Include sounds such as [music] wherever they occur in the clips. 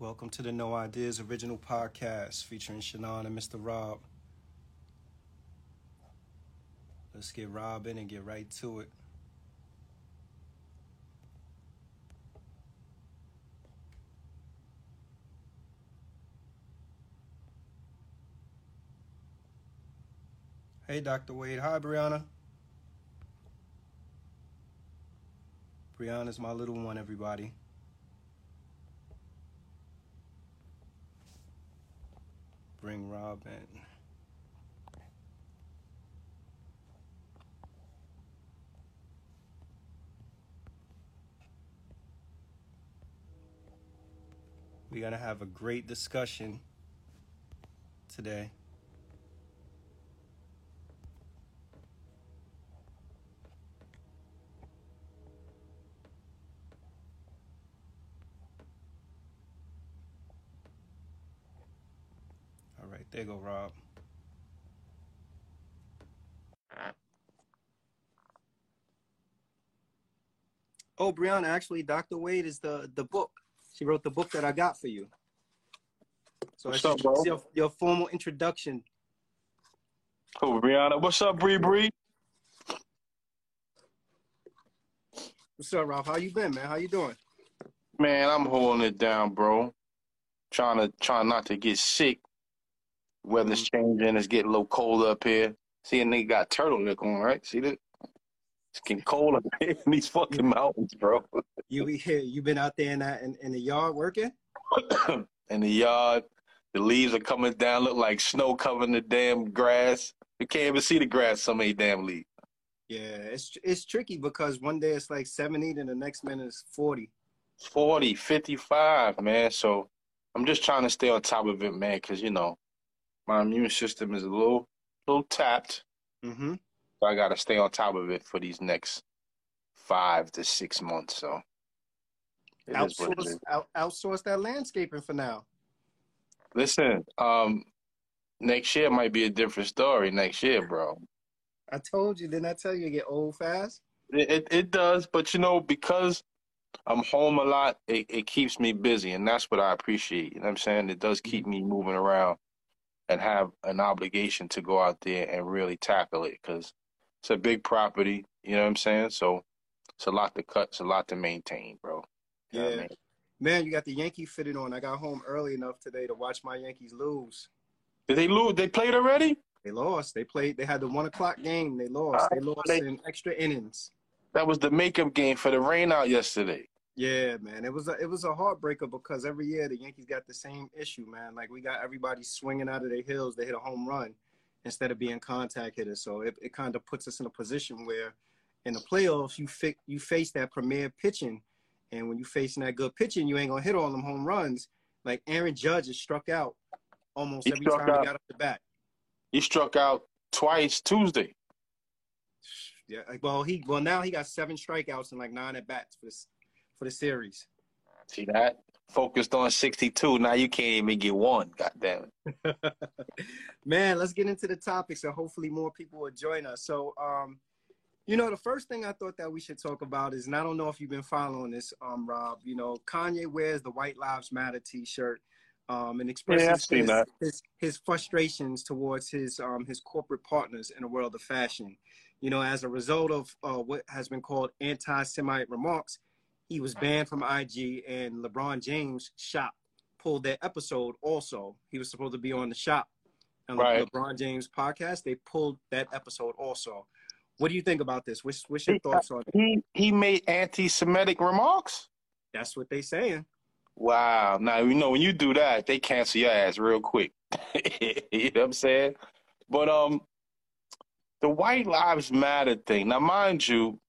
Welcome to the No Ideas original podcast featuring Shannon and Mr. Rob. Let's get Rob in and get right to it. Hey, Dr. Wade. Hi, Brianna. Brianna's my little one, everybody. Bring Rob in. We're going to have a great discussion today. There you go, Rob. Oh, Brianna, actually, Dr. Wade is the the book. She wrote the book that I got for you. So What's that's up, bro? your, your formal introduction. Oh, Brianna. What's up, Bree Bree? What's up, Rob? How you been, man? How you doing? Man, I'm holding it down, bro. Trying to trying not to get sick. Weather's mm-hmm. changing. It's getting a little cold up here. See, a nigga got turtleneck on, right? See that? It's getting cold up [laughs] here in these fucking mountains, bro. You here? You been out there in that in, in the yard working? [clears throat] in the yard, the leaves are coming down. Look like snow covering the damn grass. You can't even see the grass. So many damn leaves. Yeah, it's it's tricky because one day it's like seventy, and the next minute it's forty. 40, 55, man. So I'm just trying to stay on top of it, man, because, you know, my immune system is a little, little tapped. Mm-hmm. So I got to stay on top of it for these next five to six months. So it is what it Outsource out, outsource that landscaping for now. Listen, um, next year might be a different story. Next year, bro. I told you, didn't I tell you, you get old fast? It, it, it does, but you know, because I'm home a lot, it, it keeps me busy, and that's what I appreciate. You know what I'm saying? It does keep me moving around and have an obligation to go out there and really tackle it because it's a big property. You know what I'm saying? So it's a lot to cut, it's a lot to maintain, bro. You what I Yeah. mean? Man, you got the Yankee fitted on. I got home early enough today to watch my Yankees lose. Did they lose? They played already? They lost. They played. They had the one o'clock game. They lost. Ah, they lost they- in extra innings. That was the makeup game for the rain out yesterday. Yeah, man. It was a, it was a heartbreaker because every year the Yankees got the same issue, man. Like we got everybody swinging out of their heels. They hit a home run instead of being contact hitters. So it, it kind of puts us in a position where in the playoffs you fi- you face that premier pitching, and when you facing that good pitching, you ain't gonna hit all them home runs. Like Aaron Judge is struck out almost He every time out. he got up the bat. He struck out twice Tuesday. [sighs] Yeah, well he well now he got seven strikeouts and like nine at bats for this for the series. See that? Focused on 62. Now you can't even get one. God damn it. [laughs] Man, let's get into the topics and hopefully more people will join us. So, um, you know, the first thing I thought that we should talk about is, and I don't know if you've been following this, um, Rob. You know, Kanye wears the White Lives Matter T-shirt, um, and expresses Yeah, his, his his frustrations towards his um his corporate partners in the world of fashion. You know, as a result of uh, what has been called anti-Semite remarks, he was banned from IG, and LeBron James shop pulled that episode. Also, he was supposed to be on the shop and Right. LeBron James podcast. They pulled that episode also. What do you think about this? What's, what's your thoughts on it? He he made anti-Semitic remarks. That's what they saying. Wow. Now you know when you do that, they cancel your ass real quick. [laughs] you know what I'm saying? But um, the White Lives Matter thing. Now, mind you,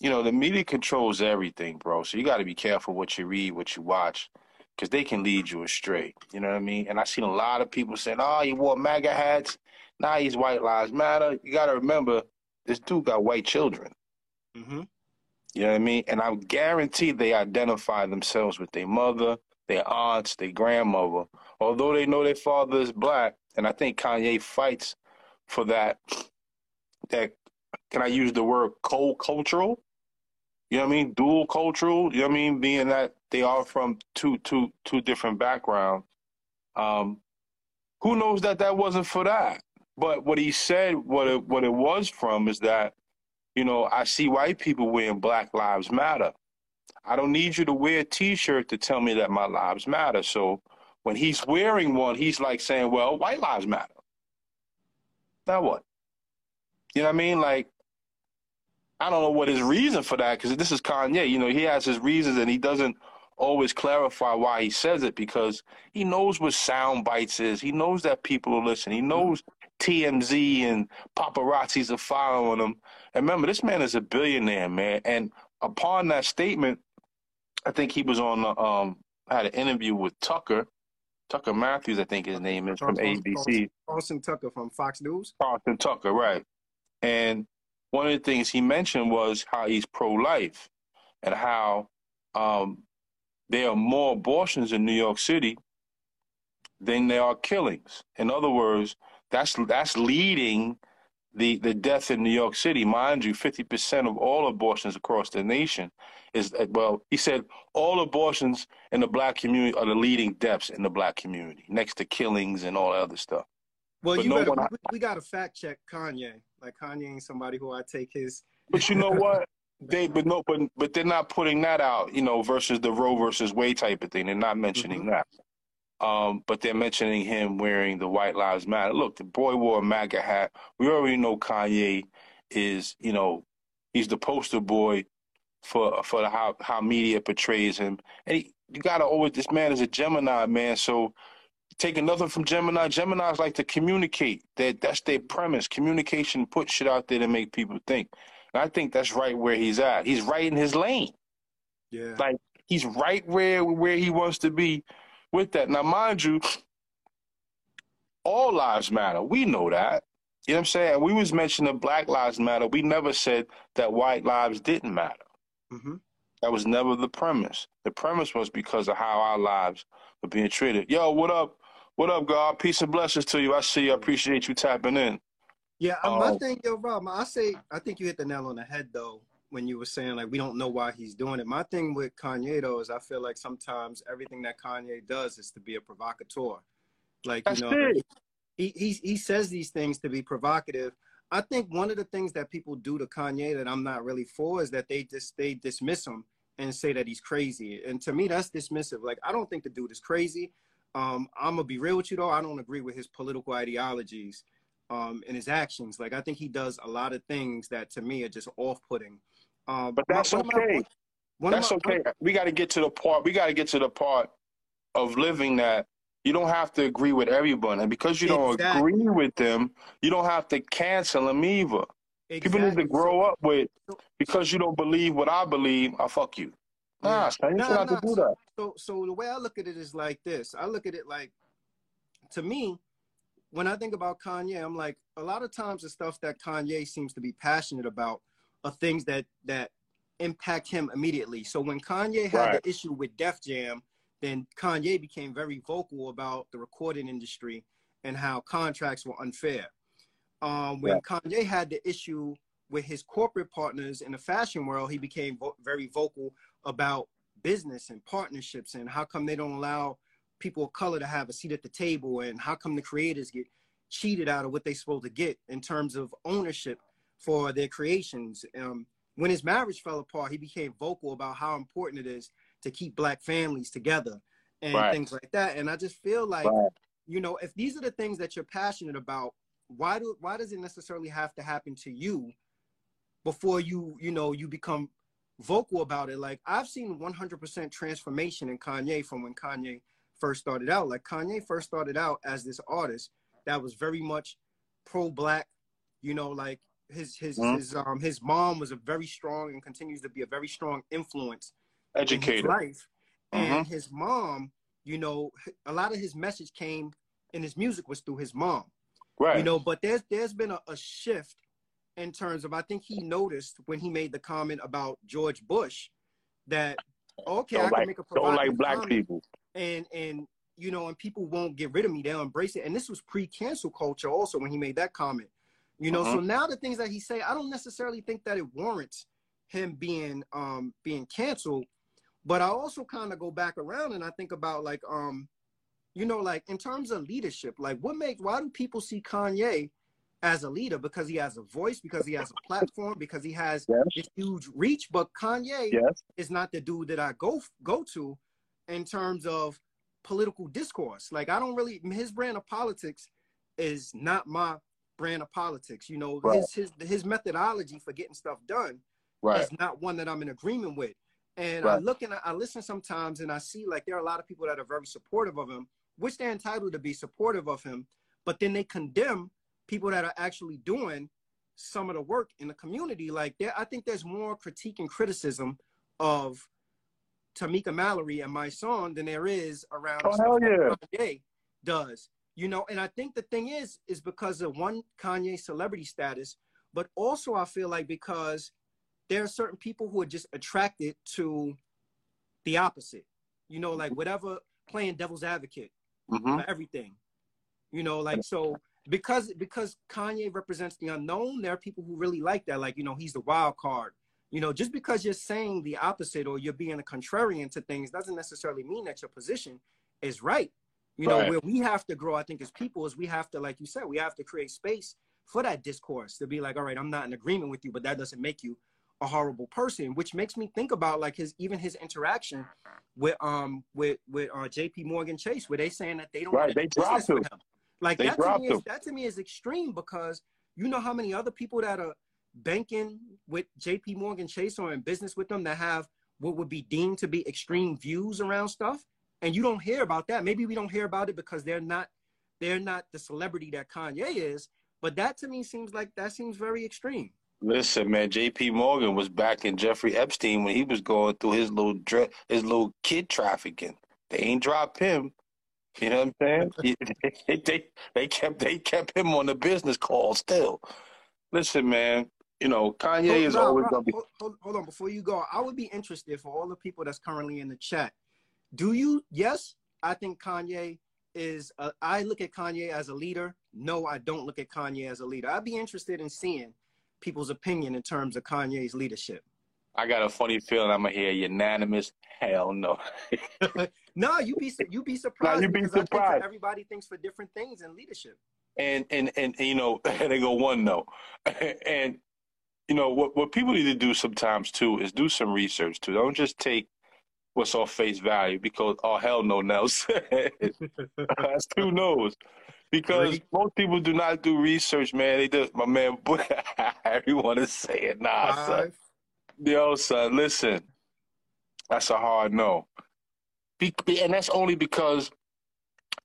you know the media controls everything, bro. So you got to be careful what you read, what you watch, because they can lead you astray. You know what I mean? And I've seen a lot of people saying, "Oh, he wore MAGA hats. Now he's White Lives Matter." You got to remember, this dude got white children. hmm You know what I mean? And I guarantee they identify themselves with their mother, their aunts, their grandmother, although they know their father is black. And I think Kanye fights for that. That can I use the word co-cultural? You know what I mean? Dual cultural. You know what I mean? Being that they are from two two two different backgrounds. Um, who knows that that wasn't for that? But what he said, what it what it was from, is that, you know, I see white people wearing Black Lives Matter. I don't need you to wear a T-shirt to tell me that my lives matter. So when he's wearing one, he's like saying, "Well, white lives matter." Now what? You know what I mean? Like, I don't know what his reason for that because this is Kanye. You know, he has his reasons and he doesn't always clarify why he says it because he knows what sound bites is. He knows that people are listening. He knows TMZ and paparazzis are following him. And remember, this man is a billionaire, man. And upon that statement, I think he was on the, um, had an interview with Tucker, Tucker Matthews, I think his name is from ABC. Carlson Tucker from Fox News. Carlson Tucker, right. And one of the things he mentioned was how he's pro life and how um, there are more abortions in New York City than there are killings. In other words, that's that's leading the the death in New York City. Mind you, fifty percent of all abortions across the nation is well. He said all abortions in the black community are the leading deaths in the black community, next to killings and all that other stuff. Well, but you no better, we, we got to fact check Kanye. Like Kanye ain't somebody who I take his. But you know what? [laughs] They but no but but they're not putting that out, you know, versus the Roe versus Wade type of thing. They're not mentioning mm-hmm. that. Um, but they're mentioning him wearing the White Lives Matter. Look, the boy wore a MAGA hat. We already know Kanye is, you know, he's the poster boy for for the, how how media portrays him. And he, you gotta always this man is a Gemini man, so taking nothing from Gemini. Gemini's like to communicate. That that's their premise. Communication, put shit out there to make people think. And I think that's right where he's at. He's right in his lane. Yeah. Like he's right where where he wants to be with that. Now, mind you, all lives matter. We know that. You know what I'm saying? We was mentioning Black Lives Matter. We never said that white lives didn't matter. Mm-hmm. That was never the premise. The premise was because of how our lives were being treated. Yo, what up? What up, God? Peace and blessings to you. I see you. I appreciate you tapping in. Yeah, um, my thing, yo, Rob, I say, I think you hit the nail on the head though when you were saying like we don't know why he's doing it. My thing with Kanye though is I feel like sometimes everything that Kanye does is to be a provocateur. Like That's you know, he, he he says these things to be provocative. I think one of the things that people do to Kanye that I'm not really for is that they just they dismiss him and say that he's crazy. And to me, that's dismissive. Like I don't think the dude is crazy. Um, I'm gonna be real with you though. I don't agree with his political ideologies um, and his actions. Like I think he does a lot of things that to me are just off-putting. Um, but that's my, okay. My, that's my, okay. We got to get to the part. We got to get to the part of living that you don't have to agree with everyone, and because you don't exactly. agree with them, you don't have to cancel them either. Exactly. People need to grow up with because you don't believe what I believe. I fuck you. Nah, yeah. son, you nah, nah. to do that. So, so the way I look at it is like this. I look at it like, to me, when I think about Kanye, I'm like, a lot of times the stuff that Kanye seems to be passionate about are things that that impact him immediately. So when Kanye had right. the issue with Def Jam, then Kanye became very vocal about the recording industry and how contracts were unfair. Um, when yeah. Kanye had the issue with his corporate partners in the fashion world, he became vo- very vocal about business and partnerships and how come they don't allow people of color to have a seat at the table and how come the creators get cheated out of what they're supposed to get in terms of ownership for their creations. Um, when his marriage fell apart, he became vocal about how important it is to keep black families together and right. things like that. And I just feel like, right. you know, if these are the things that you're passionate about, why do why does it necessarily have to happen to you before you, you know, you become vocal about it? Like I've seen 100% transformation in Kanye from when Kanye first started out. Like Kanye first started out as this artist that was very much pro-black, you know, like his his mm-hmm. his um his mom was a very strong and continues to be a very strong influence educator in life mm-hmm. and his mom you know a lot of his message came in his music was through his mom right you know but there's there's been a, a shift in terms of i think he noticed when he made the comment about george bush that okay don't i can like, make a don't like black people. and and you know and people won't get rid of me. They'll embrace it. And this was pre-cancel culture also when he made that comment you know, uh-huh. so now the things that he say, I don't necessarily think that it warrants him being um being canceled, But I also kind of go back around and I think about like um, you know, like in terms of leadership, like what makes why do people see Kanye as a leader? Because he has a voice, because he has a platform, because he has yes. this huge reach. But Kanye yes. is not the dude that I go go to in terms of political discourse. Like I don't really his brand of politics is not my brand of politics. You know, right. his his his methodology for getting stuff done right. is not one that I'm in agreement with. And right. I look and I listen sometimes and I see like there are a lot of people that are very supportive of him, which they're entitled to be supportive of him, but then they condemn people that are actually doing some of the work in the community. Like there, I think there's more critique and criticism of Tamika Mallory and Mysonne than there is around oh, hell yeah. Kanye does. You know, and I think the thing is, is because of one Kanye celebrity status, but also I feel like because there are certain people who are just attracted to the opposite. You know, like whatever playing devil's advocate mm-hmm. for everything. You know, like so because because Kanye represents the unknown, there are people who really like that. Like, you know, he's the wild card. You know, just because you're saying the opposite or you're being a contrarian to things doesn't necessarily mean that your position is right. You know, right. where we have to grow, I think, as people, is we have to, like you said, we have to create space for that discourse to be like, all right, I'm not in agreement with you, but that doesn't make you a horrible person, which makes me think about like his even his interaction with um with with uh, J.P. Morgan Chase, where they saying that they don't right, they dropped him. him. Like they that to me is that to me is extreme because you know how many other people that are banking with J.P. Morgan Chase or in business with them that have what would be deemed to be extreme views around stuff, and you don't hear about that. Maybe we don't hear about it because they're not they're not the celebrity that Kanye is. But that to me seems like that seems very extreme. Listen, man, J.P. Morgan was backing Jeffrey Epstein when he was going through his little dre- his little kid trafficking. They ain't dropped him. You know what I'm saying? [laughs] they, they they kept they kept him on the business call still. Listen, man, you know Kanye hold is on, always gonna be. Hold, hold on, before you go, I would be interested for all the people that's currently in the chat. Do you? Yes, I think Kanye is. A, I look at Kanye as a leader. No, I don't look at Kanye as a leader. I'd be interested in seeing people's opinion in terms of Kanye's leadership? I got a funny feeling I'm gonna hear unanimous. Hell no. [laughs] [laughs] no, you be you be surprised. No, you be surprised. everybody thinks for different things in leadership. And and and, and you know, [laughs] they go one no, [laughs] and you know what what people need to do sometimes too is do some research too. Don't just take what's off face value because oh hell no, Nels. [laughs] That's two no's because most people do not do research, man. They do. My man, everyone is saying, nah, Five. son. Yo, son, listen. That's a hard no. Be, and that's only because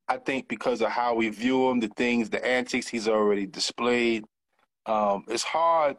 I think because of how we view him, the things, the antics he's already displayed. Um, it's hard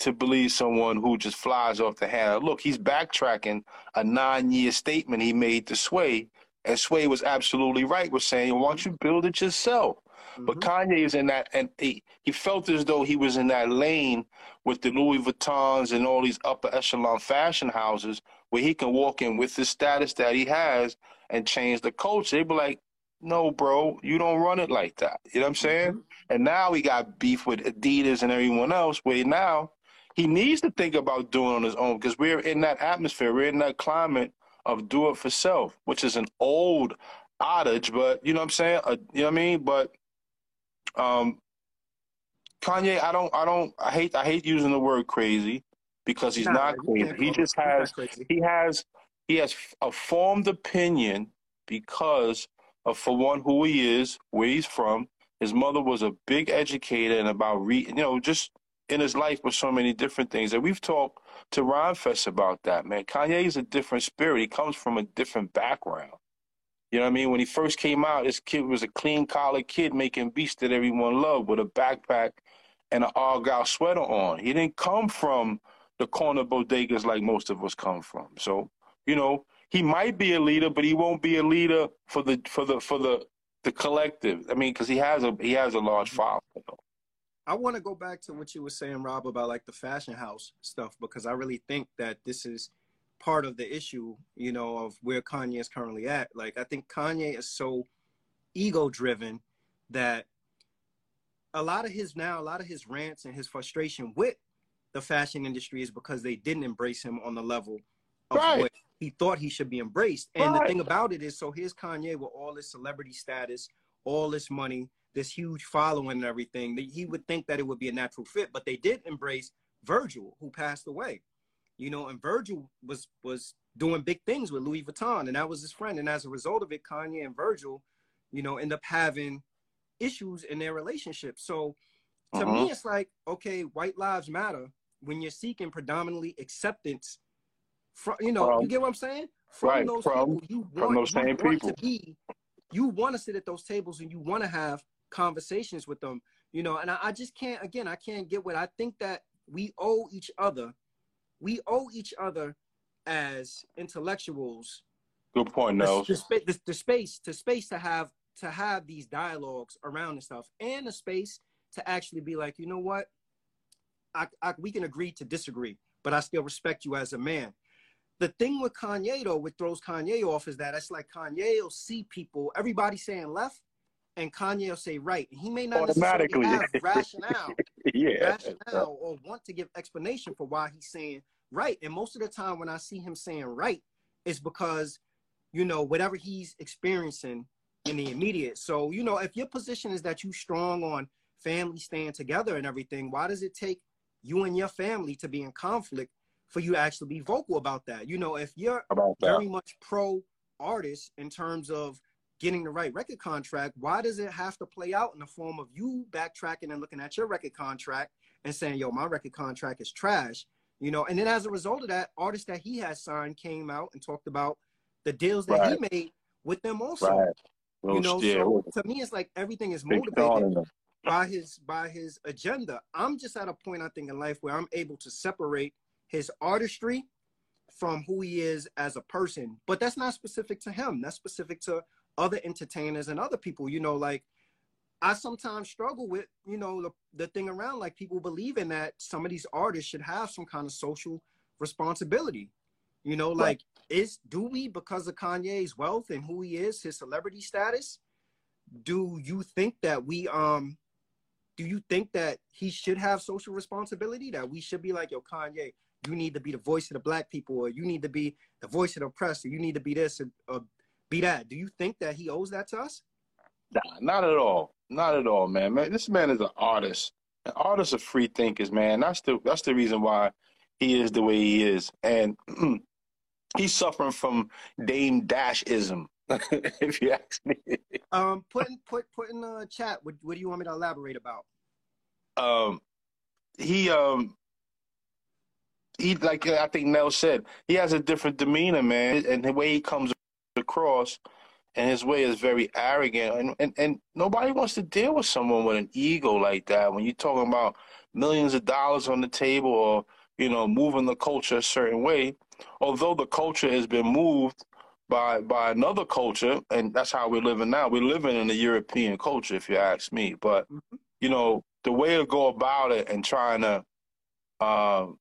to believe someone who just flies off the handle. Look, he's backtracking a nine-year statement he made to Sway and Sway was absolutely right with saying, why don't you build it yourself? Mm-hmm. But Kanye is in that, and he, he felt as though he was in that lane with the Louis Vuittons and all these upper echelon fashion houses where he can walk in with the status that he has and change the culture. They'd be like, no, bro, you don't run it like that. You know what I'm saying? Mm-hmm. And now he got beef with Adidas and everyone else where now he needs to think about doing on his own because we're in that atmosphere, we're in that climate of do it for self, which is an old adage, but you know what I'm saying? Uh, you know what I mean? But um, Kanye, I don't, I don't, I hate, I hate using the word crazy because he's not crazy. He just has, he has, he has a formed opinion because of, for one, who he is, where he's from. His mother was a big educator and about re, you know, just in his life with so many different things. And we've talked to Rhymefest about that, man. Kanye is a different spirit. He comes from a different background. You know what I mean? When he first came out, this kid was a clean collar kid making beats that everyone loved with a backpack and an Argyle sweater on. He didn't come from the corner bodegas like most of us come from. So, you know, he might be a leader, but he won't be a leader for the for the for the the collective. I mean, because he has a he has a large following. I want to go back to what you were saying, Rob, about like the fashion house stuff, because I really think that this is part of the issue, you know, of where Kanye is currently at. Like, I think Kanye is so ego driven that a lot of his now, a lot of his rants and his frustration with the fashion industry is because they didn't embrace him on the level of Right. what he thought he should be embraced. And the thing about it is, so here's Kanye with all his celebrity status, all this money, this huge following and everything. He would think that it would be a natural fit, but they did embrace Virgil, who passed away. You know, and Virgil was was doing big things with Louis Vuitton, and that was his friend. And as a result of it, Kanye and Virgil, you know, end up having issues in their relationship. So to Mhm. me, it's like, okay, white lives matter when you're seeking predominantly acceptance from, you know, you get what I'm saying? From right, those from- people, you want, from those you same want people. to be, you want to sit at those tables and you want to have conversations with them, you know, and I, I just can't, again, I can't get what I think that we owe each other. We owe each other as intellectuals Good point, the, Nels. the, spa- the, the space to space to have to have these dialogues around and stuff and a space to actually be like you know what I, I, we can agree to disagree but i still respect you as a man the thing with kanye though what throws kanye off is that it's like kanye will see people everybody saying left and kanye will say right he may not Automatically. have [laughs] rationale yeah. rationale or want to give explanation for why he's saying right. And most of the time when I see him saying right, it's because, you know, whatever he's experiencing in the immediate. So, you know, if your position is that you strong on family staying together and everything, why does it take you and your family to be in conflict for you to actually be vocal about that? You know, if you're About very much pro artist in terms of getting the right record contract, why does it have to play out in the form of you backtracking and looking at your record contract and saying, yo, my record contract is trash? You know, and then as a result of that, artists that he has signed came out and talked about the deals that Right. he made with them also. Right. You know, yeah, so to me it's like everything is motivated Sean in them. By his by his agenda. I'm just at a point I think in life where I'm able to separate his artistry from who he is as a person. But that's not specific to him. That's specific to other entertainers and other people. You know, like I sometimes struggle with, you know, the, the thing around like people believing that some of these artists should have some kind of social responsibility. You know, like is do we because of Kanye's wealth and who he is, his celebrity status? Do you think that we um do you think that he should have social responsibility? That we should be like, yo, Kanye, you need to be the voice of the black people, or you need to be the voice of the oppressed, or you need to be this or, or be that. Do you think that he owes that to us? Nah, not at all. Not at all, man. Man, this man is an artist. Artists are free thinkers, man. That's the that's the reason why he is the way he is. And [clears throat] he's suffering from Dame Dashism, [laughs] if you ask me. Um, put in put put in the chat. What what do you want me to elaborate about? Um he um he like I think Nell said, he has a different demeanor, man, and the way he comes across and his way is very arrogant and, and, and nobody wants to deal with someone with an ego like that when you're talking about millions of dollars on the table or you know moving the culture a certain way although the culture has been moved by by another culture and that's how we're living now we're living in a european culture if you ask me but Mhm. you know the way to go about it and trying to um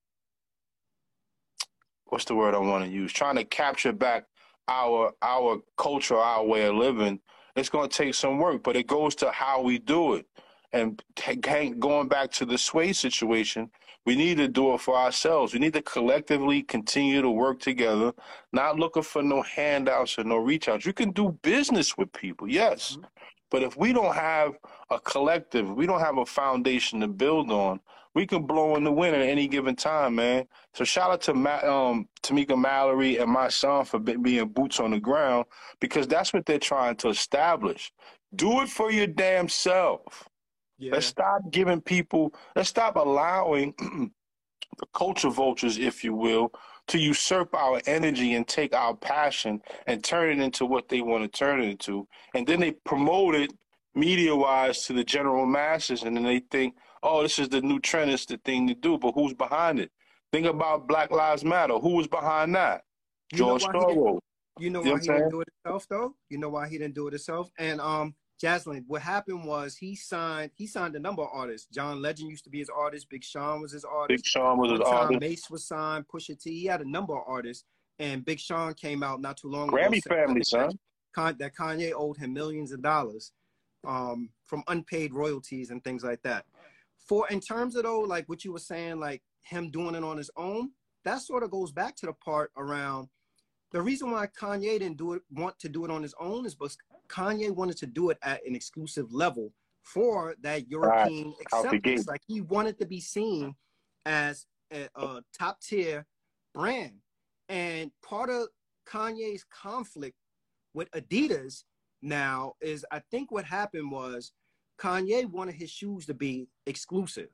what's the word i want to use trying to capture back our our culture, our way of living, it's going to take some work, but it goes to how we do it. And going back to the sway situation, we need to do it for ourselves. We need to collectively continue to work together, not looking for no handouts or no reach outs. You can do business with people, yes. Mhm. But if we don't have a collective, we don't have a foundation to build on, we can blow in the wind at any given time, man. So shout out to Ma- um, Tamika Mallory and Mysonne for be- being boots on the ground because that's what they're trying to establish. Do it for your damn self. Yeah, Let's stop giving people, let's stop allowing [clears throat] the culture vultures, if you will, to usurp our energy and take our passion and turn it into what they want to turn it into. And then they promote it media wise to the general masses. And then they think, oh, this is the new trend, it's the thing to do. But who's behind it? Think about Black Lives Matter. Who was behind that? You George why he didn't- Soros. You know why he didn't do it himself though? You know why he didn't do it himself? And um Jaslyn, what happened was he signed he signed a number of artists. John Legend used to be his artist, Big Sean was his artist. Big Sean was One time artist. Mace was signed, Pusha T, he had a number of artists. And Big Sean came out not too long Grammy ago. saying family, son. That Kanye owed him millions of dollars um, from unpaid royalties and things like that. For in terms of though, like what you were saying, like him doing it on his own, that sort of goes back to the part around the reason why Kanye didn't do it, want to do it on his own is because Kanye wanted to do it at an exclusive level for that European right. acceptance. Like he wanted to be seen as a, a top tier brand. And part of Kanye's conflict with Adidas now is I think what happened was Kanye wanted his shoes to be exclusive.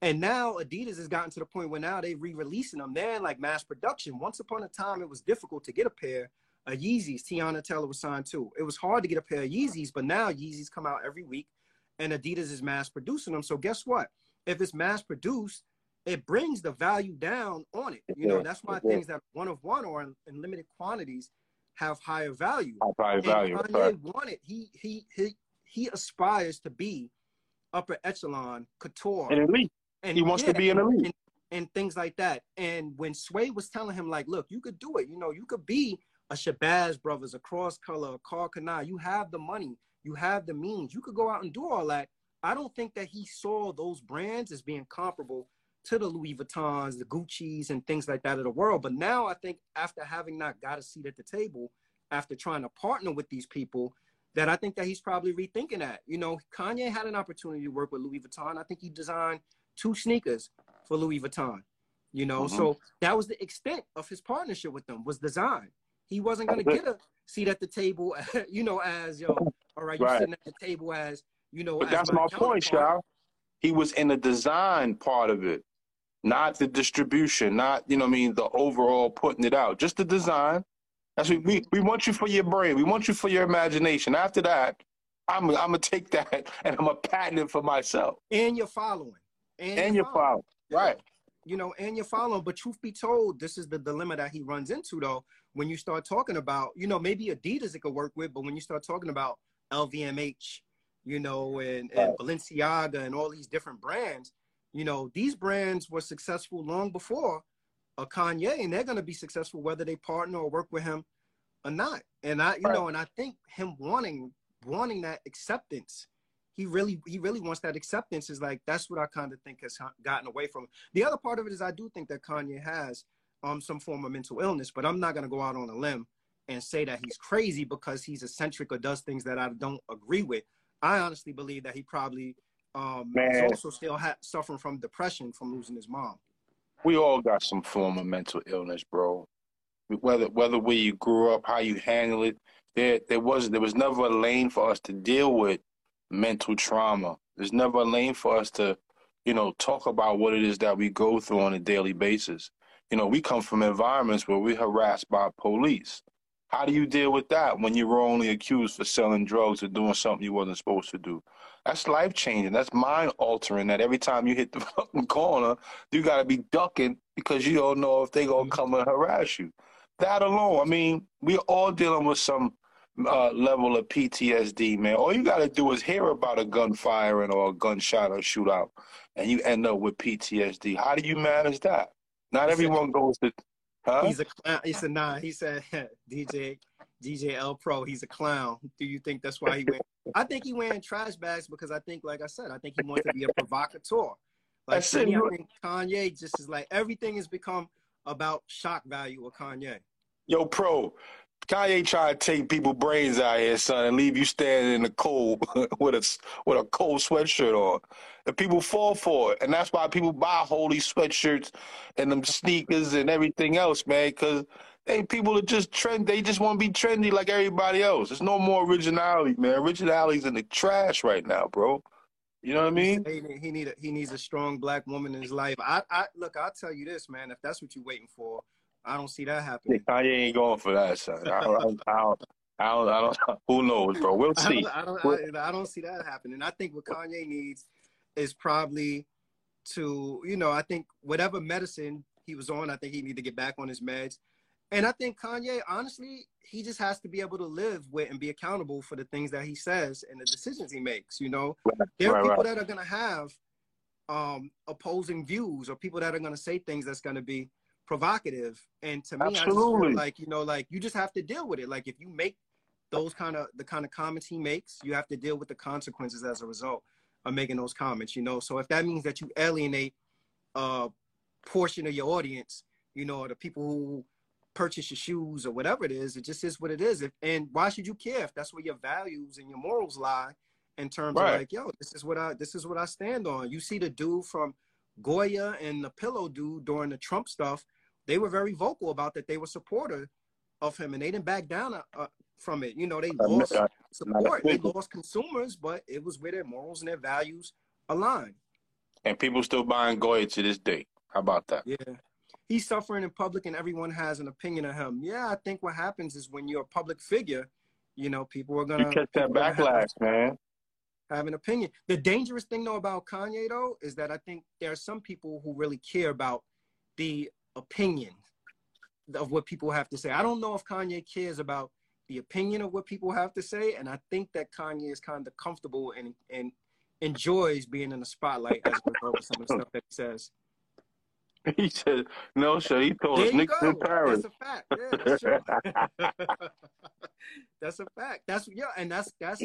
And now Adidas has gotten to the point where now they're re-releasing them. They're in like mass production. Once upon a time, it was difficult to get a pair Yeezys. Teyana Taylor was signed too. It was hard to get a pair of Yeezys, but now Yeezys come out every week, and Adidas is mass producing them. So guess what? If it's mass produced, it brings the value down on it. You know, that's why things that one of one or in, in limited quantities have higher value. Higher value. Kanye right. wanted he he he he aspires to be upper echelon couture and elite. And he wants yeah, to be an elite. And, and, things like that. And when Sway was telling him, like, look, you could do it. You know, you could be a Shabazz Brothers, a Cross Color, a Karl Kani. You have the money. You have the means. You could go out and do all that. I don't think that he saw those brands as being comparable to the Louis Vuittons, the Gucci's, and things like that of the world. But now I think after having not got a seat at the table, after trying to partner with these people, that I think that he's probably rethinking that. You know, Kanye had an opportunity to work with Louis Vuitton. I think he designed two sneakers for Louis Vuitton. You know, mm-hmm. so that was the extent of his partnership with them was design. He wasn't going to get a seat at the table, [laughs] you know, as yo, all right, you're right. sitting at the table as you know. But that's my, my point, Shao. He was in the design part of it, not the distribution, not you know, I mean, the overall putting it out, just the design. That's what we we want you for your brain. We want you for your imagination. After that, I'm I'm gonna take that [laughs] and I'm gonna patent it for myself. And your following and, and your follow. Right. You know, and you're following. But truth be told, this is the dilemma that he runs into though. When you start talking about, you know, maybe Adidas it could work with, but when you start talking about LVMH, you know, and, and. Balenciaga and all these different brands, you know, these brands were successful long before a Kanye, and they're going to be successful whether they partner or work with him or not. And I, you right. know, and I think him wanting wanting that acceptance he really he really wants that acceptance is like that's what i kind of think has gotten away from Him. the other part of it is i do think that kanye has um some form of mental illness but i'm not going to go out on a limb and say that he's crazy because he's eccentric or does things that i don't agree with i honestly believe that he probably um is also still ha- suffering from depression from losing his mom we all got some form of mental illness bro whether whether where you grew up how you handle it there there was there was never a lane for us to deal with mental trauma. There's never a lane for us to, you know, talk about what it is that we go through on a daily basis. You know, we come from environments where we're harassed by police. How do you deal with that when you were only accused for selling drugs or doing something you wasn't supposed to do? That's life changing. That's mind altering. That every time you hit the [laughs] fucking corner, you got to be ducking because you don't know if they gonna come and harass you. That alone, I mean, we're all dealing with some uh, level of PTSD, man. All you got to do is hear about a gunfire or a gunshot or shootout, and you end up with PTSD. How do you manage that? Not everyone goes to. Huh? He's a clown. He said, "Nah." He said, [laughs] "DJ, DJ L Pro. He's a clown." Do you think that's why he went? I think he wearing trash bags because I think, like I said, I think he wants to be a provocateur. Like I think Kanye just is like everything has become about shock value with Kanye. Yo, Pro, Kanye trying to take people brains out here, son, and leave you standing in the cold [laughs] with a with a cold sweatshirt on. And people fall for it, and that's why people buy holy sweatshirts and them sneakers and everything else, man. Because they people are just trend. They just want to be trendy like everybody else. There's no more originality, man. Originality's in the trash right now, bro. You know what I mean? He, he need a, he needs a strong black woman in his life. I, I look. I'll tell you this, man. If that's what you're waiting for I don't see that happening. Kanye ain't going for that, son. I don't, I don't, I don't, I don't, [laughs] who knows, bro? We'll see. I don't, I don't, I, don't see that happening. I think what Kanye needs is probably to, you know, I think whatever medicine he was on, I think he need to get back on his meds. And I think Kanye, honestly, he just has to be able to live with and be accountable for the things that he says and the decisions he makes. You know, right, there are right, people right. that are going to have um, opposing views or people that are going to say things that's going to be provocative. And to me, Absolutely. I just feel like, you know, like you just have to deal with it. Like if you make those kind of the kind of comments he makes, you have to deal with the consequences as a result of making those comments, you know. So if that means that you alienate a portion of your audience, you know, or the people who purchase your shoes or whatever it is. It just is what it is. If, and why should you care if that's where your values and your morals lie in terms right. of like, yo, this is what I this is what I stand on. You see the dude from Goya and the Pillow dude during the Trump stuff, they were very vocal about that. They were supporter of him, and they didn't back down uh, uh from it. You know, they lost support, they lost consumers, but it was where their morals and their values aligned. And people still buying Goya to this day. How about that? Yeah. He's suffering in public and everyone has an opinion of him. Yeah, I think what happens is when you're a public figure, you know, people are gonna you catch that backlash, have, man. Have an opinion. The dangerous thing though about Kanye though is that I think there are some people who really care about the opinion of what people have to say. I don't know if Kanye cares about the opinion of what people have to say, and I think that Kanye is kind of comfortable and and enjoys being in the spotlight as a result of some of the stuff that he says. [laughs] He said, "No, sir." He told us Nick in Paris. That's a fact. Yeah, that's, [laughs] that's a fact. That's yeah, and that's that's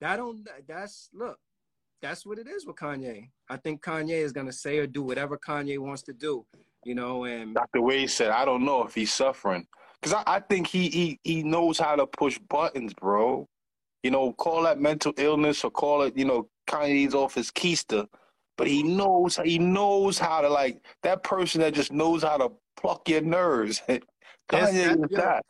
that don't that's look. That's what it is with Kanye. I think Kanye is gonna say or do whatever Kanye wants to do, you know. And Dr. Wade said, "I don't know if he's suffering." Because I, I think he, he he knows how to push buttons, bro. You know, call that mental illness or call it, you know, Kanye's off his keister, but he knows he knows how to like that person that just knows how to pluck your nerves. [laughs] Kanye that's, is that.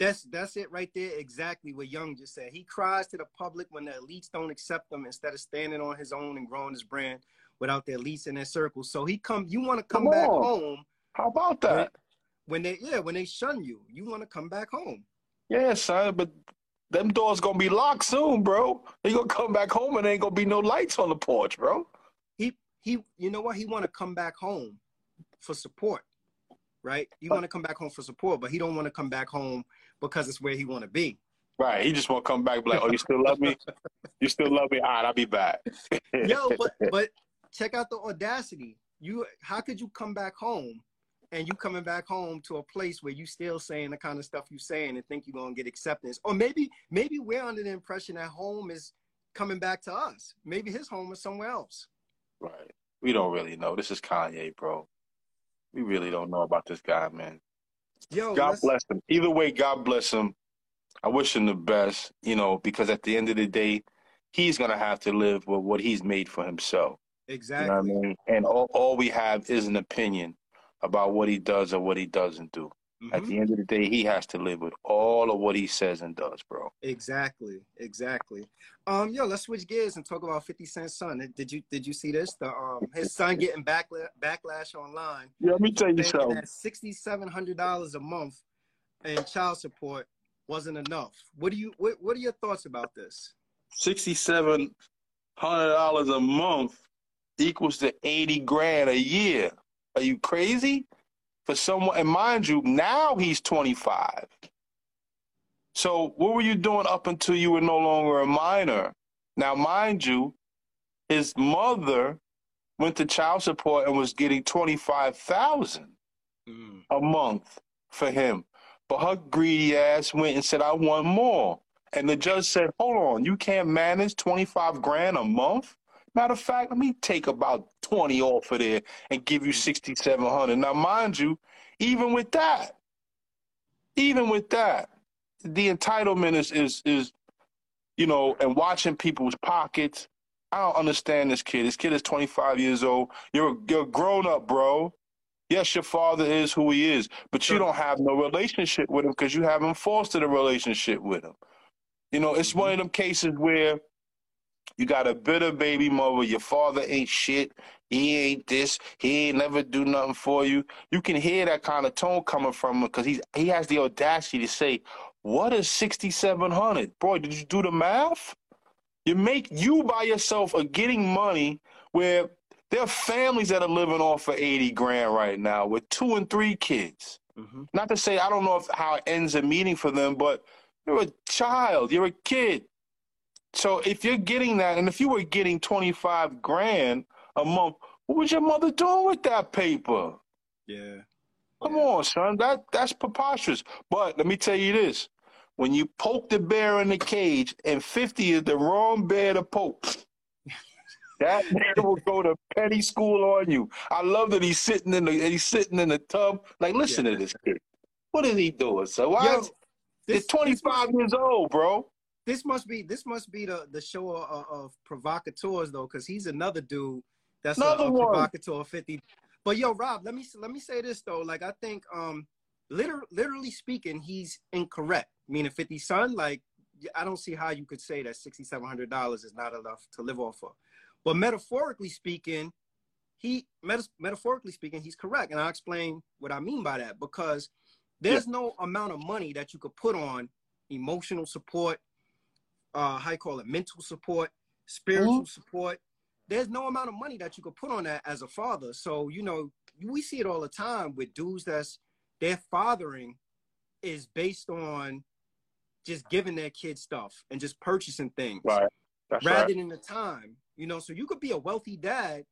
That's that's it right there. Exactly what Young just said. He cries to the public when the elites don't accept him instead of standing on his own and growing his brand without their elites in their circle. So he come. You want to come, come back home? How about that? when they yeah when they shun you you want to come back home. Yeah son but them doors gonna be locked soon bro. They gonna come back home and ain't gonna be no lights on the porch bro. He he you know what? He want to come back home for support right? You want to come back home for support but he don't want to come back home because it's where he want to be. Right he just want to come back like oh you still love me? You still love me? All right i'll be back. [laughs] Yo but but check out the audacity you how could you come back home and you coming back home to a place where you still saying the kind of stuff you saying and think you're gonna get acceptance. Or maybe maybe we're under the impression that home is coming back to us. Maybe his home is somewhere else. Right. We don't really know. This is Kanye, bro. We really don't know about this guy, man. Yo, God bless him. Either way, God bless him. I wish him the best, you know, because at the end of the day, he's gonna have to live with what he's made for himself. Exactly. You know I mean? And all, all we have is an opinion about what he does or what he doesn't do. Mm-hmm. At the end of the day, he has to live with all of what he says and does, bro. Exactly, exactly. Um, yo, let's switch gears and talk about Fifty Cent's son. Did you did you see this? The um, his son getting backla- backlash online. Yeah, let me tell you something. Sixty seven hundred dollars a month in child support wasn't enough. What do you what What are your thoughts about this? Sixty seven hundred dollars a month equals to eighty grand a year. Are you crazy? For someone, and mind you, now he's 25. So what were you doing up until you were no longer a minor? Now, mind you, his mother went to child support and was getting 25,000 mm. a month for him. But her greedy ass went and said, I want more. And the judge said, Hold on, you can't manage 25 grand a month? Matter of fact, let me take about 20 off of there and give you 6,700. Now, mind you, even with that, even with that, the entitlement is, is, is, you know, and watching people's pockets. I don't understand this kid. This kid is 25 years old. You're, you're grown up, bro. Yes, your father is who he is, but you don't have no relationship with him because you haven't fostered a relationship with him. You know, it's mm-hmm. one of them cases where you got a bitter baby mother. Your father ain't shit. He ain't this. He ain't never do nothing for you. You can hear that kind of tone coming from him because he's he has the audacity to say, "What is sixty seven hundred, boy? Did you do the math? You make you by yourself are getting money where there are families that are living off of eighty grand right now with two and three kids. Mm-hmm. Not to say I don't know if how it ends a meeting for them, but you're a child. You're a kid. So if you're getting that, and if you were getting 25 grand a month, what was your mother doing with that paper? Yeah. Come yeah. on, son. That that's preposterous. But let me tell you this. When you poke the bear in the cage and 50 is the wrong bear to poke, that man will go to petty school on you. I love that he's sitting in the he's sitting in the tub. Like, listen yeah. to this kid. What is he doing? So why? Yo, this, 25 this years old, bro. This must be this must be the the show of, of provocateurs though, because he's another dude that's another a, a provocateur 50. But yo, Rob, let me let me say this though. Like I think um literally, literally speaking, he's incorrect. Meaning 50 son, like I don't see how you could say that $6,700 is not enough to live off of. But metaphorically speaking, he meta- metaphorically speaking, he's correct, and I'll explain what I mean by that. Because there's yeah. no amount of money that you could put on emotional support, uh, how you call it, mental support, spiritual mm-hmm. support. There's no amount of money that you could put on that as a father. So you know, we see it all the time with dudes that's their fathering is based on just giving their kids stuff and just purchasing things right. rather right. than the time. You know, so you could be a wealthy dad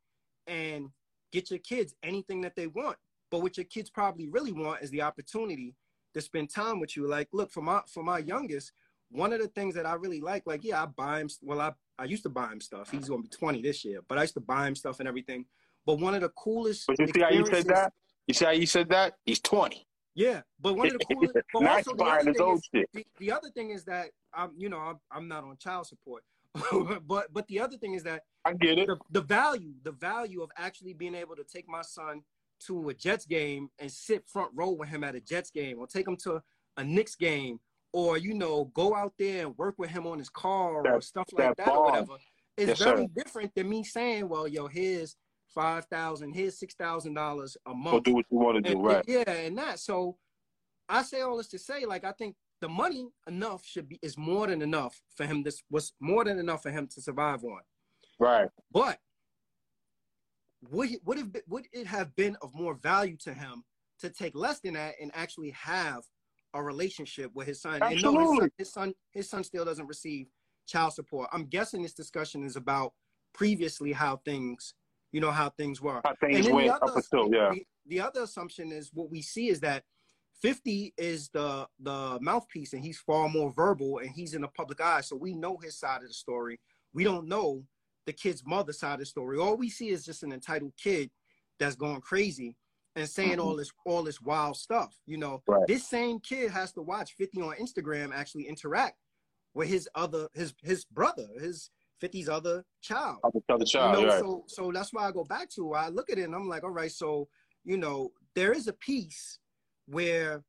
and get your kids anything that they want. But what your kids probably really want is the opportunity to spend time with you. Like, look, for my for my youngest, one of the things that I really like, like, yeah, I buy him. Well, I I used to buy him stuff. He's gonna be 20 this year, but I used to buy him stuff and everything. But one of the coolest. But you see how you said that? You see how you said that? He's 20. Yeah, but one of the [laughs] coolest. But also the other, thing is, the, the, other thing is that I'm, you know, I'm, I'm not on child support, [laughs] but but the other thing is that I get it. The, the value, the value of actually being able to take my son to a Jets game and sit front row with him at a Jets game, or take him to a Knicks game, or you know, go out there and work with him on his car that, or stuff like that, that or whatever. It's yes, very sir. different than me saying, "Well, yo, here's five thousand, here's six thousand dollars a month. Go do what you want to do, right? yeah, and that. So I say all this to say, like, I think the money enough should be is more than enough for him. This was more than enough for him to survive on. Right. But would would have would it have been of more value to him to take less than that and actually have a relationship with his son? Absolutely. And no, his son, his son his son still doesn't receive child support. I'm guessing this discussion is about previously how things you know how things were. How things went other, up until yeah. The, the, other assumption is what we see is that 50 is the the mouthpiece and he's far more verbal and he's in the public eye. So we know his side of the story. We don't know the kid's mother side of the story. All we see is just an entitled kid that's going crazy and saying mm-hmm. all this all this wild stuff. You know, right. this same kid has to watch 50 on Instagram actually interact with his other his his brother, his 50's other child. Other child, you know, right. So so that's why I go back to I look at it and I'm like, all right, so you know, there is a piece where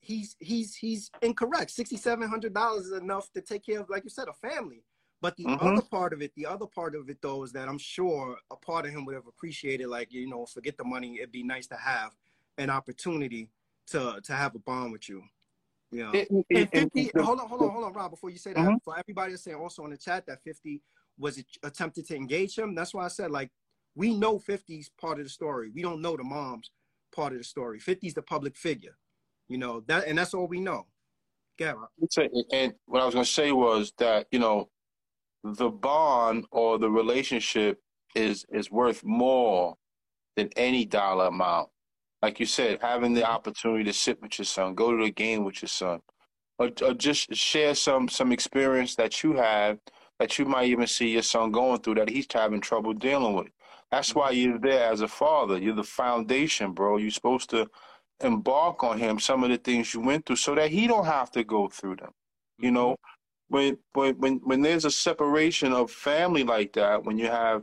he's he's he's incorrect. Sixty seven hundred dollars is enough to take care of, like you said, a family. But the mm-hmm. other part of it, the other part of it though, is that I'm sure a part of him would have appreciated, like you know, forget the money. It'd be nice to have an opportunity to to have a bond with you. Yeah. It, it, and 50, it, hold on, hold on, hold on, Rob, before you say that, mm-hmm. for everybody that's saying also in the chat that 50 was attempted to engage him. That's why I said, like, we know 50's part of the story. We don't know the mom's part of the story. 50's the public figure. You know, that and that's all we know. Yeah. And what I was gonna say was that, you know, the bond or the relationship is is worth more than any dollar amount like you said, having the opportunity to sit with your son, go to a game with your son, or, or just share some some experience that you have that you might even see your son going through that he's having trouble dealing with. That's why mm-hmm. you're there as a father. You're the foundation, bro. You're supposed to embark on him some of the things you went through so that he don't have to go through them. You know, mm-hmm. When when when when there's a separation of family like that, when you have,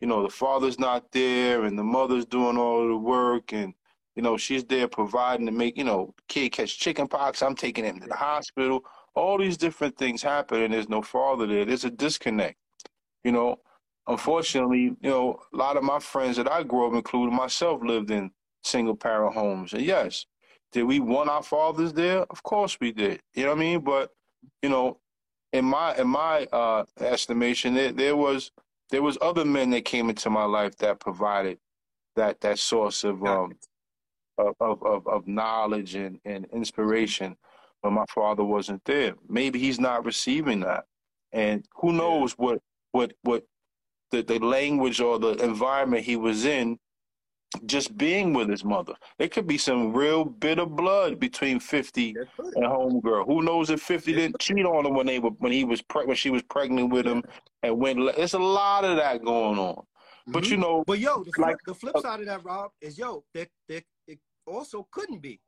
you know, the father's not there and the mother's doing all the work and you know, she's there providing to make, you know, kid catch chicken pox. I'm taking him to the hospital. All these different things happen and there's no father there. There's a disconnect. You know, unfortunately, you know, a lot of my friends that I grew up, including myself, lived in single parent homes. And yes, did we want our fathers there? Of course we did. You know what I mean? But, you know, in my in my uh, estimation, there, there was there was other men that came into my life that provided that that source of um, of, of, of knowledge and, and inspiration but my father wasn't there. Maybe he's not receiving that. And who knows what what what the, the language or the environment he was in just being with his mother. There could be some real bitter blood between Fifty and Homegirl. Who knows if Fifty didn't cheat on him when they were when he was pre- when she was pregnant with him, and when there's a lot of that going on. Mm-hmm. But you know, but yo, the flip, like, the flip side of that, Rob, is yo, that that it also couldn't be.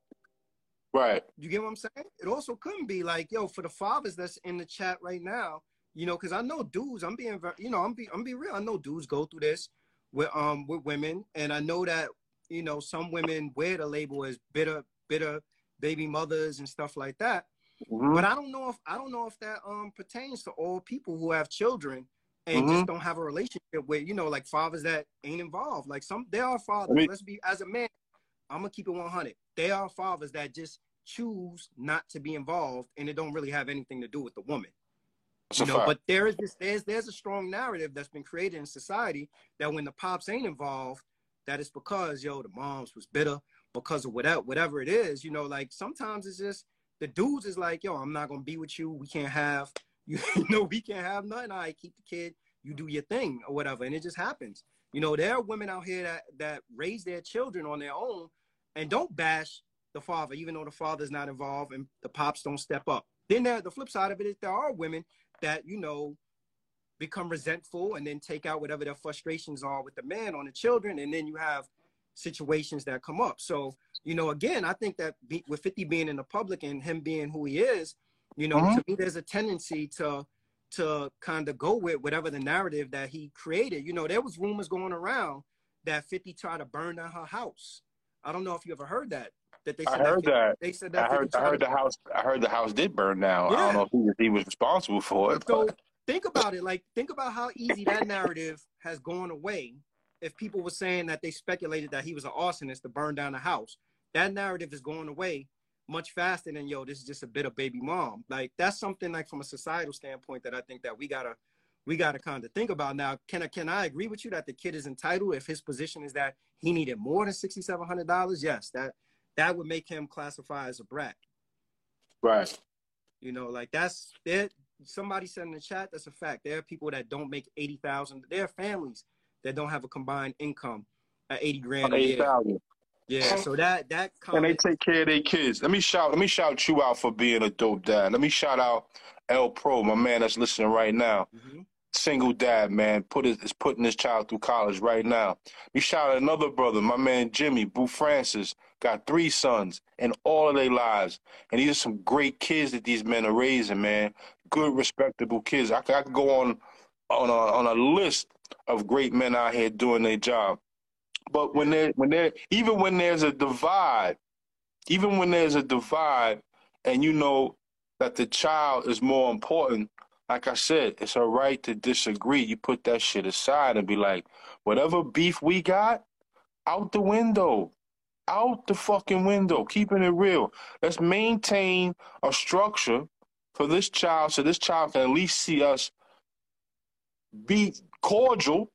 Right. You get what I'm saying? It also couldn't be like, yo, for the fathers that's in the chat right now, you know, because I know dudes. I'm being, you know, I'm be, I'm be real. I know dudes go through this with um with women, and I know that you know some women wear the label as bitter, bitter baby mothers and stuff like that. Mm-hmm. But I don't know if I don't know if that um pertains to all people who have children and mm-hmm. just don't have a relationship with you know like fathers that ain't involved. Like some there are fathers. I mean, let's be as a man. I'm gonna keep it 100. There are fathers that just choose not to be involved, and it don't really have anything to do with the woman. You know, but there is this there's there's a strong narrative that's been created in society that when the pops ain't involved, that it's because yo the moms was bitter because of whatever whatever it is. You know, like sometimes it's just the dudes is like yo I'm not gonna be with you. We can't have you, [laughs] you know we can't have nothing. I right, keep the kid. You do your thing or whatever, and it just happens. You know, there are women out here that that raise their children on their own and don't bash the father, even though the father's not involved and the pops don't step up. Then there, the flip side of it is there are women that you know become resentful and then take out whatever their frustrations are with the man on the children and then you have situations that come up. So you know again i think that be, with 50 being in the public and him being who he is you know mm-hmm. to me there's a tendency to to kind of go with whatever the narrative that he created. You know there was rumors going around that 50 tried to burn down her house. I don't know if you ever heard that that they said I heard that. They said that. I heard. I heard the house. I heard the house did burn down. Yeah. I don't know if he was, he was responsible for it. So think about it. Like think about how easy that narrative has gone away. If people were saying that they speculated that he was an arsonist to burn down the house, that narrative is going away much faster than yo. This is just a bit of baby mom. Like that's something like from a societal standpoint that I think that we gotta we got to kind of think about now. Can I can I agree with you that the kid is entitled if his position is that he needed more than sixty seven hundred dollars? Yes, that that would make him classify as a brat. Right. You know, like that's it. Somebody said in the chat, that's a fact. There are people that don't make eighty thousand. There are families that don't have a combined income at eighty grand a year. Yeah, so that that comment, and they take care of their kids. Let me shout. Let me shout you out for being a dope dad. Let me shout out L Pro, my man that's listening right now. Mm-hmm single dad, man, put his, is putting his child through college right now. You shout out another brother, my man Jimmy, Boo Francis, got three sons in all of their lives. And these are some great kids that these men are raising, man. Good, respectable kids. I, I could go on on a, on a list of great men out here doing their job. But when they when they even when there's a divide, even when there's a divide, and you know that the child is more important like I said, it's all right to disagree. You put that shit aside and be like, whatever beef we got, out the window. Out the fucking window. Keeping it real. Let's maintain a structure for this child so this child can at least see us be cordial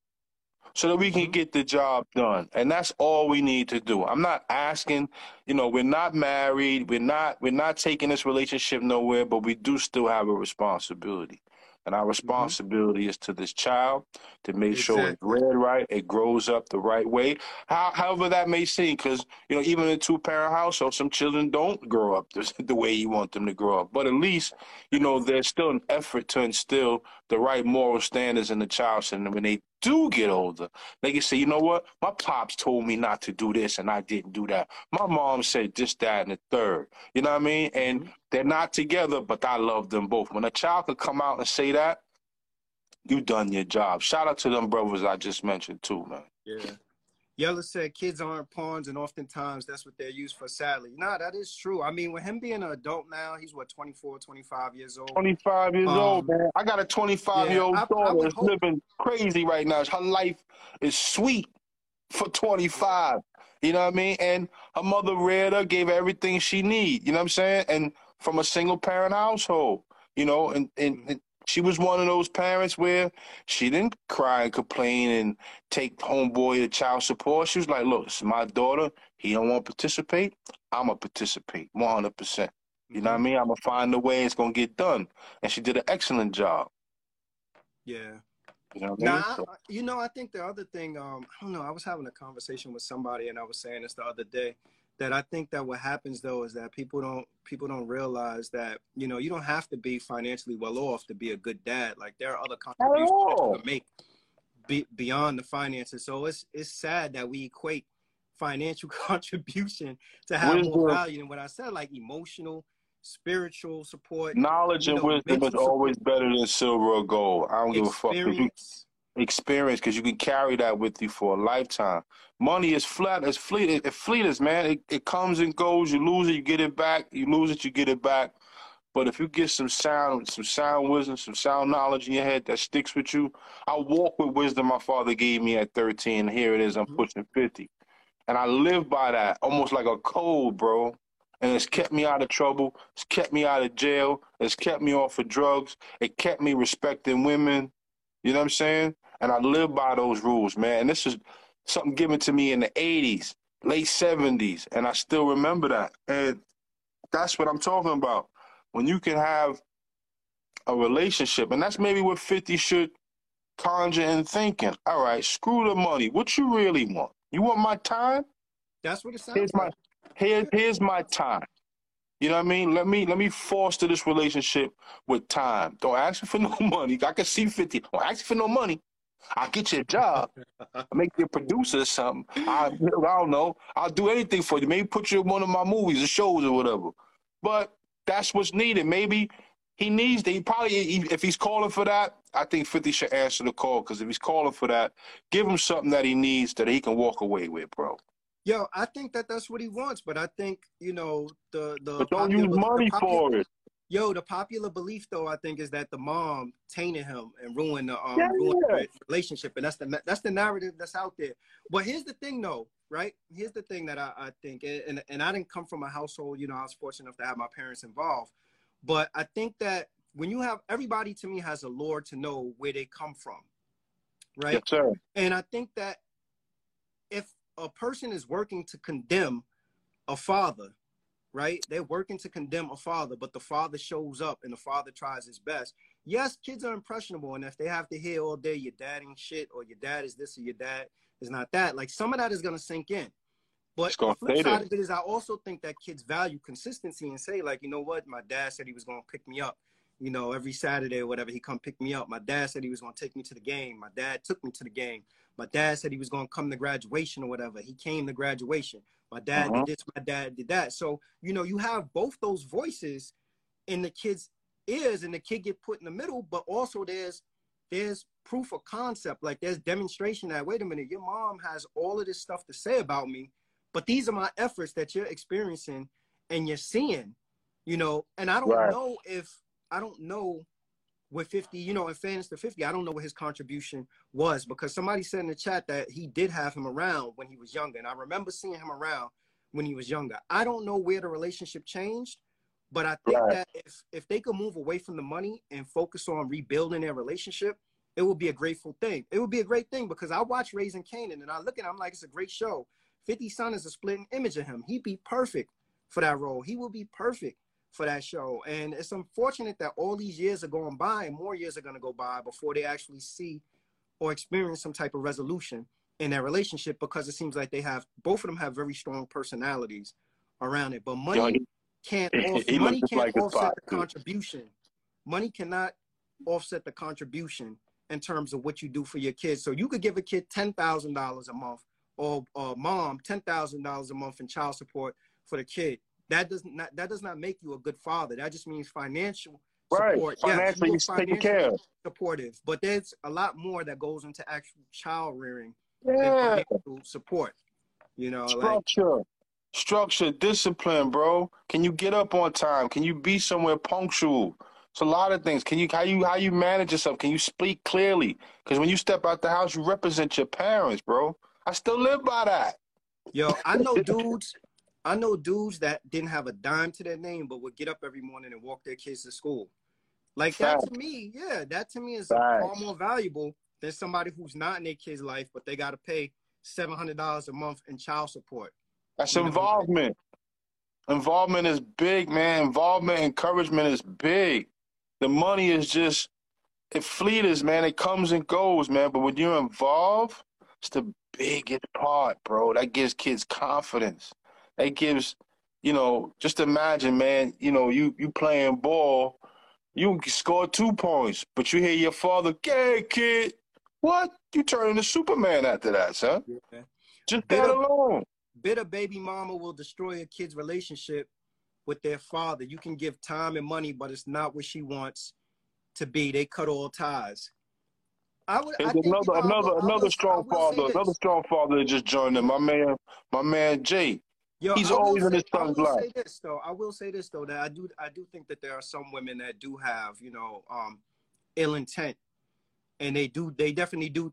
so that we can mm-hmm. get the job done. And that's all we need to do. I'm not asking, you know, we're not married, we're not we're not taking this relationship nowhere, but we do still have a responsibility. And our mm-hmm. responsibility mm-hmm. is to this child to make exactly. sure it's read right, it grows up the right way. How, however that may seem, because you know, even in a two-parent household, some children don't grow up the, [laughs] the way you want them to grow up. But at least, you know, there's still an effort to instill the right moral standards in the child, so when they do get older, they can say, you know what, my pops told me not to do this, and I didn't do that. My mom said this, that, and the third. You know what I mean? And mm-hmm. they're not together, but I love them both. When a child can come out and say that, you done your job. Shout out to them brothers I just mentioned too, man. Yeah. Yella said kids aren't pawns, and oftentimes that's what they're used for, sadly. Nah, that is true. I mean, with him being an adult now, he's what, 24, 25 years old? 25 years um, old, man. I got a 25 yeah, year old daughter that's hope... living crazy right now. Her life is sweet for 25. You know what I mean? And her mother reared her, gave her everything she need. You know what I'm saying? And from a single parent household, you know, and, and, and she was one of those parents where she didn't cry and complain and take homeboy to child support. She was like, look, it's my daughter. He don't want to participate. I'm going to participate 100%. You know what I mm-hmm. mean? I'm going to find a way it's to get done. And she did an excellent job. Yeah. You know, nah, I mean? you know, I think the other thing, um, I don't know. I was having a conversation with somebody, and I was saying this the other day that I think that what happens though is that people don't people don't realize that you know you don't have to be financially well off to be a good dad. Like there are other contributions that you can make be, beyond the finances. So it's it's sad that we equate financial [laughs] contribution to have wisdom. more value than what I said, like emotional, spiritual support. Knowledge and know, wisdom is always better than silver or gold. I don't give a fuck. Experience because you can carry that with you for a lifetime. Money is flat it's fleet it fleeters, man. It, it comes and goes. You lose it, you get it back. You lose it, you get it back. But if you get some sound, some sound wisdom, some sound knowledge in your head that sticks with you, I walk with wisdom my father gave me at 13. Here it is, I'm mm-hmm. pushing 50. And I live by that almost like a code, bro. And it's kept me out of trouble. It's kept me out of jail. It's kept me off of drugs. It kept me respecting women. You know what I'm saying? And I live by those rules, man. And this is something given to me in the 80s, late 70s. And I still remember that. And that's what I'm talking about. When you can have a relationship, and that's maybe what 50 should conjure in thinking. All right, screw the money. What you really want? You want my time? That's what it sounds here's like. My, here, here's my time. You know what I mean? Let me let me foster this relationship with time. Don't ask me for no [laughs] money. I can see 50. Don't ask me for no money. I'll get you a job. I'll make you a producer or something. I, I don't know. I'll do anything for you. Maybe put you in one of my movies or shows or whatever. But that's what's needed. Maybe he needs. He probably if he's calling for that, I think Fifty should answer the call because if he's calling for that, give him something that he needs that he can walk away with, bro. Yo, I think that that's what he wants, but I think you know the the. But don't popular, use money popular, for it. Yo, the popular belief though, I think, is that the mom tainted him and ruined the um yeah, ruined the relationship, and that's the that's the narrative that's out there. But here's the thing, though, right? Here's the thing that I, I think, and and I didn't come from a household, you know, I was fortunate enough to have my parents involved, but I think that when you have everybody to me has a lore to know where they come from, right? Yes, sir. And I think that a person is working to condemn a father right? They're working to condemn a father, but the father shows up and the father tries his best. Yes, kids are impressionable, and if they have to hear all day your dad ain't shit or your dad is this or your dad is not that, like some of that is gonna sink in. But the flip side of it is I also think that kids value consistency and say, like, you know what, my dad said he was gonna pick me up, you know, every Saturday or whatever, he come pick me up. My dad said he was gonna take me to the game. My dad took me to the game. My dad said he was gonna come to graduation or whatever. He came to graduation. My dad uh-huh. did this, my dad did that. So, you know, you have both those voices in the kid's ears and the kid get put in the middle, but also there's there's proof of concept. Like there's demonstration that wait a minute, your mom has all of this stuff to say about me, but these are my efforts that you're experiencing and you're seeing, you know, and I don't right. know if I don't know with 50, you know, in fairness to 50, I don't know what his contribution was because somebody said in the chat that he did have him around when he was younger. And I remember seeing him around when he was younger. I don't know where the relationship changed, but I think right. that if, if they could move away from the money and focus on rebuilding their relationship, it would be a grateful thing. It would be a great thing because I watch Raising Kanan and I look at him like it's a great show. 50 Son is a splitting image of him. He'd be perfect for that role. He would be perfect for that show. And it's unfortunate that all these years are going by and more years are going to go by before they actually see or experience some type of resolution in their relationship because it seems like they have both of them have very strong personalities around it. But money can't offset, money can't like offset the contribution. Money cannot offset the contribution in terms of what you do for your kids. So you could give a kid ten thousand dollars a month or, or mom ten thousand dollars a month in child support for the kid that does not that does not make you a good father. That just means financial right. support. Financially, yes, taking care. Supportive, but there's a lot more that goes into actual child rearing yeah. support. You know, structure, like, structure, discipline, bro. Can you get up on time? Can you be somewhere punctual? It's a lot of things. Can you how you how you manage yourself? Can you speak clearly? Because when you step out the house, you represent your parents, bro. I still live by that. Yo, I know [laughs] dudes I know dudes that didn't have a dime to their name, but would get up every morning and walk their kids to school. Like that to me, yeah, that to me is far more valuable than somebody who's not in their kid's life, but they got to pay seven hundred dollars a month in child support. That's you involvement. Know? Involvement is big, man. Involvement, encouragement is big. The money is just it fleeters, man. It comes and goes, man. But when you're involved, it's the biggest part, bro. That gives kids confidence. That gives, you know, just imagine, man. You know, you you playing ball, you score two points, but you hear your father, "Hey, kid, what? You turn into Superman after that, son." Yeah. Just that alone. Bitter baby mama will destroy a kid's relationship with their father. You can give time and money, but it's not what she wants to be. They cut all ties. I would, I another another another strong father, another strong father that just joined in. My man, my man Jay. Yo, He's always say, in his son's life. Say this though. I will say this though that I do I do think that there are some women that do have you know um, ill intent, and they do they definitely do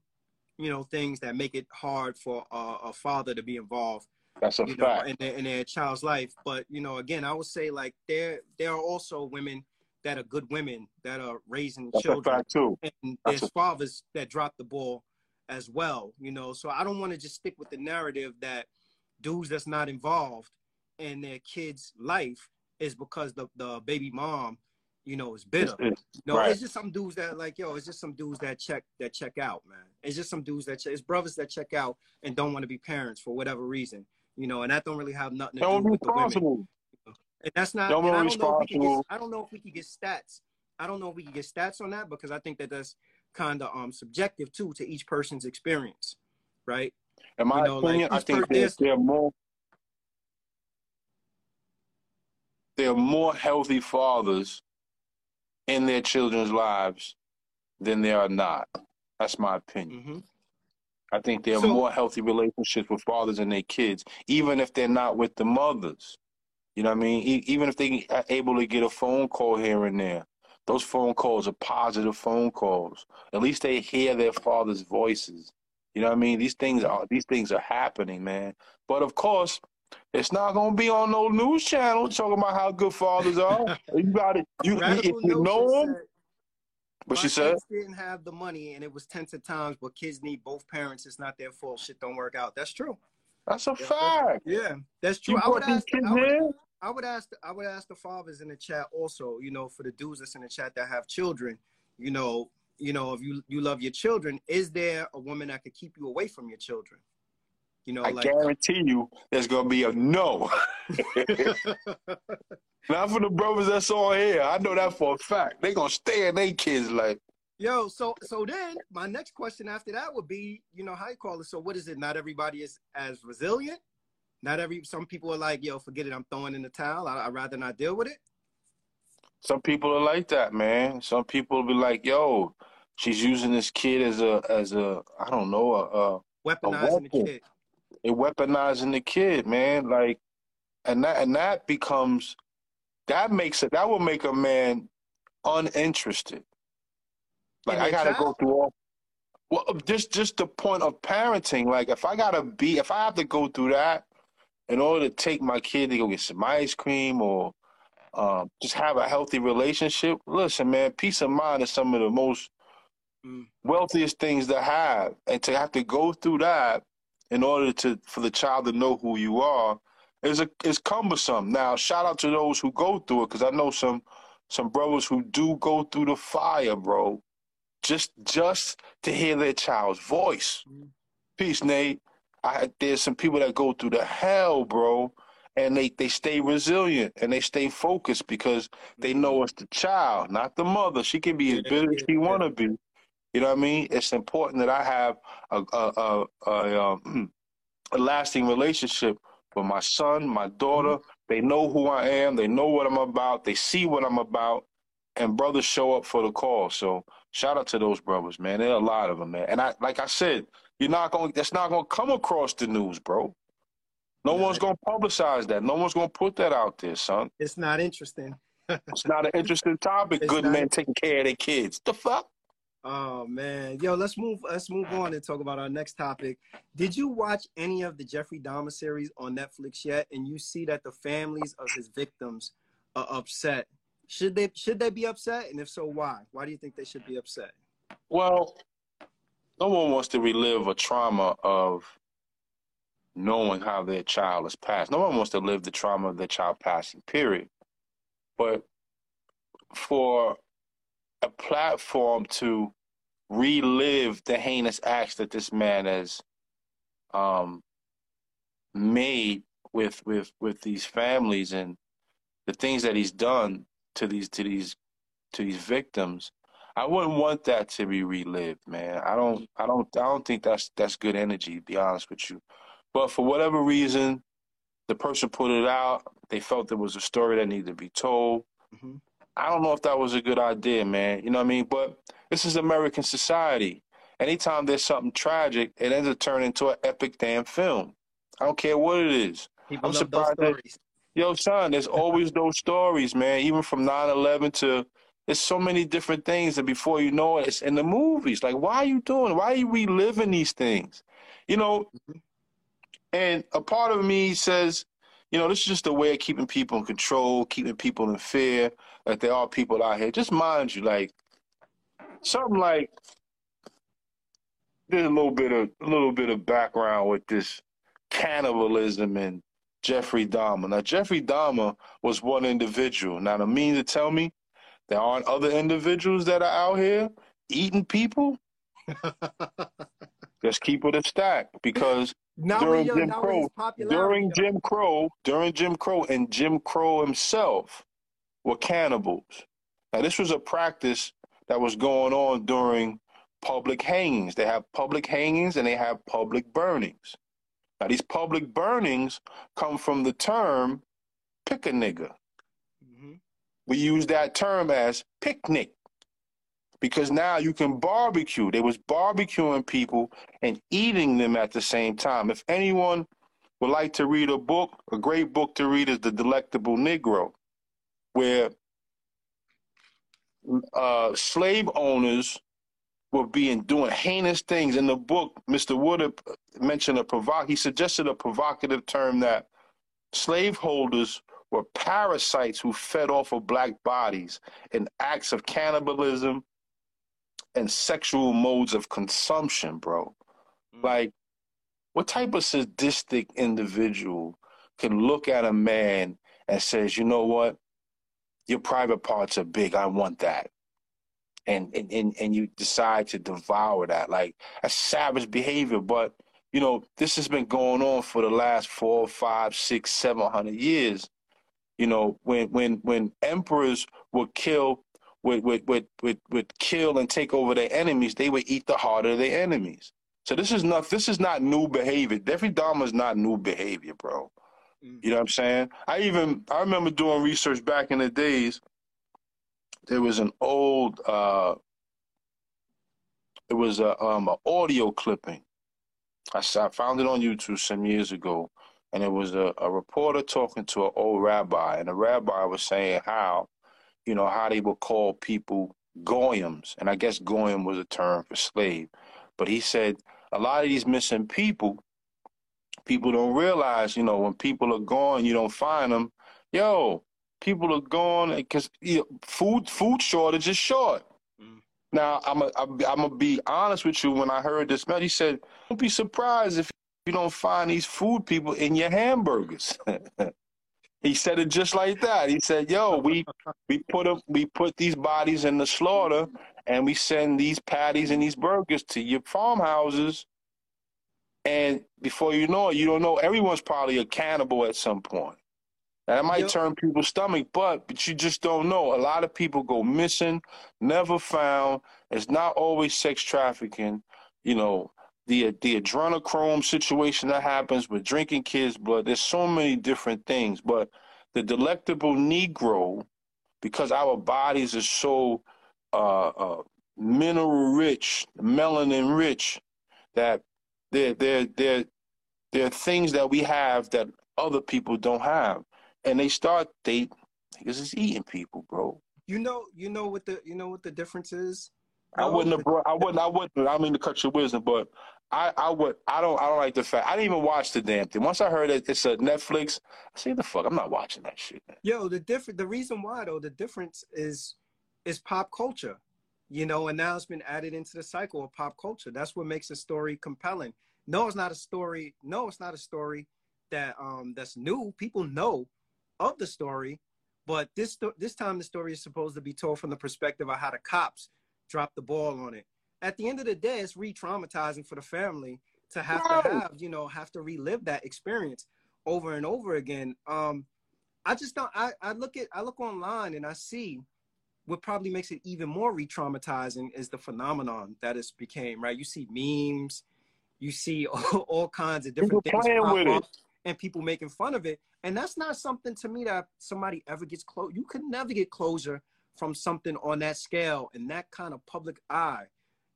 you know things that make it hard for a, a father to be involved. That's a you fact. Know, in, their, in their child's life, but you know again I would say like there there are also women that are good women that are raising That's children. too. And there's a... fathers that drop the ball as well, you know. So I don't want to just stick with the narrative that dudes that's not involved in their kid's life is because the, the baby mom, you know, is bitter. No, right. it's just some dudes that like, yo, it's just some dudes that check that check out, man. It's just some dudes that check, it's brothers that check out and don't want to be parents for whatever reason, you know, and that don't really have nothing to do with the women. And that's not. And I, don't know if we can get, I don't know if we can get stats. I don't know if we can get stats on that because I think that that's kind of um subjective too to each person's experience, right? In my you know, opinion, like I think there's, there are more there are more healthy fathers in their children's lives than there are not. That's my opinion. Mm-hmm. I think there are so, more healthy relationships with fathers and their kids, even if they're not with the mothers. You know what I mean? E- even if they are able to get a phone call here and there, those phone calls are positive phone calls. At least they hear their father's voices. You know what I mean? These things are these things are happening, man. But of course, it's not gonna be on no news channel talking about how good fathers are. [laughs] you got it. You if you know them. But she said didn't have the money, and it was tens of times. But kids need both parents. It's not their fault. Shit don't work out. That's true. That's a yeah, fact. yeah, that's true. You I would, ask, I, would, I would ask. I would ask the fathers in the chat also. You know, for the dudes that's in the chat that have children. You know, you know, if you you love your children, is there a woman that could keep you away from your children? You know, I like, guarantee you, there's gonna be a no. [laughs] Not for the brothers that's on here. I know that for a fact. They gonna stay in their kids' life. Yo, so so then my next question after that would be, you know, how you call it? So what is it? Not everybody is as resilient. Not every. Some people are like, yo, forget it. I'm throwing in the towel. I, would rather not deal with it. Some people are like that, man. Some people will be like, yo, she's using this kid as a as a I don't know a, a weaponizing a the kid. It weaponizing the kid, man. Like, and that and that becomes that makes it that will make a man uninterested. Like I gotta child? go through all. Well, just just the point of parenting. Like if I gotta be, if I have to go through that in order to take my kid to go get some ice cream or um, just have a healthy relationship. Listen, man, peace of mind is some of the most mm. wealthiest things to have, and to have to go through that in order to for the child to know who you are is a is cumbersome. Now, shout out to those who go through it because I know some some brothers who do go through the fire, bro just just to hear their child's voice. Mm-hmm. Peace, Nate. I there's some people that go through the hell, bro, and they they stay resilient and they stay focused because they know mm-hmm. it's the child, not the mother. She can be as bitter as she wanna be. You know what I mean? It's important that I have a a a, a, um, [clears throat] a lasting relationship with my son, my daughter. Mm-hmm. They know who I am. They know what I'm about. They see what I'm about, and brothers show up for the call. So shout out to those brothers, man. There are a lot of them, man. And I, like I said, you're not going. That's not going to come across the news, bro. No one's going to publicize that. No one's going to put that out there, son. It's not interesting. [laughs] it's not an interesting topic. It's Good men taking care of their kids. The fuck? Oh man, yo, let's move. Let's move on and talk about our next topic. Did you watch any of the Jeffrey Dahmer series on Netflix yet? And you see that the families of his victims are upset should they should they be upset? And if so, why? Why do you think they should be upset? Well, no one wants to relive a trauma of knowing how their child has passed. No one wants to live the trauma of their child passing, period. But for a platform to relive the heinous acts that this man has um, made with with with these families and the things that he's done to these to these to these victims. I wouldn't want that to be relived, man. I don't I don't I don't think that's that's good energy, to be honest with you. But for whatever reason, the person put it out. They felt there was a story that needed to be told. Mm-hmm. I don't know if that was a good idea, man. You know what I mean? But this is American society. Anytime there's something tragic, it ends up turning into an epic damn film. I don't care what it is. People I'm surprised that, yo, son, there's [laughs] always those stories, man. Even from 9/11 to there's so many different things that before you know it, it's in the movies. Like, why are you doing? Why are you reliving these things? You know. Mm-hmm. And a part of me says, you know, this is just a way of keeping people in control, keeping people in fear that there are people out here. Just mind you, like something like there's a little bit of a little bit of background with this cannibalism and Jeffrey Dahmer. Now Jeffrey Dahmer was one individual. Now to mean to tell me there aren't other individuals that are out here eating people? [laughs] Just keep it a stack because now during young, Jim Crow, during Jim Crow, during Jim Crow, and Jim Crow himself were cannibals. Now, this was a practice that was going on during public hangings. They have public hangings and they have public burnings. Now, these public burnings come from the term pick a nigga. Mm-hmm. We use that term as picnic because now you can barbecue. They was barbecuing people and eating them at the same time. If anyone would like to read a book, a great book to read is The Delectable Negro, where uh, slave owners were being doing heinous things. In the book, Mr. Wood mentioned a provoc. He suggested a provocative term that slaveholders were parasites who fed off of black bodies in acts of cannibalism and sexual modes of consumption, bro. Mm. Like, what type of sadistic individual can look at a man and says, you know what? Your private parts are big. I want that. And, and, and, and you decide to devour that. Like, a savage behavior. But, you know, this has been going on for the last four, five, six, seven hundred years. You know, when when when emperors would kill would, would, would, would, would kill and take over their enemies, they would eat the heart of their enemies. So this is not this is not new behavior. Dahmer is not new behavior, bro. Mm-hmm. You know what I'm saying? I even I remember doing research back in the days. There was an old uh it was a um an audio clipping. I, I found it on YouTube some years ago, and it was a, a reporter talking to an old rabbi, and the rabbi was saying how you know, how they would call people goyams. And I guess goyim was a term for slave. But he said a lot of these missing people, people don't realize, you know, when people are gone, you don't find them. Yo, people are gone because you know, food food shortage is short. Mm. Now I'm a, I'm gonna be honest with you. When I heard this man, he said, "Don't be surprised if you don't find these food people in your hamburgers." [laughs] He said it just like that. He said, "Yo, we we put a, we put these bodies in the slaughter, and we send these patties and these burgers to your farmhouses. And before you know it, you don't know. Everyone's probably a cannibal at some point. And that might yep. turn people's stomach, but but you just don't know. A lot of people go missing, never found. It's not always sex trafficking. You know, the the adrenochrome situation that happens with drinking kids' blood. There's so many different things, but the delectable Negro, because our bodies are so uh, uh, mineral rich, melanin rich, that there there there there are things that we have that other people don't have, and they start they because it's eating people, bro. You know, you know what the you know what the difference is. I wouldn't have brought. I wouldn't. I wouldn't. I mean to cut your wisdom, but I, I would. I don't. I don't like the fact. I didn't even watch the damn thing. Once I heard that it's a Netflix, I say the fuck. I'm not watching that shit. Man. Yo, the different. The reason why though, the difference is, is pop culture, you know, and now it's been added into the cycle of pop culture. That's what makes a story compelling. No, it's not a story. No, it's not a story that um that's new. People know of the story, But this this time the story is supposed to be told from the perspective of how the cops dropped the ball on it. At the end of the day, it's re-traumatizing for the family to have to have you know have to relive that experience over and over again. Um, I just don't. I, I look at I look online and I see what probably makes it even more re-traumatizing is the phenomenon that it's became. Right, you see memes, you see all, [laughs] all kinds of different people things with it. and people making fun of it, and that's not something to me that somebody ever gets close. You could never get closure from something on that scale and that kind of public eye.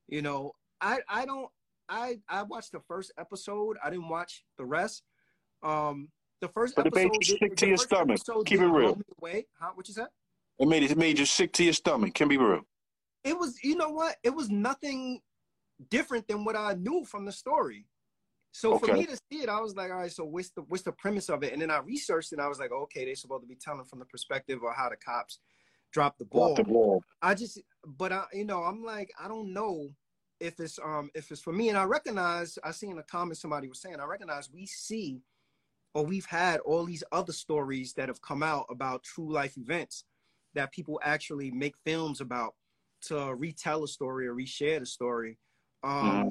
You know, I I don't I I watched the first episode. I didn't watch the rest. Um, the first but episode. it stick to your stomach. Keep it real. Away. Huh? What you said? It made it made you sick to your stomach. Can be real. It was. You know what? It was nothing different than what I knew from the story. So okay. for me to see it, I was like, all right, so what's the what's the premise of it? And then I researched it. and I was like, okay, they're supposed to be telling from the perspective of how the cops dropped the ball. Drop the ball. I just, but I, you know, I'm like, I don't know if it's um if it's for me. And I recognize, I see in the comments somebody was saying, I recognize we see or we've had all these other stories that have come out about true life events that people actually make films about to retell a story or reshare the story. Um, mm-hmm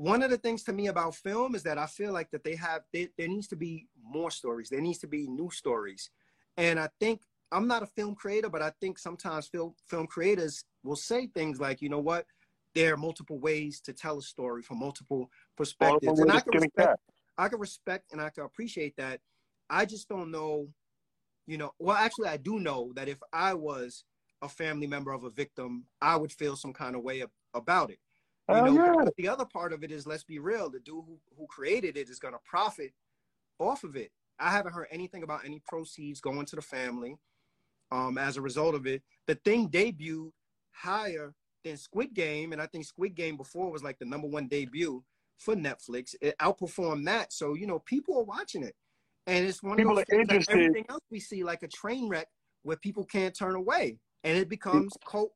one of the things to me about film is that I feel like that they have they, there needs to be more stories. There needs to be new stories, and I think I'm not a film creator, but I think sometimes film film creators will say things like, you know what, there are multiple ways to tell a story from multiple perspectives, and I can respect, I can respect and I can appreciate that. I just don't know, you know. Well, actually, I do know that if I was a family member of a victim, I would feel some kind of way about it you know, yeah. the other part of it is let's be real, the dude who, who created it is gonna profit off of it. I haven't heard anything about any proceeds going to the family um, as a result of it. The thing debuted higher than Squid Game, and I think Squid Game before was like the number one debut for Netflix. It outperformed that, so you know people are watching it, and it's one people of those things like everything else we see, like a train wreck where people can't turn away, and it becomes cult,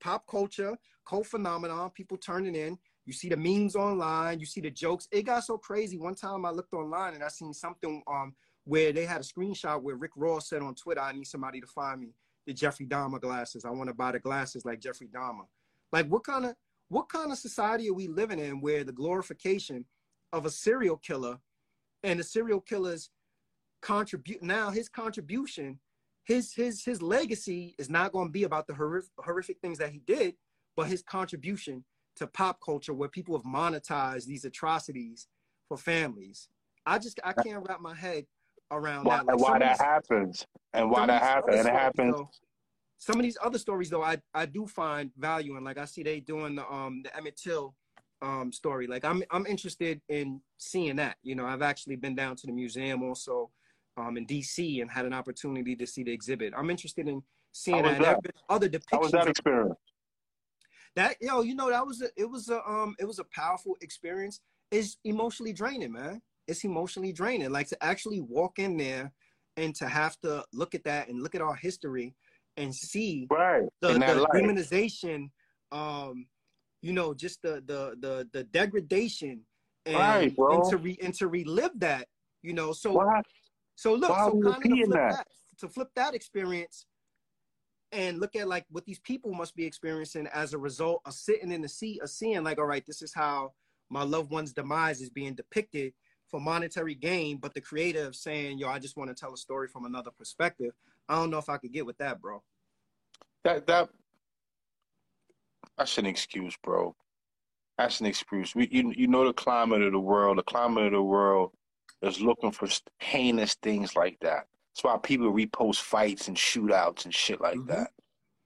pop culture cult phenomenon, people turning in. You see the memes online, you see the jokes. It got so crazy. One time I looked online and I seen something um where they had a screenshot where Rick Ross said on Twitter, I need somebody to find me the Jeffrey Dahmer glasses. I want to buy the glasses like Jeffrey Dahmer. Like what kind of what kind of society are we living in where the glorification of a serial killer and the serial killer's contribute now his contribution his his his legacy is not going to be about the horrific, horrific things that he did but his contribution to pop culture where people have monetized these atrocities for families. I just I can't wrap my head around why, that. Like why that these, happens and why that happens and it happens. Though, some of these other stories though, I I do find value in. Like I see they doing the um the Emmett Till um story. Like I'm I'm interested in seeing that. You know, I've actually been down to the museum also um in DC and had an opportunity to see the exhibit. I'm interested in seeing that. that? Other depictions. How was that experience? that yo, you know, that was a, it was a um it was a powerful experience. It's emotionally draining, man. It's emotionally draining. Like to actually walk in there and to have to look at that and look at our history and see right. the, the demonization, um, you know, just the the the the degradation and, right, bro. and to re and to relive that, you know. So what? so look, Why so kind of to flip that? that to flip that experience and look at like what these people must be experiencing as a result of sitting in the seat of seeing like all right this is how my loved one's demise is being depicted for monetary gain but the creative saying yo i just want to tell a story from another perspective i don't know if i could get with that bro that that that's an excuse bro that's an excuse we, you, you know the climate of the world the climate of the world is looking for heinous things like that that's why people repost fights and shootouts and shit like mm-hmm. that.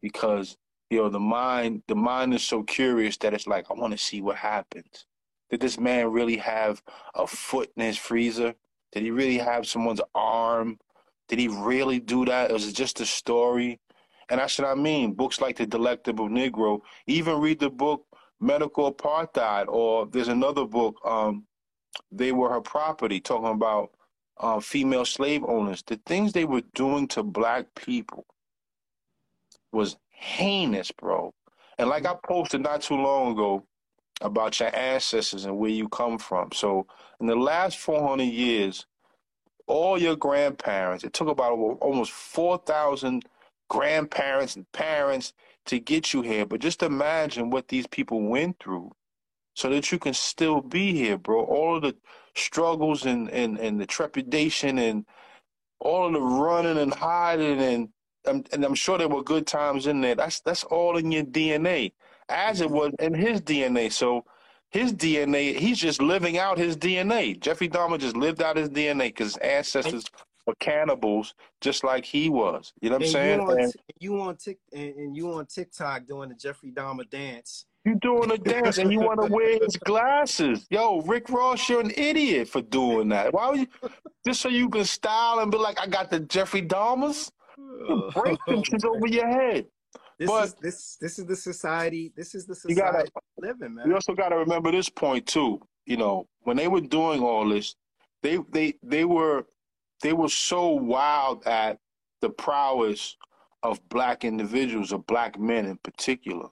Because, you know, the mind the mind is so curious that it's like, I want to see what happens. Did this man really have a foot in his freezer? Did he really have someone's arm? Did he really do that? Or was it just a story? And that's what I mean. Books like The Delectable Negro, even read the book Medical Apartheid, or there's another book, um, They Were Her Property, talking about uh, female slave owners, the things they were doing to black people was heinous, bro. And like I posted not too long ago about your ancestors and where you come from. So in the last 400 years, all your grandparents. It took about almost 4,000 grandparents and parents to get you here. But just imagine what these people went through so that you can still be here, bro. All of the struggles and, and, and the trepidation and all of the running and hiding and um, and I'm sure there were good times in there. That's that's all in your DNA, as it was in his DNA. So his DNA, he's just living out his DNA. Jeffrey Dahmer just lived out his DNA because his ancestors were cannibals, just like he was. You know what I'm saying? You on, and, you on Tik and you on TikTok doing the Jeffrey Dahmer dance. You doing a dance and you want to wear his glasses. Yo, Rick Ross, you're an idiot for doing that. Why would you just so you can style and be like, I got the Jeffrey Dahmers? You break them [laughs] shit over your head. This but is this this is the society. This is the society you gotta, living, man. You also got to remember this point too. You know, when they were doing all this, they they they were they were so wild at the prowess of black individuals or black men in particular.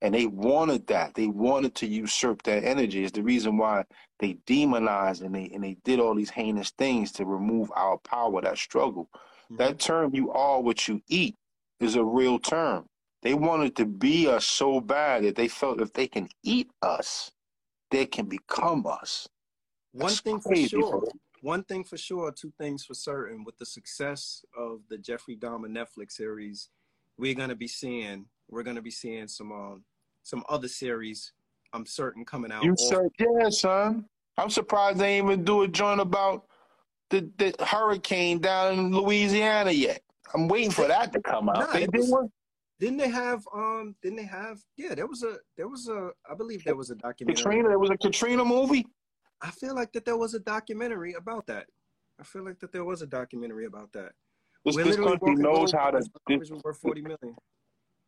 And they wanted that. They wanted to usurp that energy. Is the reason why they demonized and they and they did all these heinous things to remove our power, that struggle. Mm-hmm. That term, you are what you eat, is a real term. They wanted to be us so bad that they felt if they can eat us, they can become us. One That's thing for sure. One thing for sure, two things for certain. With the success of the Jeffrey Dahmer Netflix series, we're gonna be seeing we're gonna be seeing some um some other series. I'm certain coming out. You said yeah, son. I'm surprised they even do a joint about the, the hurricane down in Louisiana yet. I'm waiting for that to come out. Nah, they did one. Didn't they have um didn't they have yeah, there was a there was a I believe there was a documentary. Katrina, there was a Katrina movie? I feel like that there was a documentary about that. I feel like that there was a documentary about that. This, this country knows how to this, worth 40 million.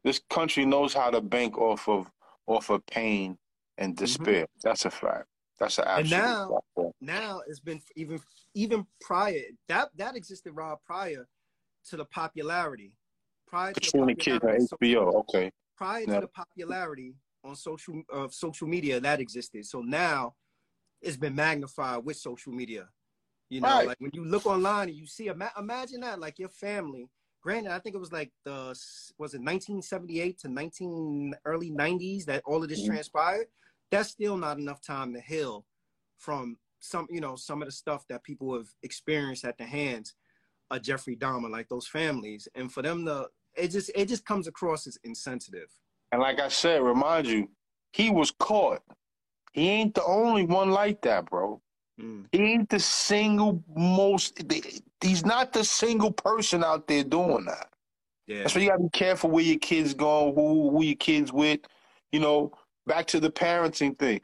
This country knows how to bank off of off of pain and mm-hmm. despair. Mm-hmm. That's a fact. That's an absolute. And now, fact. now it's been even even prior that that existed, Rob, prior to the popularity. Prior to the popularity, on HBO, okay. Prior yeah. to the popularity on social of uh, social media that existed. So now it's been magnified with social media. You know, right. like when you look online and you see, imagine that, like your family. Granted, I think it was like the was it 1978 to 19 early 90s that all of this mm-hmm. transpired. That's still not enough time to heal from some, you know, some of the stuff that people have experienced at the hands of Jeffrey Dahmer, like those families, and for them to, it just it just comes across as insensitive. And like I said, remind you, he was caught. He ain't the only one like that, bro. Mm. He ain't the single most. He's not the single person out there doing that. Yeah. That's why you gotta be careful where your kids go, who who your kids with. You know, back to the parenting thing.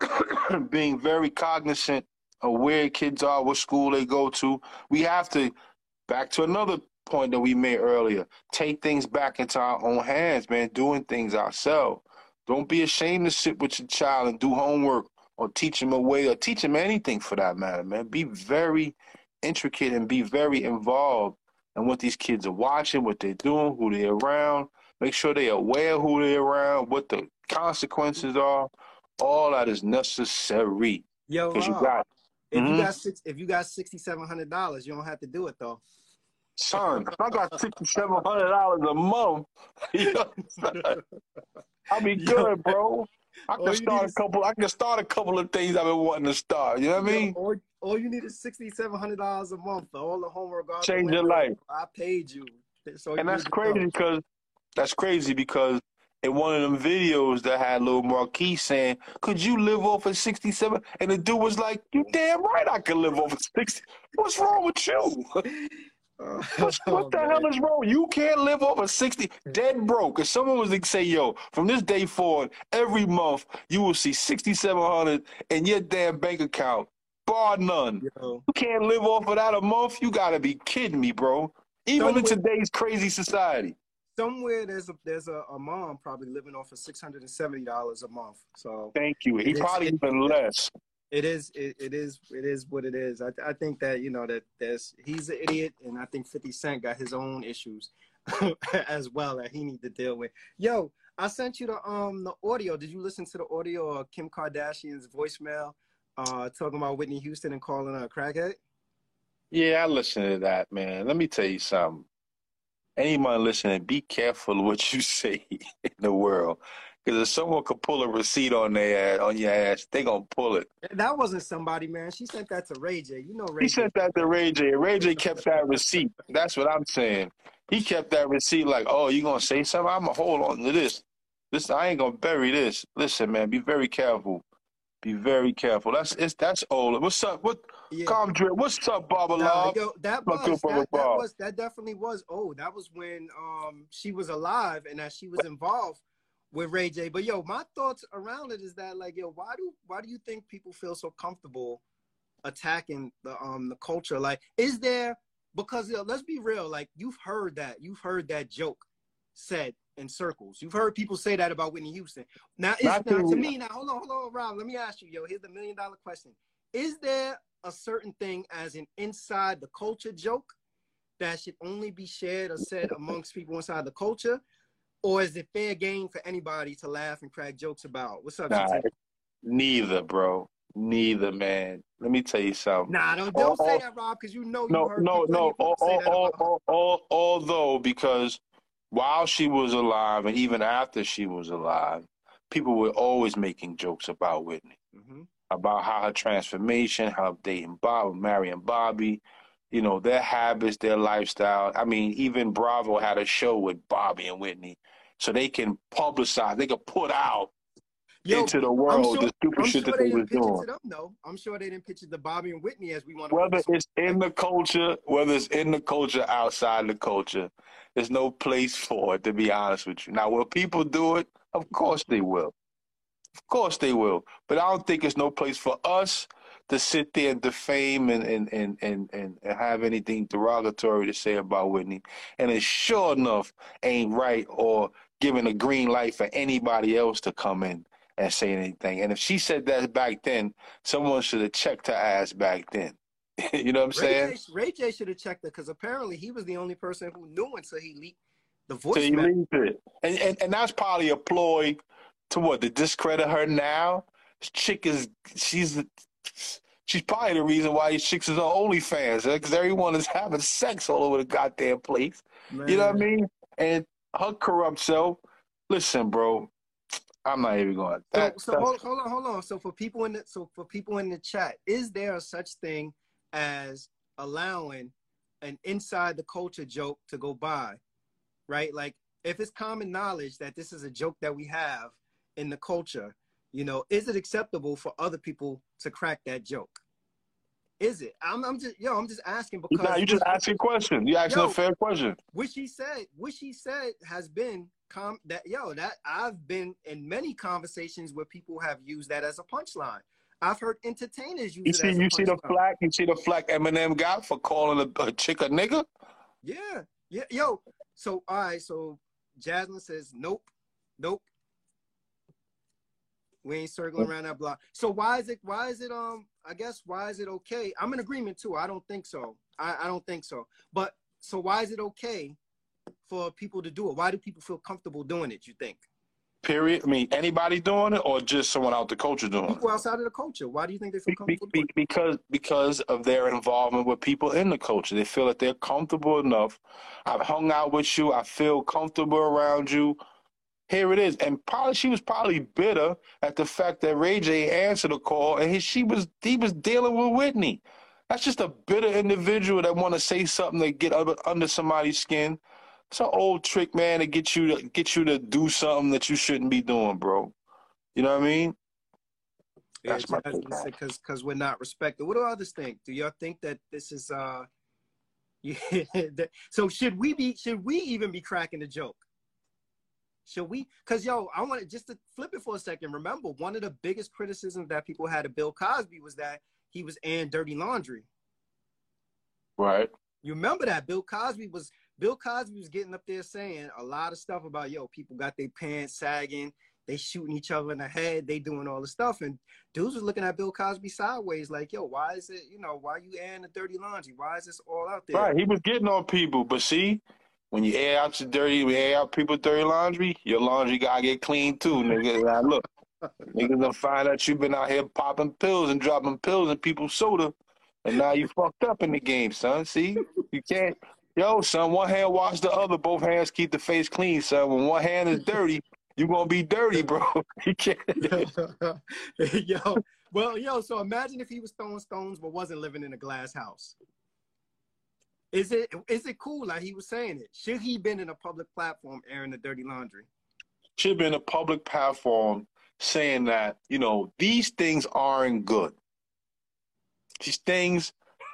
[coughs] being very cognizant of where kids are, what school they go to. We have to, back to another point that we made earlier, take things back into our own hands, man, doing things ourselves. Don't be ashamed to sit with your child and do homework or teach them a way or teach them anything for that matter, man. Be very intricate and be very involved in what these kids are watching, what they're doing, who they're around. Make sure they're aware who they're around, what the consequences are all that is necessary. Yo, you got, if mm-hmm. you got six, if you got sixty seven hundred dollars, you don't have to do it though. Son, if I got sixty seven hundred dollars a month, [laughs] you know, I'll be good, Yo, bro. I can start a couple. I can start a couple of things I've been wanting to start. You know what I mean? All, all you need is sixty seven hundred dollars a month for all the homework. Change your life. I paid you. So and that's crazy because that's crazy because in one of them videos that had little Marquis saying, "Could you live off of 67?" And the dude was like, "You damn right I can live off of 60. What's wrong with you? [laughs] What's, what [laughs] oh, the oh, hell is wrong? You can't live off of 60 dead broke. If someone was to say, yo, from this day forward, every month you will see 6,700 in your damn bank account, bar none. Yo. You can't live off of that a month? You gotta be kidding me, bro. Even in today's crazy society somewhere there's a there's a, a mom probably living off of six hundred and seventy dollars a month. So thank you. He probably even less. It is it, it is it is what it is. I I think that you know that there's he's an idiot, and I think Fifty Cent got his own issues [laughs] as well that he need to deal with. Yo, I sent you the um the audio. Did you listen to the audio of Kim Kardashian's voicemail uh talking about Whitney Houston and calling her a crackhead? Yeah, I listened to that, man. Let me tell you something. Anyone listening, be careful what you [laughs] say in the world. Because if someone could pull a receipt on their ass, on your ass, they gonna pull it. That wasn't somebody, man. She sent that to Ray J. You know Ray He J. sent that to Ray J. Ray J kept that receipt. That's what I'm saying. He kept that receipt like, oh, you gonna say something? I'm gonna hold on to this. This I ain't gonna bury this. Listen, man, be very careful. Be very careful. That's it's that's old. What's up? What Yeah. calm drip? What's up, Baba Nah, Love? yo, that was that, that was that definitely was. Oh, that was when um she was alive and that she was involved with Ray J. But yo, my thoughts around it is that like yo, why do why do you think people feel so comfortable attacking the um the culture? Like, is there because yo, let's be real, like you've heard that you've heard that joke said in circles. You've heard people say that about Whitney Houston. Now, is, now to- me, now hold on, hold on, Rob. Let me ask you, yo. Here's the million dollar question: Is there a certain thing as an inside the culture joke that should only be shared or said amongst people inside the culture, or is it fair game for anybody to laugh and crack jokes about? What's up, Nah, neither, bro. Neither, man. Let me tell you something. Nah, don't don't Oh, say that, Rob, because you know you No, heard no, no. of people Al- say al- that al- about her. al- al- Although, because while she was alive and even after she was alive, people were always making jokes about Whitney, Mhm. about how her transformation, how dating Bob, marrying Bobby, you know, their habits, their lifestyle. I mean, even Bravo had a show with Bobby and Whitney, so they can publicize, they can put out Yo, into the world sure, the stupid I'm shit sure that they they was doing. it to them, though. I'm sure they didn't pitch it to Bobby and Whitney as we want to. whether it's in the culture, whether it's in the culture, outside the culture, there's no place for it, to be honest with you. Now, will people do it? Of course they will. Of course they will. But I don't think there's no place for us to sit there and defame and, and, and, and, and have anything derogatory to say about Whitney. And it sure enough ain't right or giving a green light for anybody else to come in and say anything. And if she said that back then, someone should have checked her ass back then. [laughs] you know what I'm saying? Ray J, Ray J should have checked it because apparently he was the only person who knew until he leaked the So voicemail. it. And, and and that's probably a ploy to what to discredit her now. This chick is she's she's probably the reason why these chicks is on OnlyFans because everyone is having sex all over the goddamn place. You know what I mean? And her corrupt self. Listen, bro, I'm not even going. So, That, so that's- hold, hold on, hold on. So for people in the so for people in the chat, is there a such thing as allowing an inside the culture joke to go by? Right? Like if it's common knowledge that this is a joke that we have in the culture, you know, is it acceptable for other people to crack that joke? Is it? I'm, I'm just yo, I'm just asking because Nah, you just asking a question. You asking Yo. a fair question. what she said, what she said has been com that yo, that I've been in many conversations where people have used that as a punchline. I've heard entertainers use You see, as a you see the flack. You see the flack Eminem got for calling a, a chick a nigga. Yeah, yeah, yo. So all right, so Jasmine says nope, nope. We ain't circling around that block. So why is it? Why is it? Um, I guess why is it okay? I'm in agreement too. I don't think so. I, I don't think so. But so why is it okay for people to do it? Why do people feel comfortable doing it? You think Period. I mean, anybody doing it, or just someone out the culture doing it? people outside of the culture? Why do you think they feel Be- comfortable? be- doing it? because because of their involvement with people in the culture. They feel that they're comfortable enough. I've hung out with you. I feel comfortable around you. Here it is. And probably she was probably bitter at the fact that Ray J answered the call and he, she was he was dealing with Whitney. That's just a bitter individual that want to say something to get under, under somebody's skin. It's an old trick, man, to get you to get you to do something that you shouldn't be doing, bro. You know what I mean? Yeah, my Jasmine take on said because because we're not respected. What do others think? Do y'all think that this is uh, [laughs] yeah? that- so should we be? Should we even be cracking the joke? Should we? Because yo, I want to just to flip it for a second. Remember, one of the biggest criticisms that people had of Bill Cosby was that he was airing dirty laundry. Right. You remember that Bill Cosby was Bill Cosby was getting up there saying a lot of stuff about yo, people got their pants sagging, they shooting each other in the head, they doing all the stuff, and dudes was looking at Bill Cosby sideways, like yo, why is it, you know, why you airing the dirty laundry? Why is this all out there? Right, he was getting on people, but see, when you air out your dirty, you air out people's dirty laundry, your laundry gotta get clean too, nigga. Now look, [laughs] niggas gonna find out you've been out here popping pills and dropping pills in people's soda. And now you fucked up in the game, son. See? You can't yo, son, one hand wash the other, both hands keep the face clean, son. When one hand is dirty, you're gonna be dirty, bro. [laughs] you can't [laughs] yo. Well, yo, so imagine if he was throwing stones but wasn't living in a glass house. Is it is it cool like he was saying it? Should he been in a public platform airing the dirty laundry? Should be in a public platform saying that, you know, these things aren't good. These things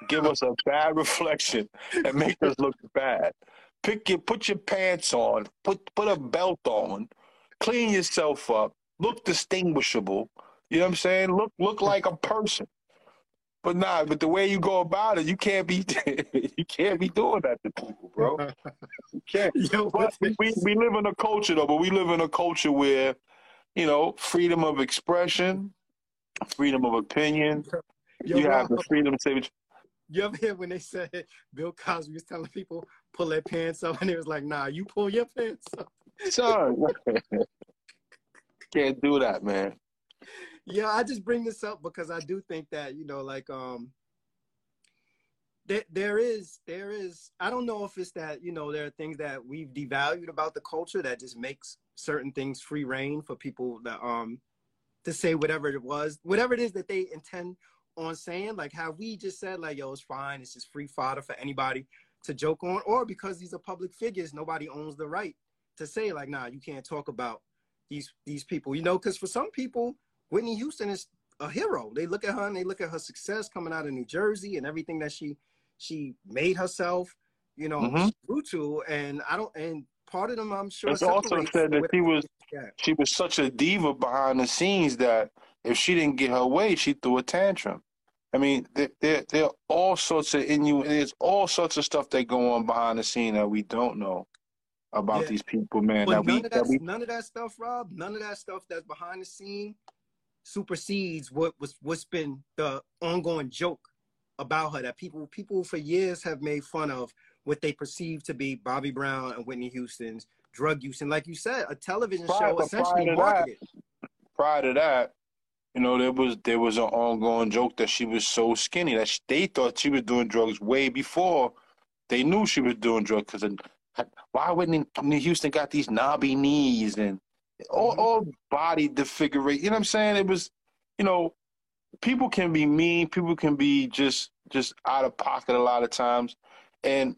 give us a bad reflection and make us look bad. Pick your put your pants on, put put a belt on, clean yourself up, look distinguishable. You know what I'm saying? Look look like a person. But nah, but the way you go about it, you can't be [laughs] you can't be doing that to people, bro. [laughs] You can't. Yo, we, we live in a culture though, but we live in a culture where, you know, freedom of expression, freedom of opinion. Yo, you have the freedom to say what you ever hear when they said Bill Cosby was telling people pull their pants up, [laughs] and it was like, "Nah, you pull your pants up." Son, can't do that, man. Yeah, I just bring this up because I do think that you know, like, um, there there is there is I don't know if it's that you know there are things that we've devalued about the culture that just makes certain things free reign for people that um to say whatever it was, whatever it is that they intend on saying, like how we just said, like, yo, it's fine, it's just free fodder for anybody to joke on, or because these are public figures, nobody owns the right to say, like, nah, you can't talk about these these people, you know, because for some people, Whitney Houston is a hero. They look at her and they look at her success coming out of New Jersey and everything that she she made herself, you know, mm-hmm. grew to. And I don't and part of them I'm sure it's also said that she was she was such a diva behind the scenes that if she didn't get her way, she threw a tantrum. I mean, there, there, there are all sorts of inu- there's all sorts of stuff that go on behind the scene that we don't know about yeah. these people, man. That none, we, of that, that we... none of that stuff, Rob, none of that stuff that's behind the scene supersedes what was what's been the ongoing joke about her that people people for years have made fun of what they perceive to be Bobby Brown and Whitney Houston's drug use. And like you said, a television prior, show essentially marketed. That, prior to that, you know, there was there was an ongoing joke that she was so skinny that she, they thought she was doing drugs way before they knew she was doing drugs. Because why wouldn't Houston got these knobby knees and all, mm-hmm. all body disfiguration? You know what I'm saying? It was, you know, people can be mean, people can be just just out of pocket a lot of times, and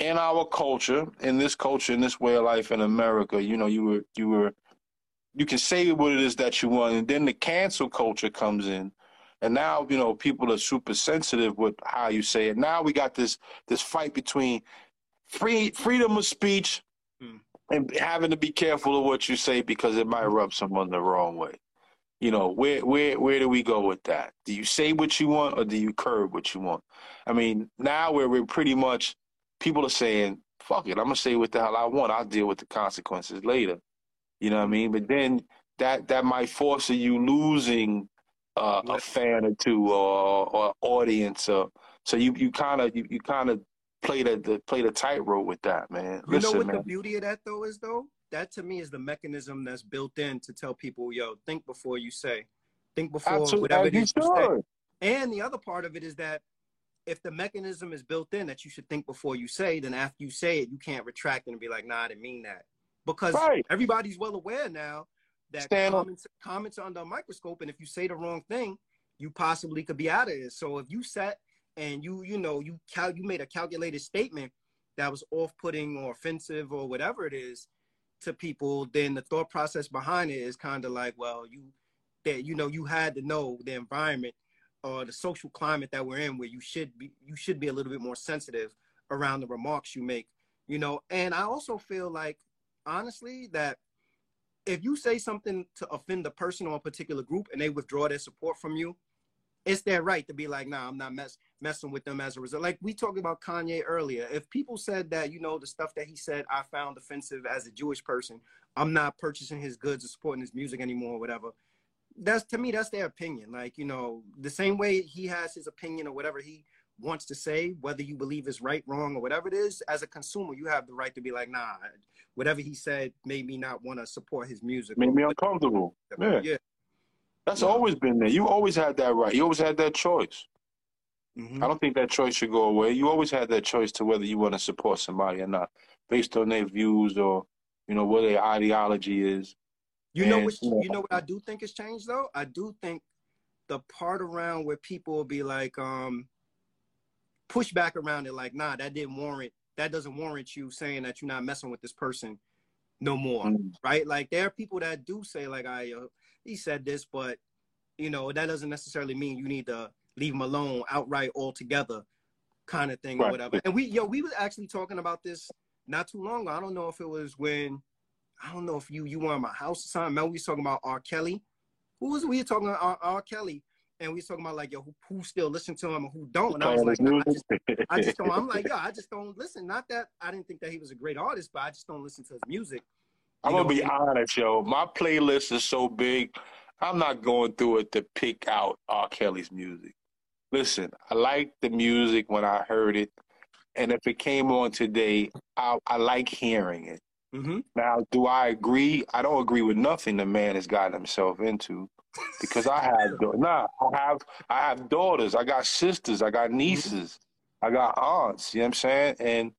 in our culture, in this culture, in this way of life in America, you know, you were you were you can say what it is that you want, and then the cancel culture comes in, and now you know people are super sensitive with how you say it. Now we got this this fight between free freedom of speech hmm. And having to be careful of what you say because it might rub someone the wrong way. You know, where where where do we go with that? Do you say what you want or do you curb what you want? I mean, now where we're pretty much people are saying, "Fuck it, I'm gonna say what the hell I want. I'll deal with the consequences later." You know what I mean? But then that that might force you losing uh, a fan or two or, or audience. Or, so you you kind of you, you kind of play the, the play the tightrope with that, man. You Listen, know what man. the beauty of that though is though? That to me is the mechanism that's built in to tell people, yo, think before you say. Think before Absolutely. Uh, whatever it is you say. And the other part of it is that if the mechanism is built in that you should think before you say, then after you say it, you can't retract and be like, nah, I didn't mean that because right. everybody's well aware now that comments, comments are under a microscope, and if you say the wrong thing, you possibly could be out of it. So if you set and you you know you cal- you made a calculated statement that was off-putting or offensive or whatever it is to people, then the thought process behind it is kind of like, well, you that you know you had to know the environment or the social climate that we're in, where you should be you should be a little bit more sensitive around the remarks you make, you know. And I also feel like honestly that if you say something to offend a person or a particular group and they withdraw their support from you, it's their right to be like, nah, I'm not mess- messing with them as a result. Like we talked about Kanye earlier. If people said that, you know, the stuff that he said I found offensive as a Jewish person, I'm not purchasing his goods or supporting his music anymore or whatever. That's to me, that's their opinion. Like, you know, the same way he has his opinion or whatever he wants to say, whether you believe is right, wrong, or whatever it is, as a consumer, you have the right to be like, nah, whatever he said made me not want to support his music. Made me uncomfortable. Yeah. yeah. That's yeah. always been there. You always had that right. You always had that choice. Mm-hmm. I don't think that choice should go away. You always had that choice to whether you want to support somebody or not, based on their views or you know what their ideology is. You know what? You know what I do think has changed though. I do think the part around where people will be like, um, push back around it, like, nah, that didn't warrant. That doesn't warrant you saying that you're not messing with this person no more, mm-hmm. right? Like there are people that do say like, I, uh, he said this, but you know that doesn't necessarily mean you need to leave him alone outright altogether, kind of thing right. or whatever. And we, yo, we was actually talking about this not too long ago. I don't know if it was when, I don't know if you you were in my house or something. Man, we was talking about R. Kelly. Who was we talking about R. R. Kelly? And we was talking about like yo, who, who still listen to him and who don't. And I was like, nah, I, just, I just don't. I'm like, yo, I just don't listen. Not that I didn't think that he was a great artist, but I just don't listen to his music. I'm gonna be honest, yo. My playlist is so big. I'm not going through it to pick out R. Kelly's music. Listen, I like the music when I heard it, and if it came on today, I, I like hearing it. Mm-hmm. Now, do I agree? I don't agree with nothing the man has gotten himself into, because I have nah, I have I have daughters, I got sisters, I got nieces, I got aunts. You know what I'm saying? And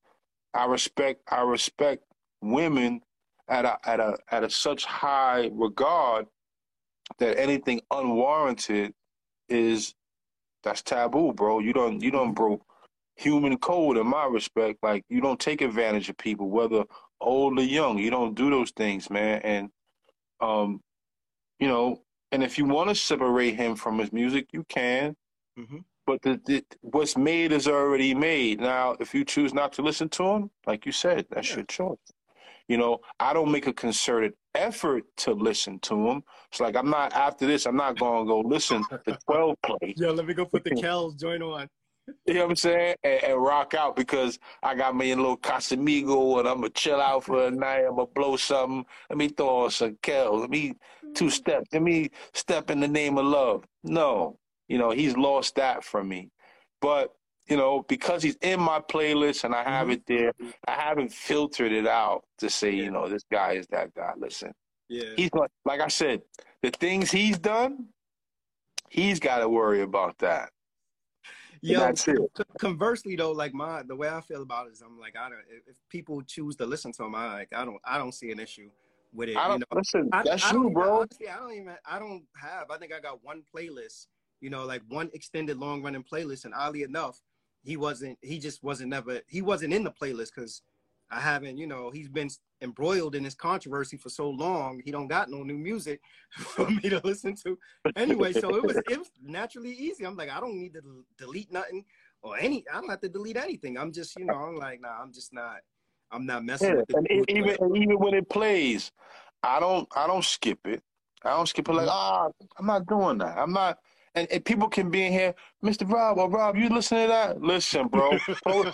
I respect I respect women at a at a at a such high regard that anything unwarranted is that's taboo, bro. You don't you don't broke human code in my respect. Like you don't take advantage of people, whether old or young. You don't do those things, man. And um, you know, and if you want to separate him from his music, you can. Mm-hmm. But the, the, what's made is already made. Now, if you choose not to listen to him, like you said, that's yeah. your choice. You know, I don't make a concerted effort to listen to him. It's like I'm not after this. I'm not going to go listen to [laughs] 12 play. Yo, let me go put the [laughs] Kells joint on. You know what I'm saying? And, and, rock out because I got me a little Casamigo and I'm gonna chill out for a night. I'm gonna blow something. Let me throw on some Kel. Let me two mm-hmm. step. Let me step in the name of love. No, you know he's lost that from me. But you know, because he's in my playlist and I have mm-hmm. it there, I haven't filtered it out to say, you know, this guy is that guy. Listen, yeah, he's like, like I said, the things he's done, he's got to worry about that. Yeah, that's it. Conversely, though, like my the way I feel about it is, I'm like, I don't. If people choose to listen to him, I like, I don't, I don't see an issue with it. I don't you know? listen. I, that's I you, bro. Honestly, I don't even. I don't have. I think I got one playlist. You know, like one extended long running playlist, and oddly enough, he wasn't he just wasn't never he wasn't in the playlist because I haven't, you know, he's been embroiled in this controversy for so long. He don't got no new music [laughs] for me to listen to. Anyway, so it was it was naturally easy. I'm like, I don't need to delete nothing or any. I don't have to delete anything. I'm just, you know, I'm like, nah, I'm just not. I'm not messing yeah, with it. And even and even when it plays, I don't I don't skip it. I don't skip it like ah, oh, I'm not doing that. I'm not and, and people can be in here, Mr. Rob, or Rob, you listen to that? Listen, bro, put,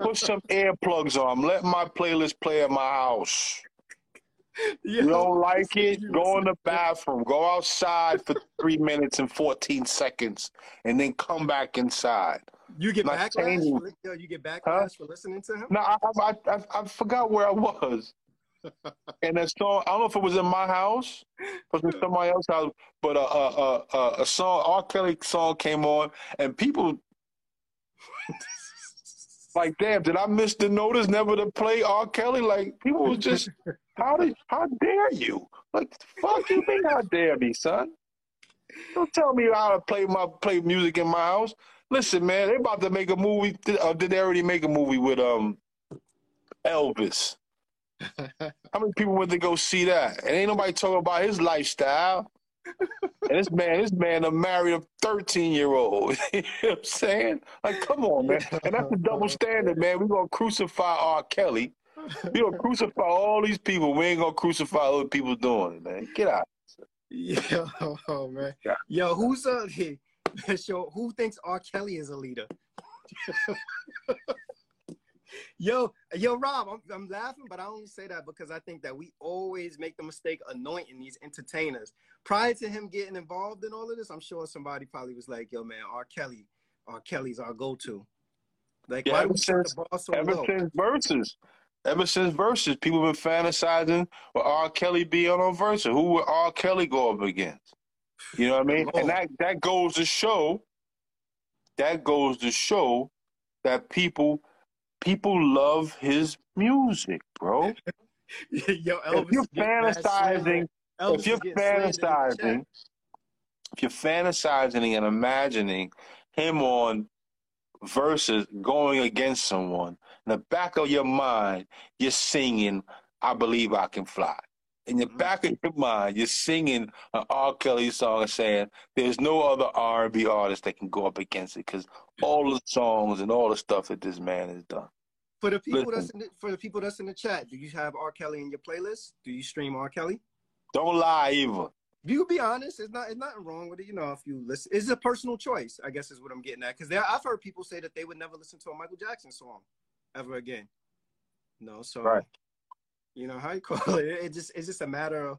put some earplugs on. Let my playlist play at my house. [laughs] Yo, you don't like it? Go in the bathroom. Go outside for three minutes and 14 seconds, and then come back inside. You get backlash. For, you get backlash huh? for listening to him. No, I, I, I, I forgot where I was and that song, I don't know if it was in my house, it was in somebody else's house, but a, a, a, a song, R. Kelly song came on, and people like, damn, did I miss the notice never to play R. Kelly? Like, people was just, how did, how dare you? Like, fuck you mean, how dare me, son? Don't tell me how to play my play music in my house. Listen, man, they about to make a movie. Uh, did they already make a movie with um Elvis? How many people went to go see that? And ain't nobody talking about his lifestyle. and this man, this man a married a 13 year old. [laughs] you know what I'm saying? Like, come on, man. And that's the double standard, man. We're gonna crucify R. Kelly. We're gonna crucify all these people. We ain't gonna crucify other people doing it, man. Get out. Yo, oh, [laughs] man. Yo, who's uh [laughs] so who thinks R. Kelly is a leader? Yo, yo, Rob, I'm, I'm laughing, but I only say that because I think that we always make the mistake anointing these entertainers. Prior to him getting involved in all of this, I'm sure somebody probably was like, "Yo, man, R. Kelly, R. Kelly's our go-to." Like, yeah, why ever since, so ever low? since Verzuz, ever since Verzuz, people been fantasizing with R. Kelly being on Verzuz. Who would R. Kelly go up against? You know what I mean? And that that goes to show that goes to show that people people love his music, bro. [laughs] Yo, Elvis if you're fantasizing, if you're fantasizing, if you're fantasizing and imagining him on Verzuz going against someone, in the back of your mind, you're singing, I believe I can fly. In the mm-hmm. back of your mind, you're singing an R. Kelly song and saying, there's no other R&B artist that can go up against it because all the songs and all the stuff that this man has done. For the people Listen. that's in the, for the people that's in the chat, do you have R. Kelly in your playlist? Do you stream R. Kelly? Don't lie either. You be honest. It's not. It's nothing wrong with it. You know, if you listen, it's a personal choice. I guess is what I'm getting at. Because I've heard people say that they would never listen to a Michael Jackson song ever again. No, so right. You know how you call it. It just it's just a matter of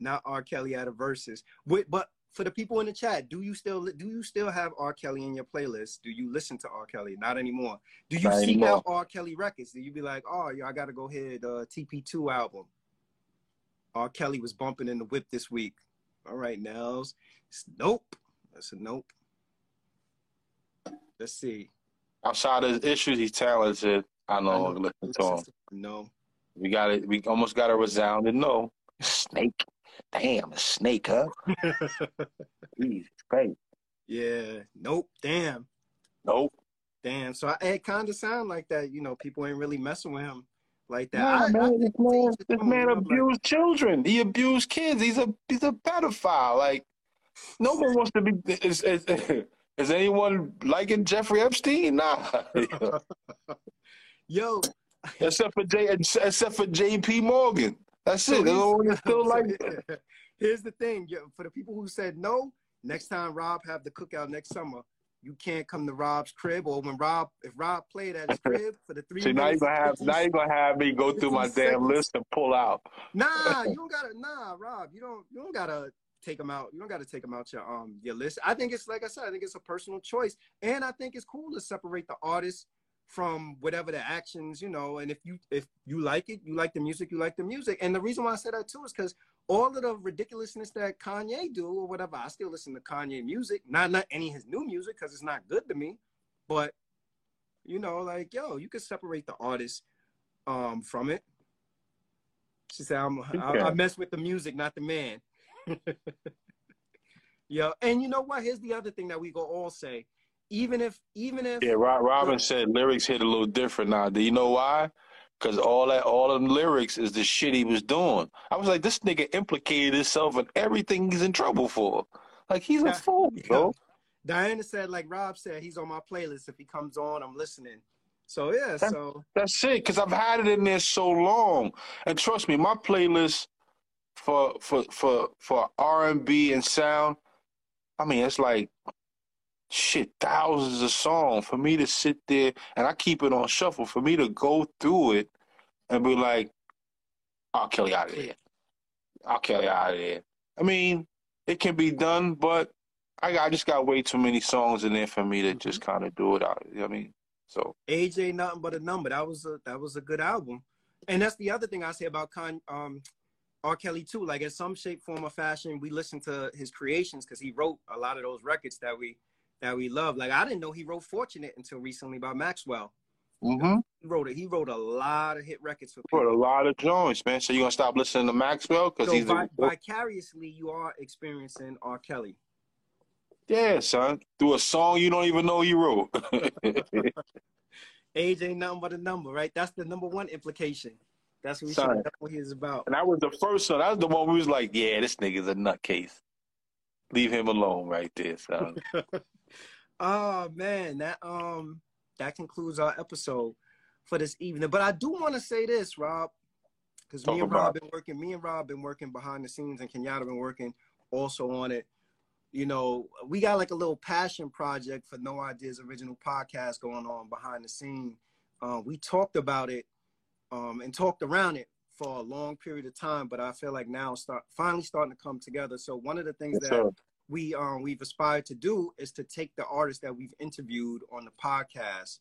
not R. Kelly at a Verzuz. But, but for the people in the chat, do you still do you still have R. Kelly in your playlist? Do you listen to R. Kelly? Not anymore. Do you Not seek anymore. out R. Kelly records? Do you be like, oh yeah, I gotta go hear the TP2 album? R. Kelly was bumping in the whip this week. All right, Nels. Nope. That's a nope. Let's see. Outside of his issues, he's talented. I know. I know. Listen to him. No. We got it. We almost got a resounding no. Snake. Damn, a snake, huh? [laughs] Jesus Christ. Yeah. Nope. Damn. Nope. Damn. So I, it kind of sound like that. You know, people ain't really messing with him like that. Nah, I, man, I this man, this man abused like, children. He abused kids. He's a he's a pedophile. Like no one wants to be. Is, is, [laughs] is anyone liking Jeffrey Epstein? Nah. [laughs] Yo. Except for J, except for J.P. Morgan. That's so it. They still [laughs] like. [laughs] Here's the thing, for the people who said no, next time Rob have the cookout next summer, you can't come to Rob's crib, or when Rob, if Rob played at his crib for the three. [laughs] See, now you gonna have, now you gonna have me go through my damn list and pull out. Nah, you don't gotta. Nah, Rob, you don't. You don't gotta take them out. You don't gotta take them out your um your list. I think it's like I said. I think it's a personal choice, and I think it's cool to separate the artist from whatever the actions, you know. And if you if you like it, you like the music, you like the music. And the reason why I say that too is because all of the ridiculousness that Kanye do or whatever, I still listen to Kanye music. Not not any of his new music because it's not good to me. But you know, like yo, you can separate the artist um from it. She said, "I'm okay. I, I mess with the music, not the man." [laughs] yeah, and you know what? Here's the other thing that we go all say even if even if yeah, Rob, Robin said lyrics hit a little different now. Do you know why? Because all that all of the lyrics is the shit he was doing. I was like, this nigga implicated himself in everything he's in trouble for. Like he's a fool, bro. Diana said, like Rob said, he's on my playlist. If he comes on, I'm listening. So yeah, that, so that's it. Because I've had it in there so long, and trust me, my playlist for for for for R and B and sound. I mean, it's like shit, thousands of songs for me to sit there and I keep it on shuffle for me to go through it and be like, I'll kill you out of here. kill you out of there. I mean, it can be done, but I, I just got way too many songs in there for me to mm-hmm. just kind of do it out. You know what I mean? So age ain't nothing but a number. That was a that was a good album, and that's the other thing I say about Con um R. Kelly too. Like in some shape, form, or fashion, we listen to his creations because he wrote a lot of those records that we that we love. Like I didn't know he wrote "Fortunate" until recently by Maxwell. Mm-hmm. He wrote it. He wrote a lot of hit records for people. Wrote a lot of joints, man. So you gonna stop listening to Maxwell because so he's vi- vicariously you are experiencing R. Kelly. Yeah, son. Through a song you don't even know he wrote. [laughs] Age ain't nothing but a number, right? That's the number one implication. That's what, son, that's what he is about. And that was the first one. That was the one we was like, yeah, this nigga's a nutcase. Leave him alone right there, son. [laughs] Oh man, that um that concludes our episode for this evening. But I do want to say this, Rob, because me and Rob been working. Me and Rob been working behind the scenes, and Kenyatta been working also on it. You know, we got like a little passion project for No Ideas original podcast going on behind the scene. Uh, we talked about it um, and talked around it for a long period of time, but I feel like now start finally starting to come together. So one of the things yes, that sir we um we've aspired to do is to take the artists that we've interviewed on the podcast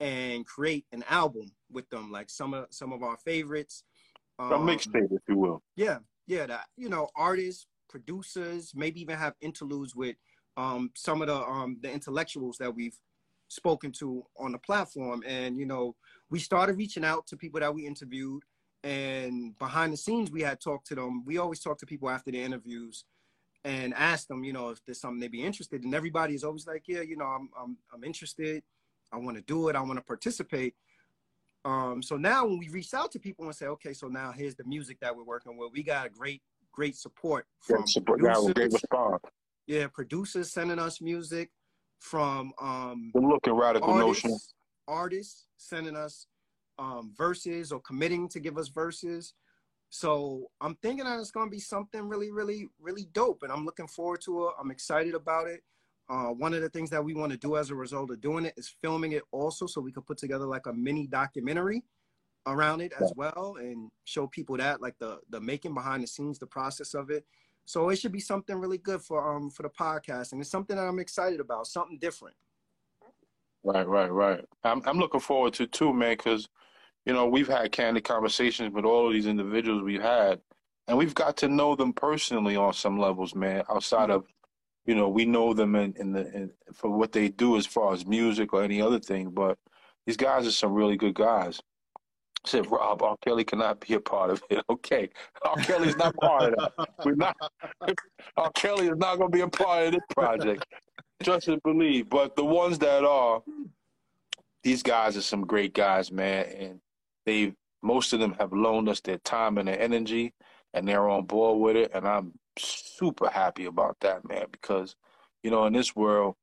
and create an album with them, like some of some of our favorites. Um, a mixtape, if you will. Yeah, yeah. That you know, artists, producers, maybe even have interludes with um, some of the um, the intellectuals that we've spoken to on the platform. And you know, we started reaching out to people that we interviewed, and behind the scenes, we had talked to them. We always talk to people after the interviews and ask them, you know, if there's something they'd be interested. And everybody is always like, yeah, you know, I'm I'm I'm interested. I want to do it. I want to participate. Um, so now when we reach out to people and say, okay, so now here's the music that we're working with, we got a great, great support from great support, producers, great response. Yeah, producers sending us music from um the looking radical artists, notion. Artists sending us um verses or committing to give us verses. So I'm thinking that it's gonna be something really, really, really dope. And I'm looking forward to it. I'm excited about it. Uh, one of the things that we want to do as a result of doing it is filming it also so we could put together like a mini documentary around it as well and show people that like the the making behind the scenes the process of it so it should be something really good for um for the podcast and it's something that i'm excited about something different right right right i'm, I'm looking forward to too man because you know we've had candid conversations with all of these individuals we've had and we've got to know them personally on some levels man outside of you know, we know them in, in the in, for what they do as far as music or any other thing. But these guys are some really good guys. I said, Rob, R. Kelly cannot be a part of it. [laughs] Okay, R. Kelly's not part of that. We're not. [laughs] R. Kelly is not going to be a part of this project. Trust and believe. But the ones that are, these guys are some great guys, man, and they most of them have loaned us their time and their energy, and they're on board with it. And I'm super happy about that, man, because, you know, in this world,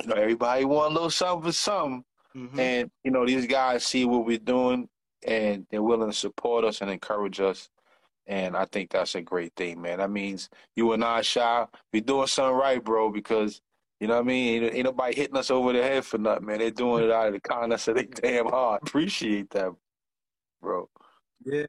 you know, everybody want a little something for something. Mm-hmm. And, you know, these guys see what we're doing and they're willing to support us and encourage us. And I think that's a great thing, man. That means you and I, Shy, we doing something right, bro, because, you know what I mean? Ain't, ain't nobody hitting us over the head for nothing, man. They're doing it out of the kindness of their damn heart. Appreciate that, bro. Yeah.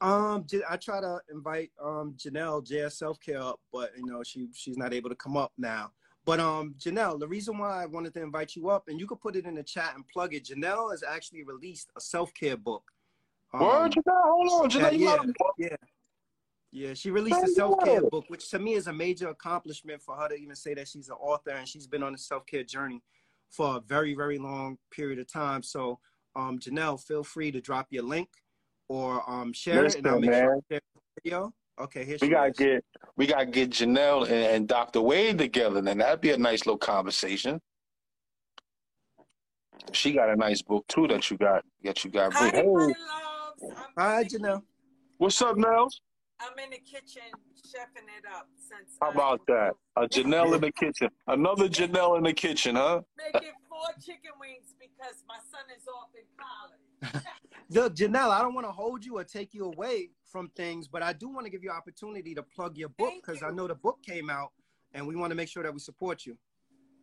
Um, I try to invite um Janelle JS Self Care up, but you know she she's not able to come up now. But um, Janelle, the reason why I wanted to invite you up, and you could put it in the chat and plug it. Janelle has actually released a self care book. Um, Word, Janelle, hold on, Janelle, yeah, yeah, yeah. She released a self care book, which to me is a major accomplishment for her to even say that she's an author and she's been on a self care journey for a very, very long period of time. So, um, Janelle, feel free to drop your link or um, share Listen, it and I'll make man. sure share the video. Okay, here we gotta is. get we gotta get Janelle and, and Dr. Wade together, and that'd be a nice little conversation. She got a nice book too that you got that you got. Hi, hey. Hi, Janelle. What's up, Nels? I'm in the kitchen chefing it up. Since how about that? A [laughs] Janelle in the kitchen. Another Janelle in the kitchen, huh? Making four chicken wings because my son is off in college. [laughs] Look, Janelle, I don't want to hold you or take you away from things, but I do want to give you opportunity to plug your book because I know the book came out, and we want to make sure that we support you.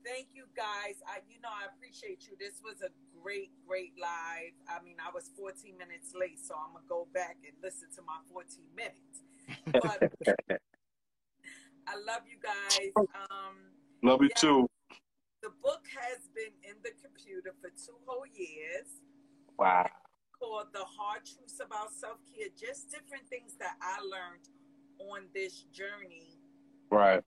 Thank you, guys. I, you know, I appreciate you. This was a great, great live. I mean, I was 14 minutes late, so I'm gonna go back and listen to my 14 minutes. But [laughs] I love you guys. Um, love you yeah, too. The book has been in the computer for two whole years. Wow called The Hard Truths About Self Care, just different things that I learned on this journey. Right.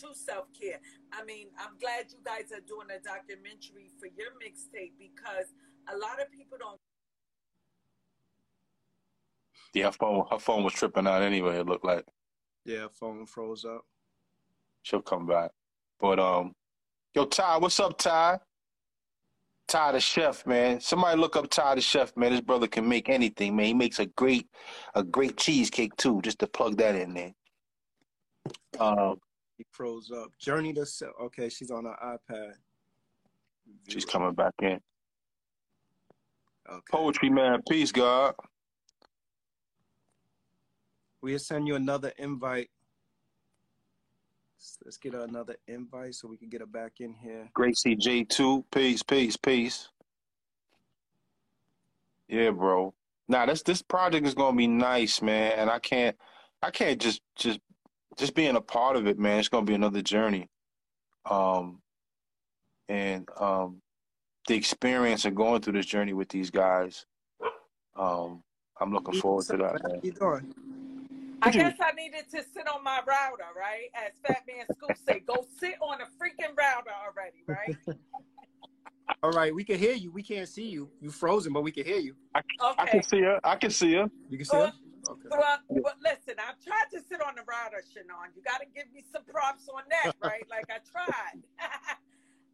To self care. I mean, I'm glad you guys are doing a documentary for your mixtape because a lot of people don't. Yeah, her phone, her phone was tripping out anyway, it looked like. Yeah, phone froze up. She'll come back. But, um, yo, Ty, what's up, Ty? Ty the Chef, man. Somebody look up Ty the Chef, man. This brother can make anything, man. He makes a great, a great cheesecake too. Just to plug that in there. Um, he froze up. Journey to. Okay, she's on her iPad. She's coming back in. Okay. Poetry man, peace, God. We'll send you another invite Let's get another invite so we can get her back in here. Gracie J2, peace, peace, peace. Yeah, bro. Now this this project is gonna be nice, man, and I can't I can't just just just being a part of it, man. It's gonna be another journey. Um, and um, the experience of going through this journey with these guys. Um, I'm looking forward to that, man. How you doing? I guess I needed to sit on my router, right? As Fat Man Scoop said, go sit on a freaking router already, right? [laughs] All right, we can hear you. We can't see you. You frozen, but we can hear you. I, okay. I can see her. I can see her. You can see her. Okay. Well, but listen, I've tried to sit on the router, Shannon. You got to give me some props on that, [laughs] right? like I tried. [laughs]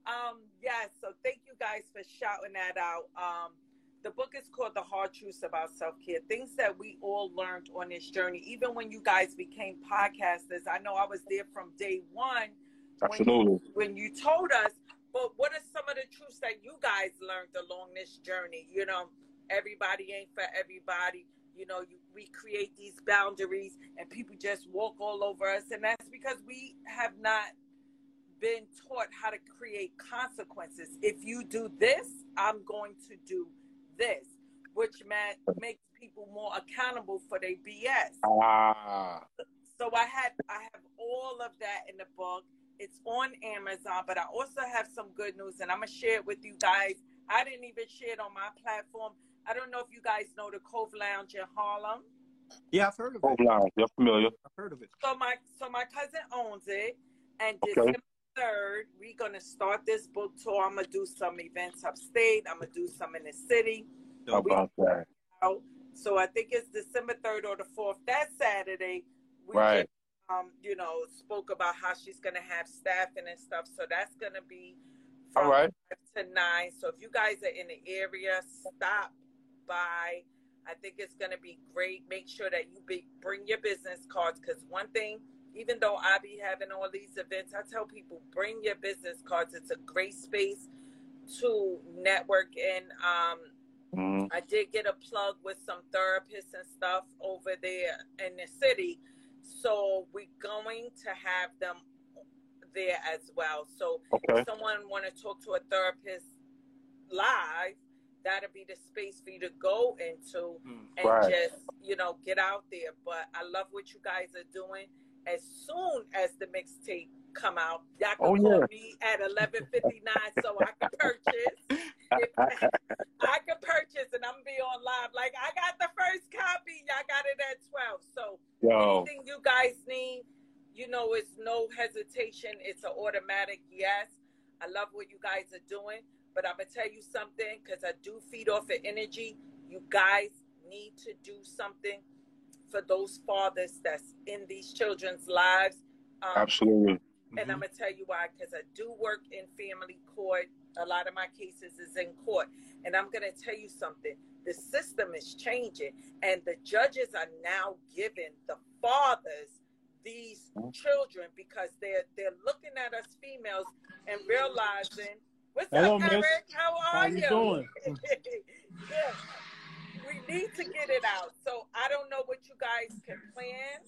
um, yes. Yeah, so thank you guys for shouting that out. Um, the book is called The Hard Truths About Self Care. Things that we all learned on this journey, even when you guys became podcasters. I know I was there from day one. Absolutely. When you, when you told us, but what are some of the truths that you guys learned along this journey? You know, everybody ain't for everybody. You know, you, we create these boundaries and people just walk all over us. And that's because we have not been taught how to create consequences. If you do this, I'm going to do this, which man, makes people more accountable for their BS. Ah. So I had I have all of that in the book. It's on Amazon, but I also have some good news, and I'm gonna share it with you guys. I didn't even share it on my platform. I don't know if you guys know the Cove Lounge in Harlem. Yeah, I've heard of Cove it. Lounge, you're familiar. I've heard of it. So my so my cousin owns it, and okay. December third, we're gonna start this book tour. I'm gonna do some events upstate. I'm gonna do some in the city. How about that? So I think it's December third or the fourth. That Saturday, we right. Um, you know, spoke about how she's gonna have staffing and stuff. So that's gonna be from All right. to nine. So if you guys are in the area, stop by. I think it's going to be great. Make sure that you be, bring your business cards because one thing even though I be having all these events, I tell people bring your business cards. It's a great space to network in. Um, mm-hmm. I did get a plug with some therapists and stuff over there in the city. So we're going to have them there as well. So okay. if someone want to talk to a therapist live, that'll be the space for you to go into mm, and right. just, you know, get out there. But I love what you guys are doing as soon as the mixtape come out. Y'all can oh, call yeah. me at eleven fifty nine so I can purchase. [laughs] I can purchase and I'm be on live. Like I got the first copy. Y'all got it at twelve. So Yo. anything you guys need, you know, it's no hesitation. It's an automatic yes. I love what you guys are doing, but I'm gonna tell you something because I do feed off of energy. You guys need to do something for those fathers that's in these children's lives. Um, Absolutely. And mm-hmm. I'm gonna tell you why, because I do work in family court. A lot of my cases is in court, and I'm gonna tell you something. The system is changing, and the judges are now giving the fathers these mm-hmm. children because they're they're looking at us females and realizing, "What's Hello, up, Eric? How are How you?" Doing? [laughs] yeah we need to get it out. So I don't know what you guys can plan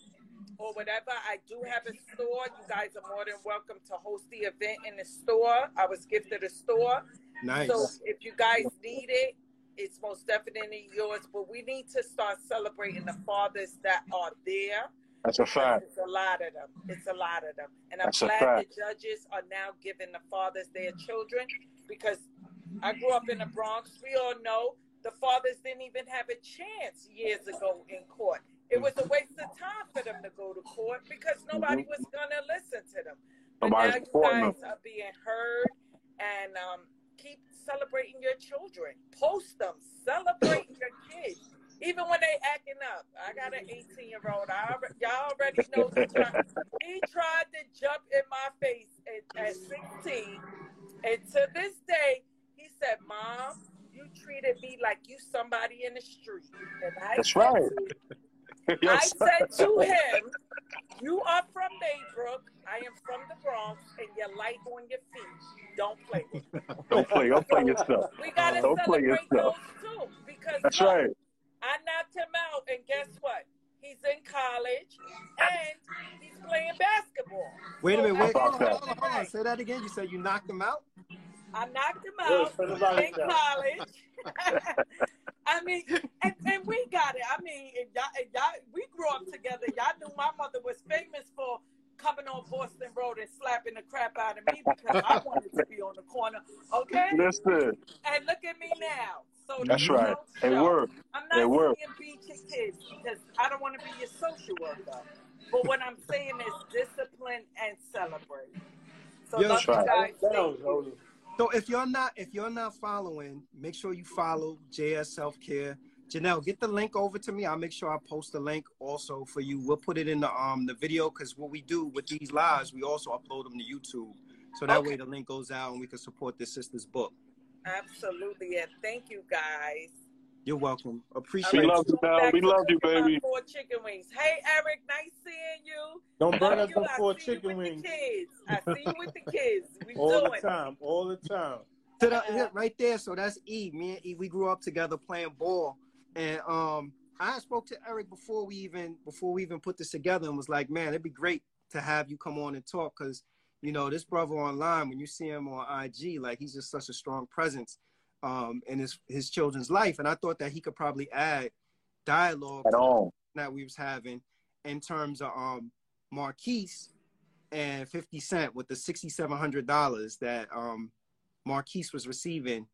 or whatever. I do have a store. You guys are more than welcome to host the event in the store. I was gifted a store. Nice. So if you guys need it, it's most definitely yours. But we need to start celebrating the fathers that are there. That's a fact. It's a lot of them. It's a lot of them. And I'm That's glad the judges are now giving the fathers their children because I grew up in the Bronx. We all know the fathers didn't even have a chance years ago in court. It was a waste of time for them to go to court because nobody was going to listen to them. But now you guys are being heard and um, keep celebrating your children. Post them. Celebrate your kids. Even when they acting up. I got an 18 year old. y'all already know he tried, he tried to jump in my face at, at 16. And to this day, he said, Mom, you treated me like you somebody in the street. And I That's right. [laughs] I said to him, You are from Maybrook. I am from the Bronx, and you're light on your feet. Don't play with me. [laughs] Don't play. Don't play yourself. We got to celebrate those too. Because That's look, right. I knocked him out, and guess what? He's in college, and he's playing basketball. Wait a minute. Wait, hold on, hold on, hold on. Say that again. You said you knocked him out? I knocked him out in college. [laughs] I mean, and, and, we got it. I mean, y'all, y'all, we grew up together. Y'all knew my mother was famous for coming on Boston Road and slapping the crap out of me because I wanted to be on the corner. Okay? Listen. And look at me now. So That's the right. They show, were. I'm not were. saying beat your kids because I don't want to be your social worker. But what I'm saying is discipline and celebrate. So Yeah, love that's you right. guys. Down, Thank you. Jody. So if you're not if you're not following, make sure you follow JS Self Care. Janelle, get the link over to me. I'll make sure I post the link also for you. We'll put it in the um the video because what we do with these lives, we also upload them to YouTube. So that Okay. way the link goes out and we can support this sister's book. Absolutely. And thank you guys. You're welcome. All Appreciate We right, love you, go We love you, baby. Four chicken wings. Hey, Eric, nice seeing you. Don't burn us up you. them I four see you chicken with wings the kids. I see you with the [laughs] kids. We all doing the time, all the time. to the right there. So that's E. Me and E, we grew up together playing ball, and um, I spoke to Eric before we even before we even put this together, and was like, man, it'd be great to have you come on and talk because you know this brother online when you see him on IG, like he's just such a strong presence um in his his children's life, and I thought that he could probably add dialogue At all. that we was having in terms of um Marquise and 50 Cent with the $6,700 that um Marquise was receiving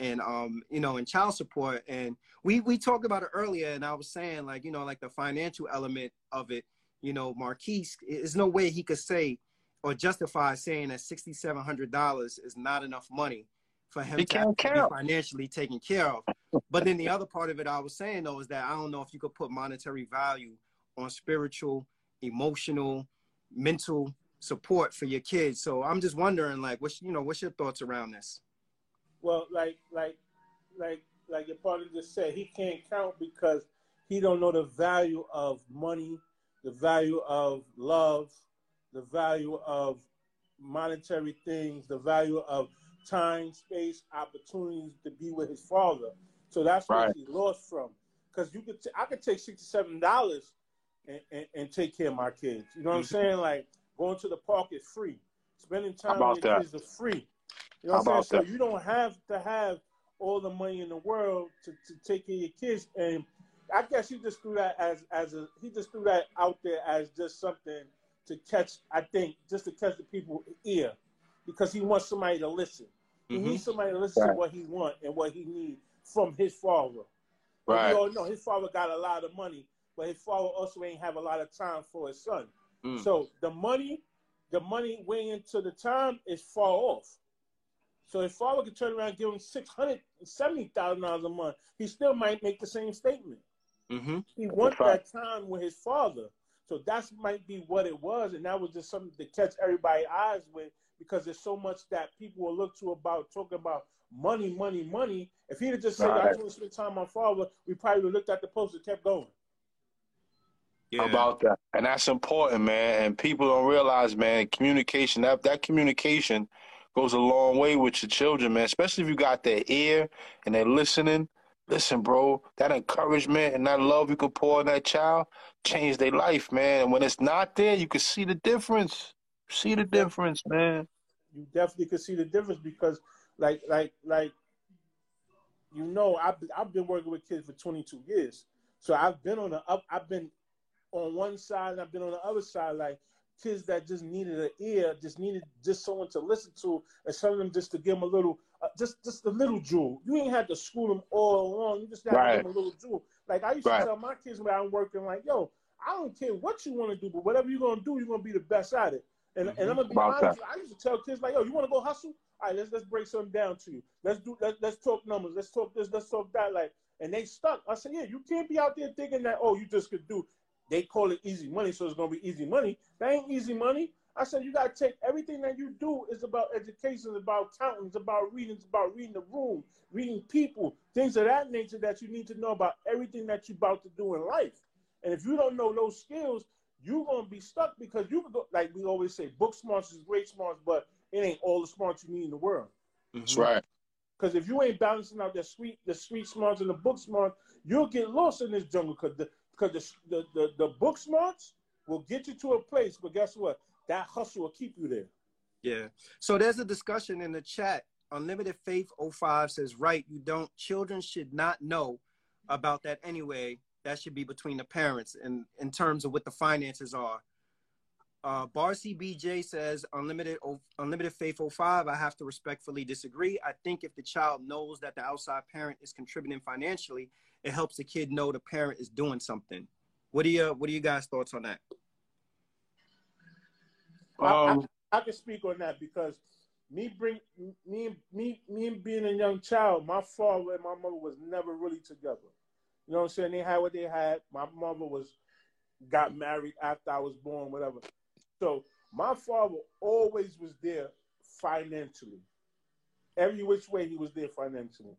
and um you know in child support and we we talked about it earlier and I was saying like you know like the financial element of it you know Marquise there's no way he could say or justify saying that $6,700 is not enough money for him He to be financially taken care of but then the other part of it I was saying though is that I don't know if you could put monetary value on spiritual, emotional, mental support for your kids. So I'm just wondering, like, what's you know, what's your thoughts around this? Well, like like like like your partner just said, he can't count because he don't know the value of money, the value of love, the value of monetary things, the value of time, space, opportunities to be with his father. So that's what he lost from. Because you could, t- I could take sixty-seven dollars and, and, and take care of my kids. You know what I'm mm-hmm. saying? Like going to the park is free. Spending time with that? kids is free. You know what I'm saying? that? So you don't have to have all the money in the world to, to take care of your kids. And I guess he just threw that as as a he just threw that out there as just something to catch. I think just to catch the people ear because he wants somebody to listen. He Mhm. needs somebody to listen to what he wants and what he needs from his father. And Right. We all know his father got a lot of money, but his father also ain't have a lot of time for his son. Mm. So the money, the money weighing into the time is far off. So if father could turn around and give him six hundred seventy thousand dollars a month, he still might make the same statement. Mm-hmm. He wants that time with his father. So that's might be what it was, and that was just something to catch everybody's eyes with because there's so much that people will look to about talking about money, money, money. If he'd have just said, "I just want to spend time with my father," we probably would have looked at the post and kept going. Yeah. about that. And that's important, man. And people don't realize, man, communication, that, that communication goes a long way with your children, man, especially if you got their ear and they're listening. Listen, bro, that encouragement and that love you could pour in that child change their life, man. And when it's not there, you can see the difference. See the difference, man. you definitely could see the difference because like like like you know I've I've been working with kids for 22 years. So I've been on the up I've been on one side and I've been on the other side like kids that just needed an ear, just needed just someone to listen to and some of them just to give them a little uh, just just a little jewel. You ain't had to school them all along. You just got to give them a little jewel. Like I used Right. to tell my kids when I'm working like, yo, I don't care what you want to do, but whatever you're gonna do, you're gonna be the best at it. And, and mm-hmm. I'm gonna be About honest. I used to tell kids like, "Yo, you want to go hustle? All right, let's let's break something down to you. Let's do let's let's talk numbers. Let's talk this. Let's talk that. Like, and they stuck. I said, yeah, you can't be out there thinking that oh, you just could do. They call it easy money, so it's gonna be easy money. That ain't easy money. I said you gotta take everything that you do is about education, it's about counting, it's about reading, it's about reading the room, reading people, things of that nature that you need to know about everything that you're about to do in life. And if you don't know those skills, you're gonna be stuck because you could go like we always say, book smarts is great smarts, but it ain't all the smarts you need in the world. That's right. Because if you ain't balancing out the sweet, the sweet smarts and the book smarts, you'll get lost in this jungle. Because the because the, the the the book smarts will get you to a place, but guess what? That hustle will keep you there. Yeah. So there's a discussion in the chat. Unlimited Faith 05 says, right, you don't, children should not know about that anyway. That should be between the parents and in terms of what the finances are. Uh, Barcy BJ says unlimited unlimited faithful 05. I have to respectfully disagree. I think if the child knows that the outside parent is contributing financially, it helps the kid know the parent is doing something. What do you What are you guys thoughts on that? Um, I, I, I can speak on that because me bring me me me being a young child, my father and my mother was never really together. You know what I'm saying? They had what they had. My mother was got married after I was born, whatever. So my father always was there financially. Every which way he was there financially.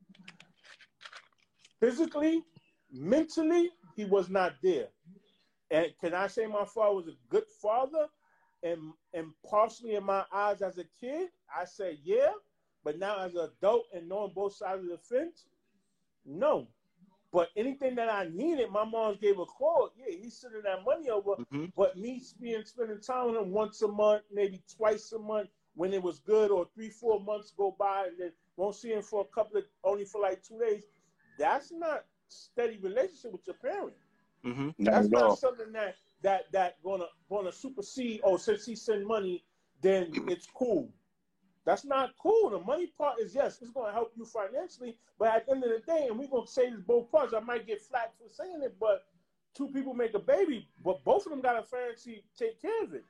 Physically, mentally, he was not there. And can I say my father was a good father? And and partially in my eyes as a kid, I say yeah. But now as an adult and knowing both sides of the fence, no. But anything that I needed, my mom gave a call. Yeah, he's sending that money over. Mm-hmm. But me being spending time with him once a month, maybe twice a month when it was good, or three, four months go by and then won't see him for a couple of only for like two days. That's not steady relationship with your parent. Mm-hmm. That's not, not something that that that gonna gonna supersede. Oh, since he send money, then it's cool. That's not cool. The money part is yes, it's going to help you financially, but at the end of the day, and we're going to say this both parts. I might get flack for saying it, but two people make a baby, but both of them got to financially take care of it.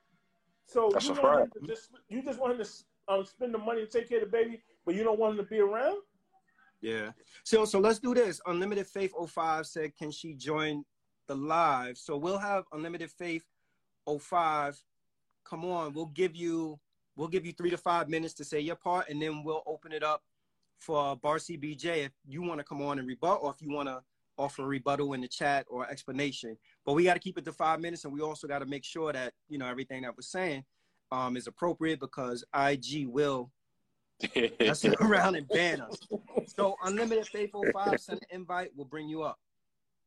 So That's you want him to just you just want him to um, spend the money and take care of the baby, but you don't want him to be around. Yeah. So so let's do this. Unlimited Faith 05 said, can she join the live? So we'll have Unlimited Faith 05. Come on, we'll give you We'll give you three to five minutes to say your part, and then we'll open it up for Barcy BJ if you want to come on and rebut, or if you want to offer a rebuttal in the chat or explanation. But we got to keep it to five minutes, and we also got to make sure that you know everything that we're saying um, is appropriate because IG will [laughs] that's around and ban us. So unlimited faithful five send an invite. We'll bring you up.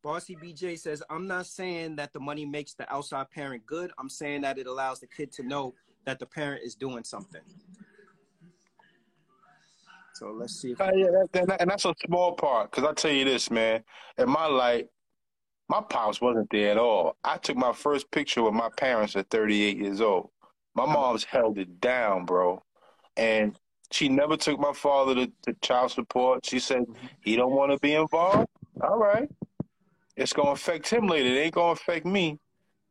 Barcy BJ says, I'm not saying that the money makes the outside parent good. I'm saying that it allows the kid to know that the parent is doing something. So let's see. Uh, yeah, that, and that's a small part. Because I tell you this, man. In my life, my pops wasn't there at all. I took my first picture with my parents at 38 years old. My mom's held it down, bro, and she never took my father to, to child support. She said he don't want to be involved. All right, it's gonna affect him later. It ain't gonna affect me.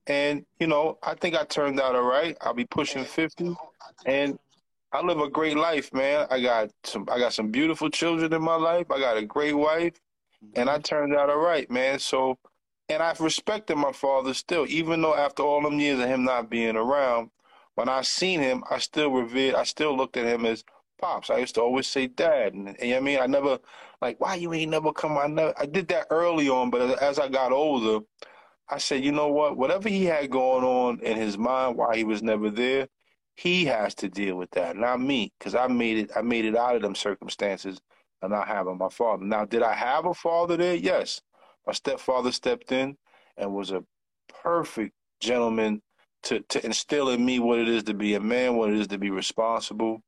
And, you know, I think I turned out all right. I'll be pushing 50 and I live a great life, man. I got some I got some beautiful children in my life. I got a great wife and I mm-hmm. turned out all right, man. So and I've respected my father still, even though after all them years of him not being around, when I seen him, I still revered I still looked at him as pops. I used to always say dad. And, and you know what I mean? I never like why you ain't never come I never I did that early on, but as I got older, I said, you know what? Whatever he had going on in his mind while he was never there, he has to deal with that, not me, because I made it. I made it out of them circumstances, and not having my father. Now, did I have a father there? Yes. My stepfather stepped in and was a perfect gentleman to to instill in me what it is to be a man, what it is to be responsible,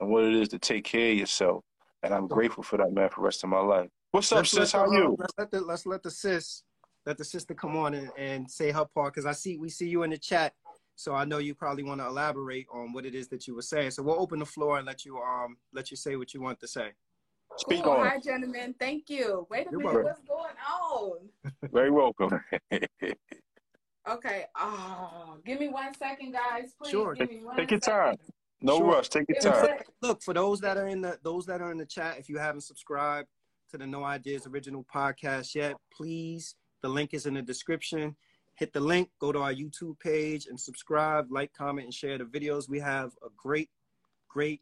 and what it is to take care of yourself. And I'm grateful for that man for the rest of my life. What's up, let's sis? How are you? Let's let the, let's let the sis let the sister come on and, and say her part because I see we see you in the chat, so I know you probably want to elaborate on what it is that you were saying. So we'll open the floor and let you um let you say what you want to say. Speak on. Hi, gentlemen. Thank you. Wait a You're minute. Welcome. What's going on? [laughs] Very welcome. [laughs] okay. Oh, give me one second, guys. Please. Sure. Give take, take your time. No sure. rush. Take your time. Look for those that are in the those that are in the chat. If you haven't subscribed to the No Ideas Original Podcast yet, please the link is in the description. Hit the link, go to our YouTube page and subscribe, like, comment, and share the videos. We have a great, great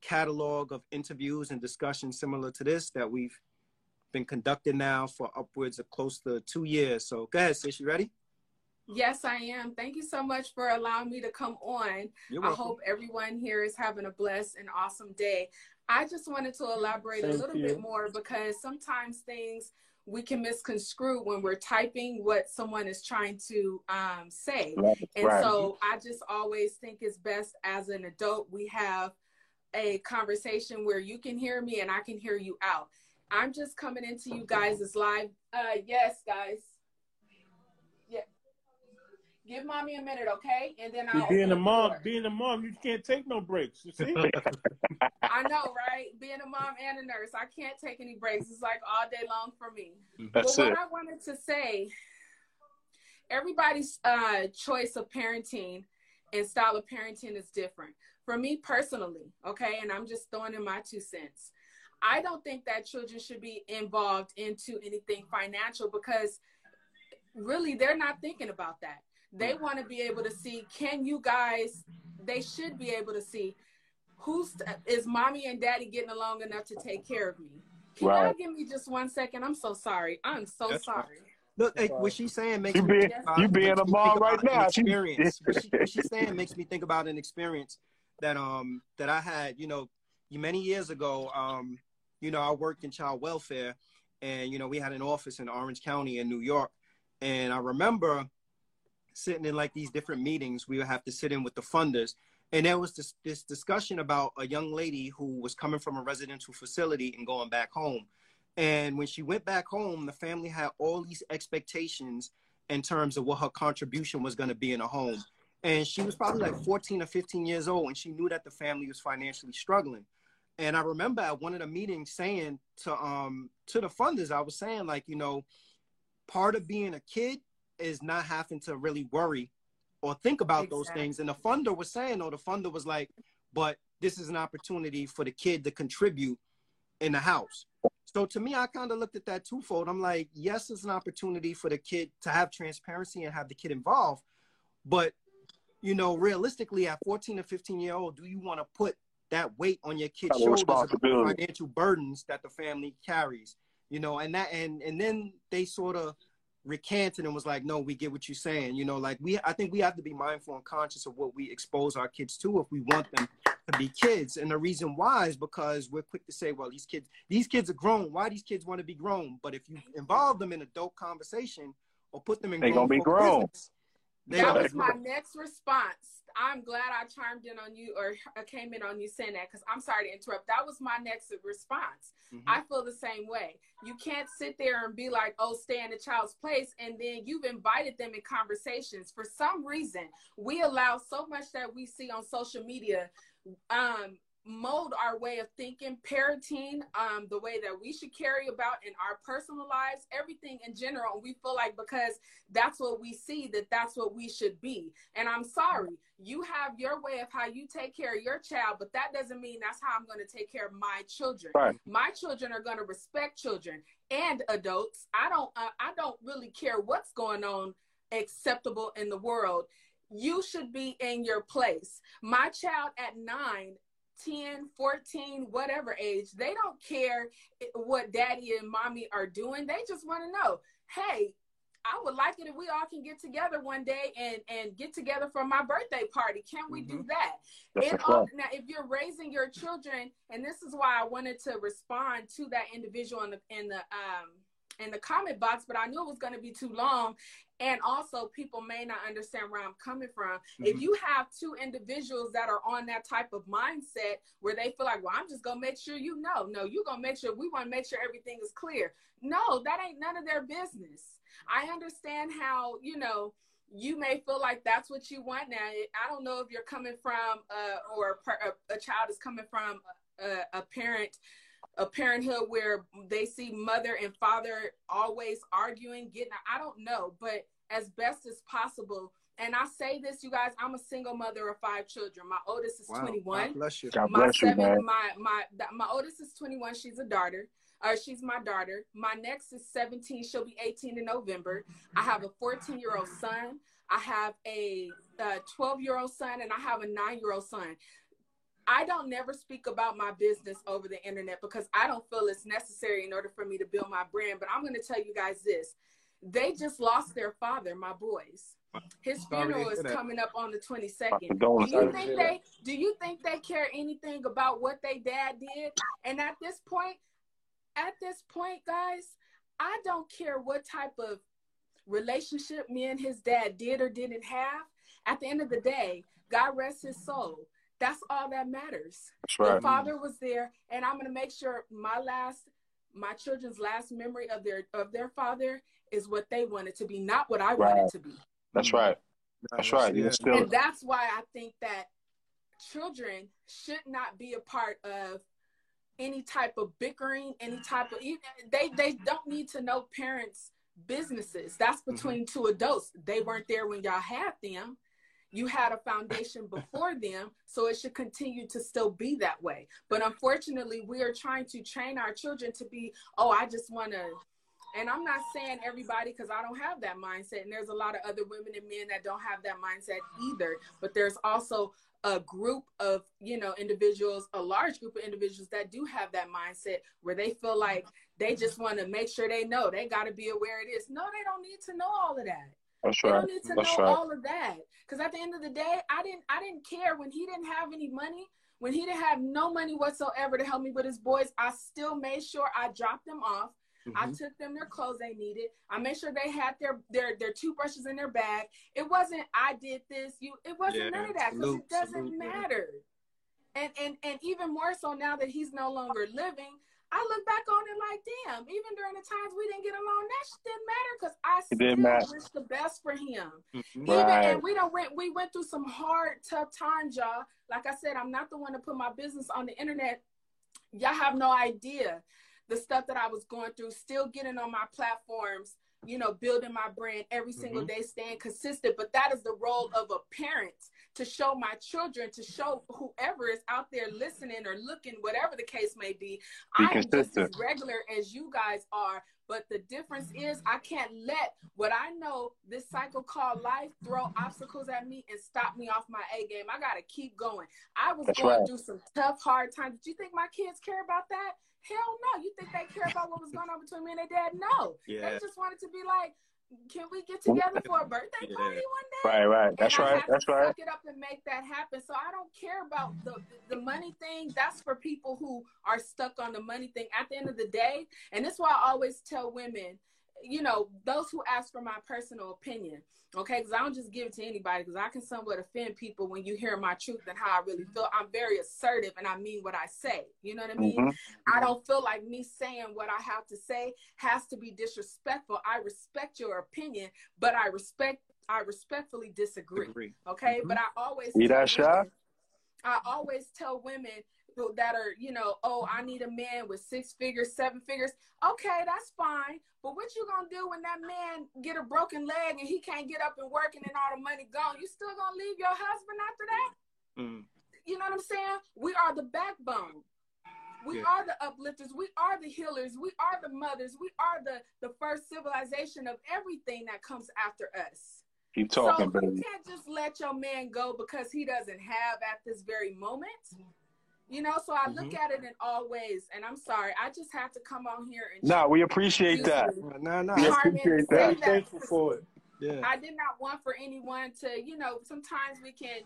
catalog of interviews and discussions similar to this that we've been conducting now for upwards of close to two years. So go ahead, sis. You ready? Yes, I am. Thank you so much for allowing me to come on. I hope everyone here is having a blessed and awesome day. I just wanted to elaborate Same a little bit more because sometimes things we can misconstrue when we're typing what someone is trying to um, say. Right. And right. so I just always think it's best as an adult, we have a conversation where you can hear me and I can hear you out. I'm just coming into you guys live. Uh, yes, guys. Yeah. Give mommy a minute, okay? And then I'll. Being a mom, being a mom, you can't take no breaks. You see? [laughs] I know, right? Being a mom and a nurse, I can't take any breaks. It's like all day long for me. That's but it. what I wanted to say, everybody's uh, choice of parenting and style of parenting is different. For me personally, okay, and I'm just throwing in my two cents. I don't think that children should be involved into anything financial because really they're not thinking about that. They want to be able to see can you guys they should be able to see who's is mommy and daddy getting along enough to take care of me. Can Right. y'all give me just one second? I'm so sorry. I'm so That's fine. sorry. Look, hey, what she's saying makes You me being think about- you being a mom right now. She- Experience. what, she, what she's [laughs] saying makes me think about an experience that um that I had. You know, many years ago. Um, you know, I worked in child welfare, and you know, we had an office in Orange County in New York, and I remember sitting in like these different meetings. We would have to sit in with the funders, and there was this this discussion about a young lady who was coming from a residential facility and going back home. And when she went back home, the family had all these expectations in terms of what her contribution was going to be in a home. And she was probably like 14 or 15 years old, and she knew that the family was financially struggling. And I remember at one of the meetings saying to um to the funders, I was saying like, you know, part of being a kid is not having to really worry or think about those things. And the funder was saying, or the funder was like, but this is an opportunity for the kid to contribute in the house. So to me, I kind of looked at that twofold. I'm like, yes, it's an opportunity for the kid to have transparency and have the kid involved. But, you know, realistically, at 14 or 15 year old, do you want to put that weight on your kid's shoulders of the financial burdens that the family carries? You know, and that and and then they sort of recanted and was like, no, we get what you're saying. You know, like we I think we have to be mindful and conscious of what we expose our kids to if we want them to be kids. And the reason why is because we're quick to say, well, these kids, these kids are grown. Why these kids want to be grown? But if you involve them in adult conversation or put them in They grown gonna be grown. business, they that was my next response. I'm glad I chimed in on you or I came in on you saying that because I'm sorry to interrupt. That was my next response. Mhm. I feel the same way. You can't sit there and be like, oh, stay in the child's place. And then you've invited them in conversations. For some reason, we allow so much that we see on social media um, mold our way of thinking, parenting, um, the way that we should carry about in our personal lives, everything in general. We feel like because that's what we see, that that's what we should be. And I'm sorry, you have your way of how you take care of your child, but that doesn't mean that's how I'm going to take care of my children. Right. My children are going to respect children and adults. I don't. Uh, I don't really care what's going on acceptable in the world. You should be in your place. My child at nine 10, 14, whatever age, they don't care what daddy and mommy are doing. They just want to know, hey, I would like it if we all can get together one day and and get together for my birthday party. Can we do that? That's In all, now, if you're raising your children, and this is why I wanted to respond to that individual in the in the um in the comment box, but I knew it was going to be too long, and also people may not understand where I'm coming from. If Mhm. you have two individuals that are on that type of mindset where they feel like, well, I'm just gonna make sure you know, no, you're gonna make sure we want to make sure everything is clear. No, that ain't none of their business. I understand how you know you may feel like that's what you want now. I don't know if you're coming from uh, or a, a, a child is coming from a, a parent a parenthood where they see mother and father always arguing getting i don't know but as best as possible and i say this you guys i'm a single mother of five children my oldest is Wow. 21 God bless you. God my bless you, seven, man. my my th- my oldest is 21. She's a daughter. Uh, she's my daughter. My next is 17. She'll be 18 in November. I have a 14 year old son. I have a 12 year old son, and I have a nine year old son. I don't never speak about my business over the internet because I don't feel it's necessary in order for me to build my brand. But I'm going to tell you guys this: they just lost their father, my boys. His funeral is coming up on the 22nd. Do you think they do you think they care anything about what they dad did? And at this point, at this point, guys, I don't care what type of relationship me and his dad did or didn't have. At the end of the day, God rest his soul. That's all that matters. That's The father was there, and I'm gonna make sure my last my children's last memory of their of their father is what they wanted to be, not what I Right. wanted to be. That's right. That's right. Yeah. And that's why I think that children should not be a part of any type of bickering, any type of they they don't need to know parents' businesses. That's mm-hmm. between mm-hmm. two adults. They weren't there when y'all had them. You had a foundation before them, so it should continue to still be that way. But unfortunately, we are trying to train our children to be, oh, I just want to and I'm not saying everybody because I don't have that mindset. And there's a lot of other women and men that don't have that mindset either. But there's also a group of you know individuals a large group of individuals that do have that mindset where they feel like they just want to make sure they know they got to be aware of this no they don't need to know all of that that's right. don't need to That's know right. all of that because at the end of the day i didn't i didn't care when he didn't have any money when he didn't have no money whatsoever to help me with his boys i still made sure i dropped them off Mm-hmm. I took them their clothes they needed. I made sure they had their their their toothbrushes in their bag. It wasn't I did this. You. It wasn't yeah, none of that because it doesn't salute, matter. And and and even more so now that he's no longer living, I look back on it like, damn. Even during the times we didn't get along, that didn't matter because I still wish the best for him. Mm-hmm. Even right. and we don't went we went through some hard, tough times, y'all. Like I said, I'm not the one to put my business on the internet. Y'all have no idea the stuff that I was going through, still getting on my platforms, you know, building my brand every single mm-hmm. day, staying consistent. But that is the role of a parent to show my children, to show whoever is out there listening or looking, whatever the case may be. be I am just as regular as you guys are. But the difference is, I can't let what I know this cycle called life throw obstacles at me and stop me off my A game. I got to keep going. I was That's going right. through some tough, hard times. Do you think my kids care about that? Hell no. You think they care about what was going on between me and their dad? No. Yeah. They just wanted to be like, can we get together for a birthday yeah. party one day? Right, right. That's and right. That's right. Suck it up and make that happen. So I don't care about the the money thing. That's for people who are stuck on the money thing. At the end of the day, and that's why I always tell women, you know, those who ask for my personal opinion Okay, because I don't just give it to anybody because I can somewhat offend people when you hear my truth and how I really feel. I'm very assertive and I mean what I say. You know what I mean? Mm-hmm. I don't feel like me saying what I have to say has to be disrespectful. I respect your opinion, but I respect I respectfully disagree. Agree. Okay, mm-hmm. but I always See that shot? I always tell women that are, you know, oh, I need a man with six figures, seven figures. Okay, that's fine. But what you gonna do when that man get a broken leg and he can't get up and work and then all the money gone? You still gonna leave your husband after that? Mm. You know what I'm saying? We are the backbone. We yeah. are the uplifters. We are the healers. We are the mothers. We are the the first civilization of everything that comes after us. Keep talking, so baby. You can't just let your man go because he doesn't have at this very moment. You know, so I look mm-hmm. at it in all ways, and I'm sorry, I just had to come on here and. No, we appreciate that. No, no, we appreciate that. that. Thankful for it. Yeah. I did not want for anyone to, you know, sometimes we can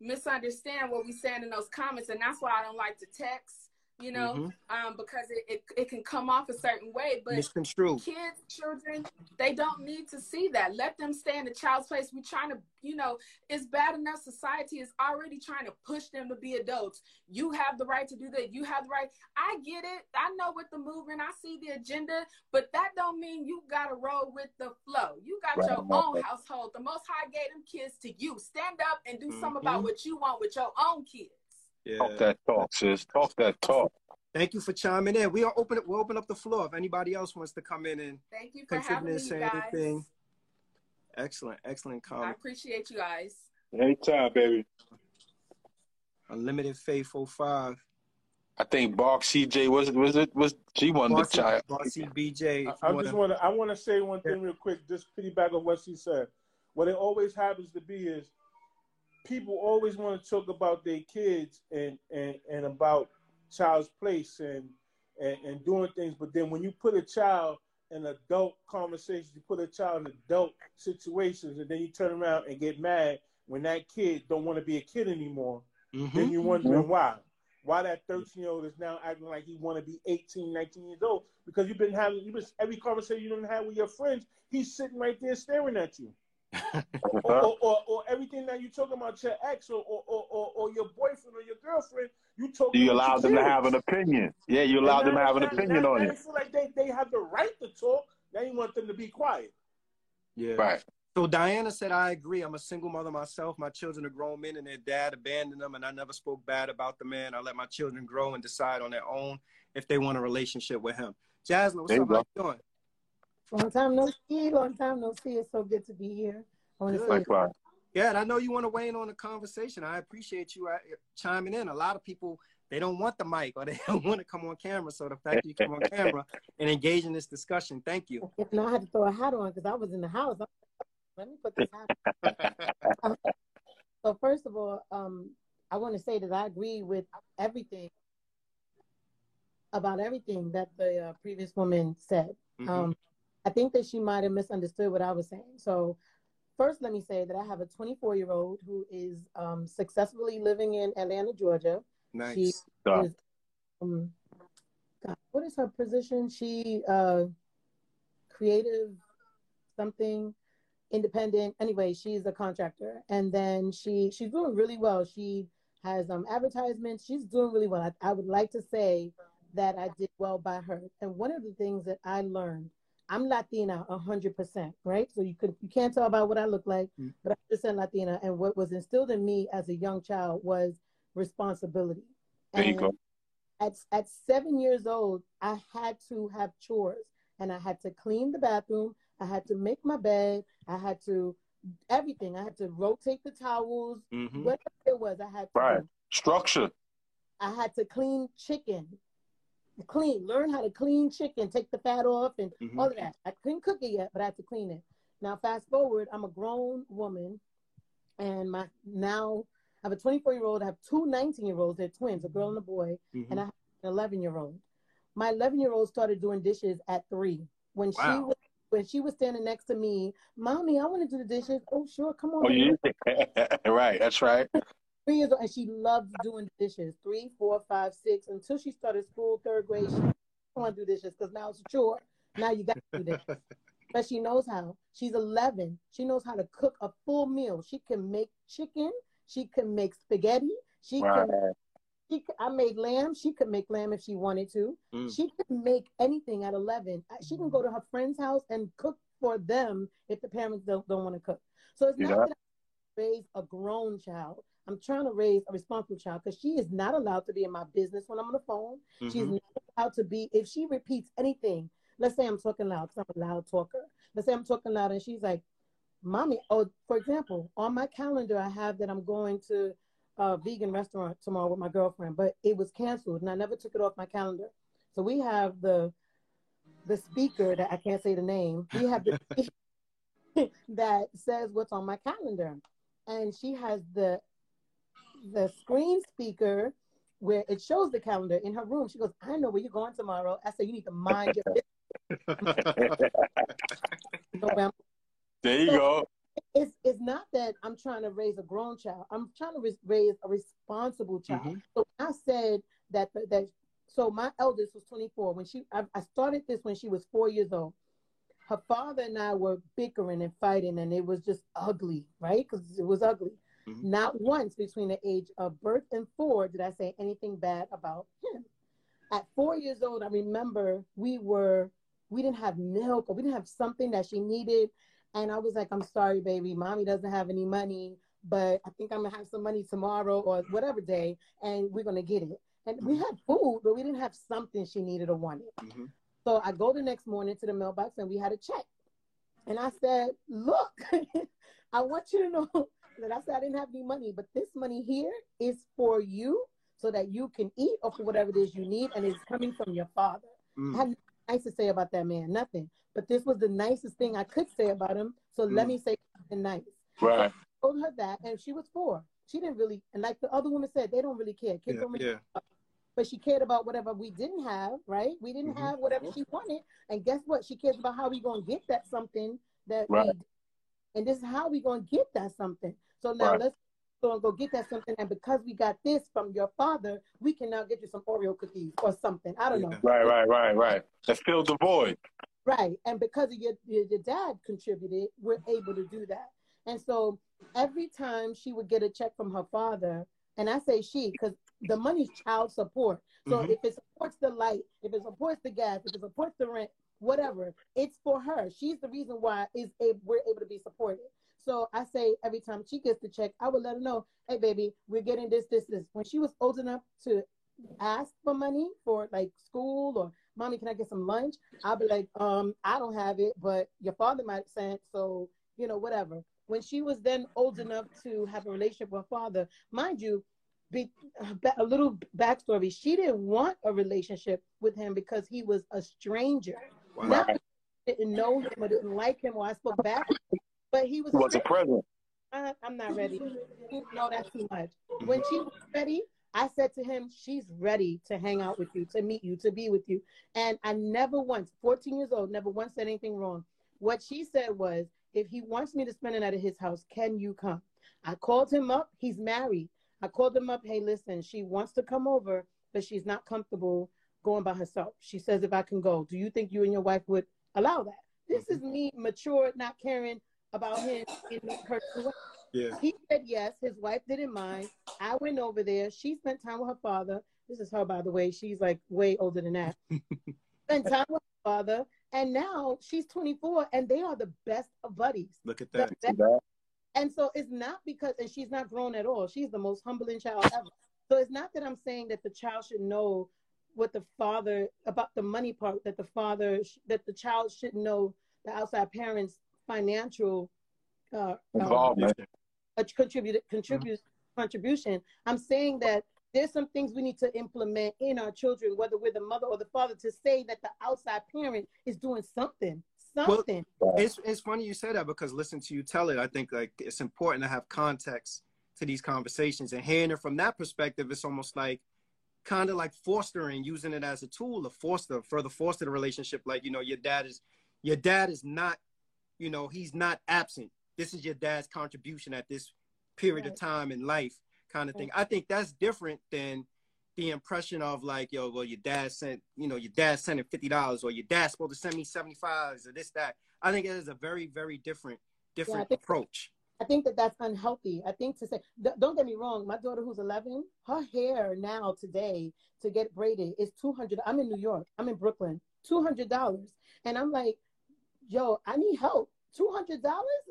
misunderstand what we saying in those comments, and that's why I don't like to text you know, mm-hmm. um, because it, it, it, can come off a certain way. But Misconstrued. kids, children, they don't need to see that. Let them stay in the child's place. We're trying to, you know, it's bad enough. Society is already trying to push them to be adults. You have the right to do that. You have the right. I get it. I know with the movement, I see the agenda, but that don't mean you got to roll with the flow. You got right. your own household. The Most High gave them kids to you. Stand up and do mm-hmm. something about what you want with your own kids. Yeah. Talk that talk, sis. Talk that talk. Thank you for chiming in. We are open. We'll open up the floor if anybody else wants to come in and thank you for contribute and say anything. Excellent, excellent comment. I appreciate you guys. Anytime, baby. Unlimited Faithful oh Five. I think Bark CJ was it was it was she won the child. Bossy BJ. I, I just want to I want to say one thing real quick, just piggyback on what she said. What it always happens to be is people always want to talk about their kids and and, and about child's place and, and and doing things, but then when you put a child in adult conversations, you put a child in adult situations, and then you turn around and get mad when that kid don't want to be a kid anymore. Mm-hmm. Then you're wondering mm-hmm. why. Why that 13 year old is now acting like he want to be 18, 19 years old because you've been having you been every conversation you didn't have with your friends, he's sitting right there staring at you or, or, [laughs] or, or, everything that you're talking about your ex or, or, or, or, your boyfriend or your girlfriend, you talking. You allow them kids. to have an opinion. Yeah, you allow them to have an opinion on you. feel like they, they have the right to talk. Now you want them to be quiet. Yeah. Right. So Diana said, I agree. I'm a single mother myself. My children are grown men and their dad abandoned them and I never spoke bad about the man. I let my children grow and decide on their own if they want a relationship with him. Jasmine, what's up? How you doing? Long time no see. Long time no see. It's so good to be here. I want to say yeah, and I know you want to weigh in on the conversation. I appreciate you uh, chiming in. A lot of people they don't want the mic or they [laughs] don't want to come on camera. So the fact that you come on camera [laughs] and engage in this discussion, thank you. No, I had to throw a hat on because I was in the house. Let me put this hat. On. [laughs] so first of all, um, I want to say that I agree with everything about everything that the uh, previous woman said. Mm-hmm. Um, I think that she might have misunderstood what I was saying. So first, let me say that I have a 24 year old who is um, successfully living in Atlanta, Georgia. Nice. She is, um, God, what is her position? She uh, creative something independent. Anyway, she's a contractor, and then she she's doing really well. She has um advertisements. She's doing really well. I, I would like to say that I did well by her. And one of the things that I learned I'm Latina hundred percent, right? So you could you can't tell about what I look like, mm. but I'm percent Latina. And what was instilled in me as a young child was responsibility. There and you go. At at seven years old, I had to have chores, and I had to clean the bathroom. I had to make my bed. I had to everything. I had to rotate the towels. Mm-hmm. Whatever it was, I had to right structure. I had to clean chicken clean, learn how to clean chicken, take the fat off, and mm-hmm. all of that. I couldn't cook it yet, but I had to clean it. Now, fast forward, I'm a grown woman, and my now I have a 24 year old. I have two 19 year olds. They're twins, a girl and a boy, mm-hmm. and I have an 11 year old. My 11 year old started doing dishes at three. When wow. she was when she was standing next to me, mommy, I want to do the dishes. Oh, sure, come on. Oh, yeah. [laughs] right, that's right three years old, and she loved doing dishes. Three, four, five, six, until she started school, third grade. She want to do dishes because now it's a chore. Now you got to do this. [laughs] but she knows how. She's 11. She knows how to cook a full meal. She can make chicken. She can make spaghetti. She wow. can. She, I made lamb. She could make lamb if she wanted to. Mm. She could make anything at 11. She can go to her friend's house and cook for them if the parents don't, don't want to cook. So it's not that I raise a grown child. I'm trying to raise a responsible child because she is not allowed to be in my business when I'm on the phone. Mm-hmm. She's not allowed to be, if she repeats anything, let's say I'm talking loud because I'm a loud talker. Let's say I'm talking loud and she's like, Mommy, oh, for example, on my calendar, I have that I'm going to a vegan restaurant tomorrow with my girlfriend, but it was canceled and I never took it off my calendar. So we have the the speaker that I can't say the name. We have the [laughs] [laughs] that says what's on my calendar. And she has the the screen speaker where it shows the calendar in her room. She goes, I know where you're going tomorrow. I said, you need to mind your business. [laughs] there you so go. It's, it's not that I'm trying to raise a grown child. I'm trying to raise a responsible child. Mm-hmm. So I said that, that, so my eldest was 24 when she, I, I started this when she was four years old her father and I were bickering and fighting, and it was just ugly, right? Because it was ugly. Mm-hmm. Not once between the age of birth and four did I say anything bad about him. At four years old, I remember we were, we didn't have milk or we didn't have something that she needed. And I was like, I'm sorry, baby. Mommy doesn't have any money, but I think I'm going to have some money tomorrow or whatever day, and we're going to get it. And we mm-hmm. had food, but we didn't have something she needed or wanted. Mm-hmm. So I go the next morning to the mailbox and we had a check. And I said, Look, [laughs] I want you to know that I said I didn't have any money, but this money here is for you so that you can eat or for whatever it is you need, and it's coming from your father. Mm. I had nothing nice to say about that man, nothing. But this was the nicest thing I could say about him. So mm. let me say something nice. Right. So I told her that, and she was four. She didn't really, and like the other woman said, they don't really care. Kids yeah, don't really yeah. Care. But she cared about whatever we didn't have, right? We didn't mm-hmm. have whatever she wanted. And guess what? She cares about how we going to get that something that right. we and this is how we going to get that something. So now right. let's go and go get that something. And because we got this from your father, we can now get you some Oreo cookies or something. I don't know. Right, right, right, right. That fills the void. Right. And because of your, your, your dad contributed, we're able to do that. And so every time she would get a check from her father, and I say she because the money's child support. So mm-hmm. if it supports the light, if it supports the gas, if it supports the rent, whatever. It's for her. She's the reason why is we're able to be supported. So I say every time she gets the check, I would let her know, hey baby, we're getting this, this, this. When she was old enough to ask for money for like school or mommy, can I get some lunch? I'll be like, um, I don't have it, but your father might send, so you know, whatever. When she was then old enough to have a relationship with her father, mind you, be, a little backstory. She didn't want a relationship with him because he was a stranger. Wow. Not didn't know him or didn't like him or I spoke back, but he was. He was a present. Uh, I, am not ready. No, that's too much. When she was ready, I said to him, she's ready to hang out with you, to meet you, to be with you. And I never once, 14 years old, never once said anything wrong. What she said was, if he wants me to spend the night at his house, can you come? I called him up. He's married. I called him up. Hey, listen, she wants to come over, but she's not comfortable going by herself. She says, if I can go, do you think you and your wife would allow that? This is me, mature, not caring about him in her. [laughs] Yeah. He said yes. His wife didn't mind. I went over there. She spent time with her father. This is her, by the way. She's like way older than that. [laughs] spent time with her father. And now she's 24 and they are the best of buddies. Look at that. And so it's not because, and she's not grown at all. She's the most humbling child ever. So it's not that I'm saying that the child should know what the father about the money part that the father that the child should know the outside parents financial uh, involvement. uh, contribute contribute mm-hmm. contribution. I'm saying that there's some things we need to implement in our children whether we're the mother or the father to say that the outside parent is doing something something. well, it's, it's funny you say that because listen to you tell it. I think like it's important to have context to these conversations. And hearing it from that perspective it's almost like kind of like fostering using it as a tool to foster further foster the relationship. Like you know your dad is your dad is not you know he's not absent this is your dad's contribution at this period right. of time in life kind of thing i think that's different than the impression of like yo well your dad sent you know your dad sent him $50 or your dad's supposed to send me 75 or this that i think it is a very very different different yeah, approach I think that that's unhealthy. I think to say, don't get me wrong, my daughter who's 11, her hair now today to get braided is 200. I'm in New York, I'm in Brooklyn, $200. And I'm like, yo, I need help. $200?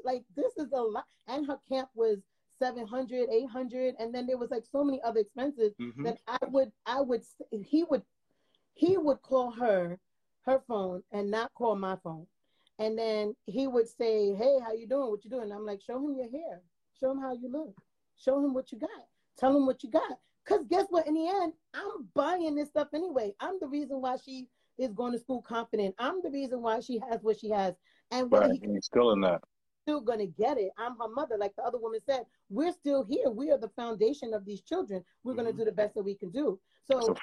Like, this is a lot. And her camp was 700, 800. And then there was like so many other expenses mm-hmm. that I would, I would, he would, he would call her, her phone and not call my phone. And then he would say, Hey, how you doing? What you doing? I'm like, show him your hair. Show him how you look. Show him what you got. Tell him what you got. Cause guess what? In the end, I'm buying this stuff anyway. I'm the reason why she is going to school confident. I'm the reason why she has what she has. And right. he, he's still in that. Still gonna get it. I'm her mother, like the other woman said. We're still here. We are the foundation of these children. We're mm-hmm. gonna do the best that we can do. So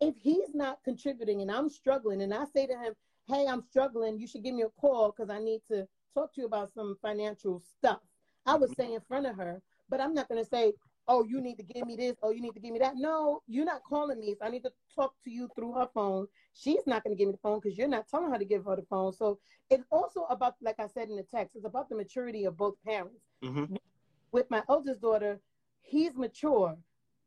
if he's not contributing and I'm struggling, and I say to him, hey, I'm struggling. You should give me a call because I need to talk to you about some financial stuff. I would say in front of her, but I'm not going to say, oh, you need to give me this, oh, you need to give me that. No, you're not calling me. So I need to talk to you through her phone. She's not going to give me the phone because you're not telling her to give her the phone. So it's also about, like I said in the text, it's about the maturity of both parents. Mm-hmm. With my eldest daughter, he's mature.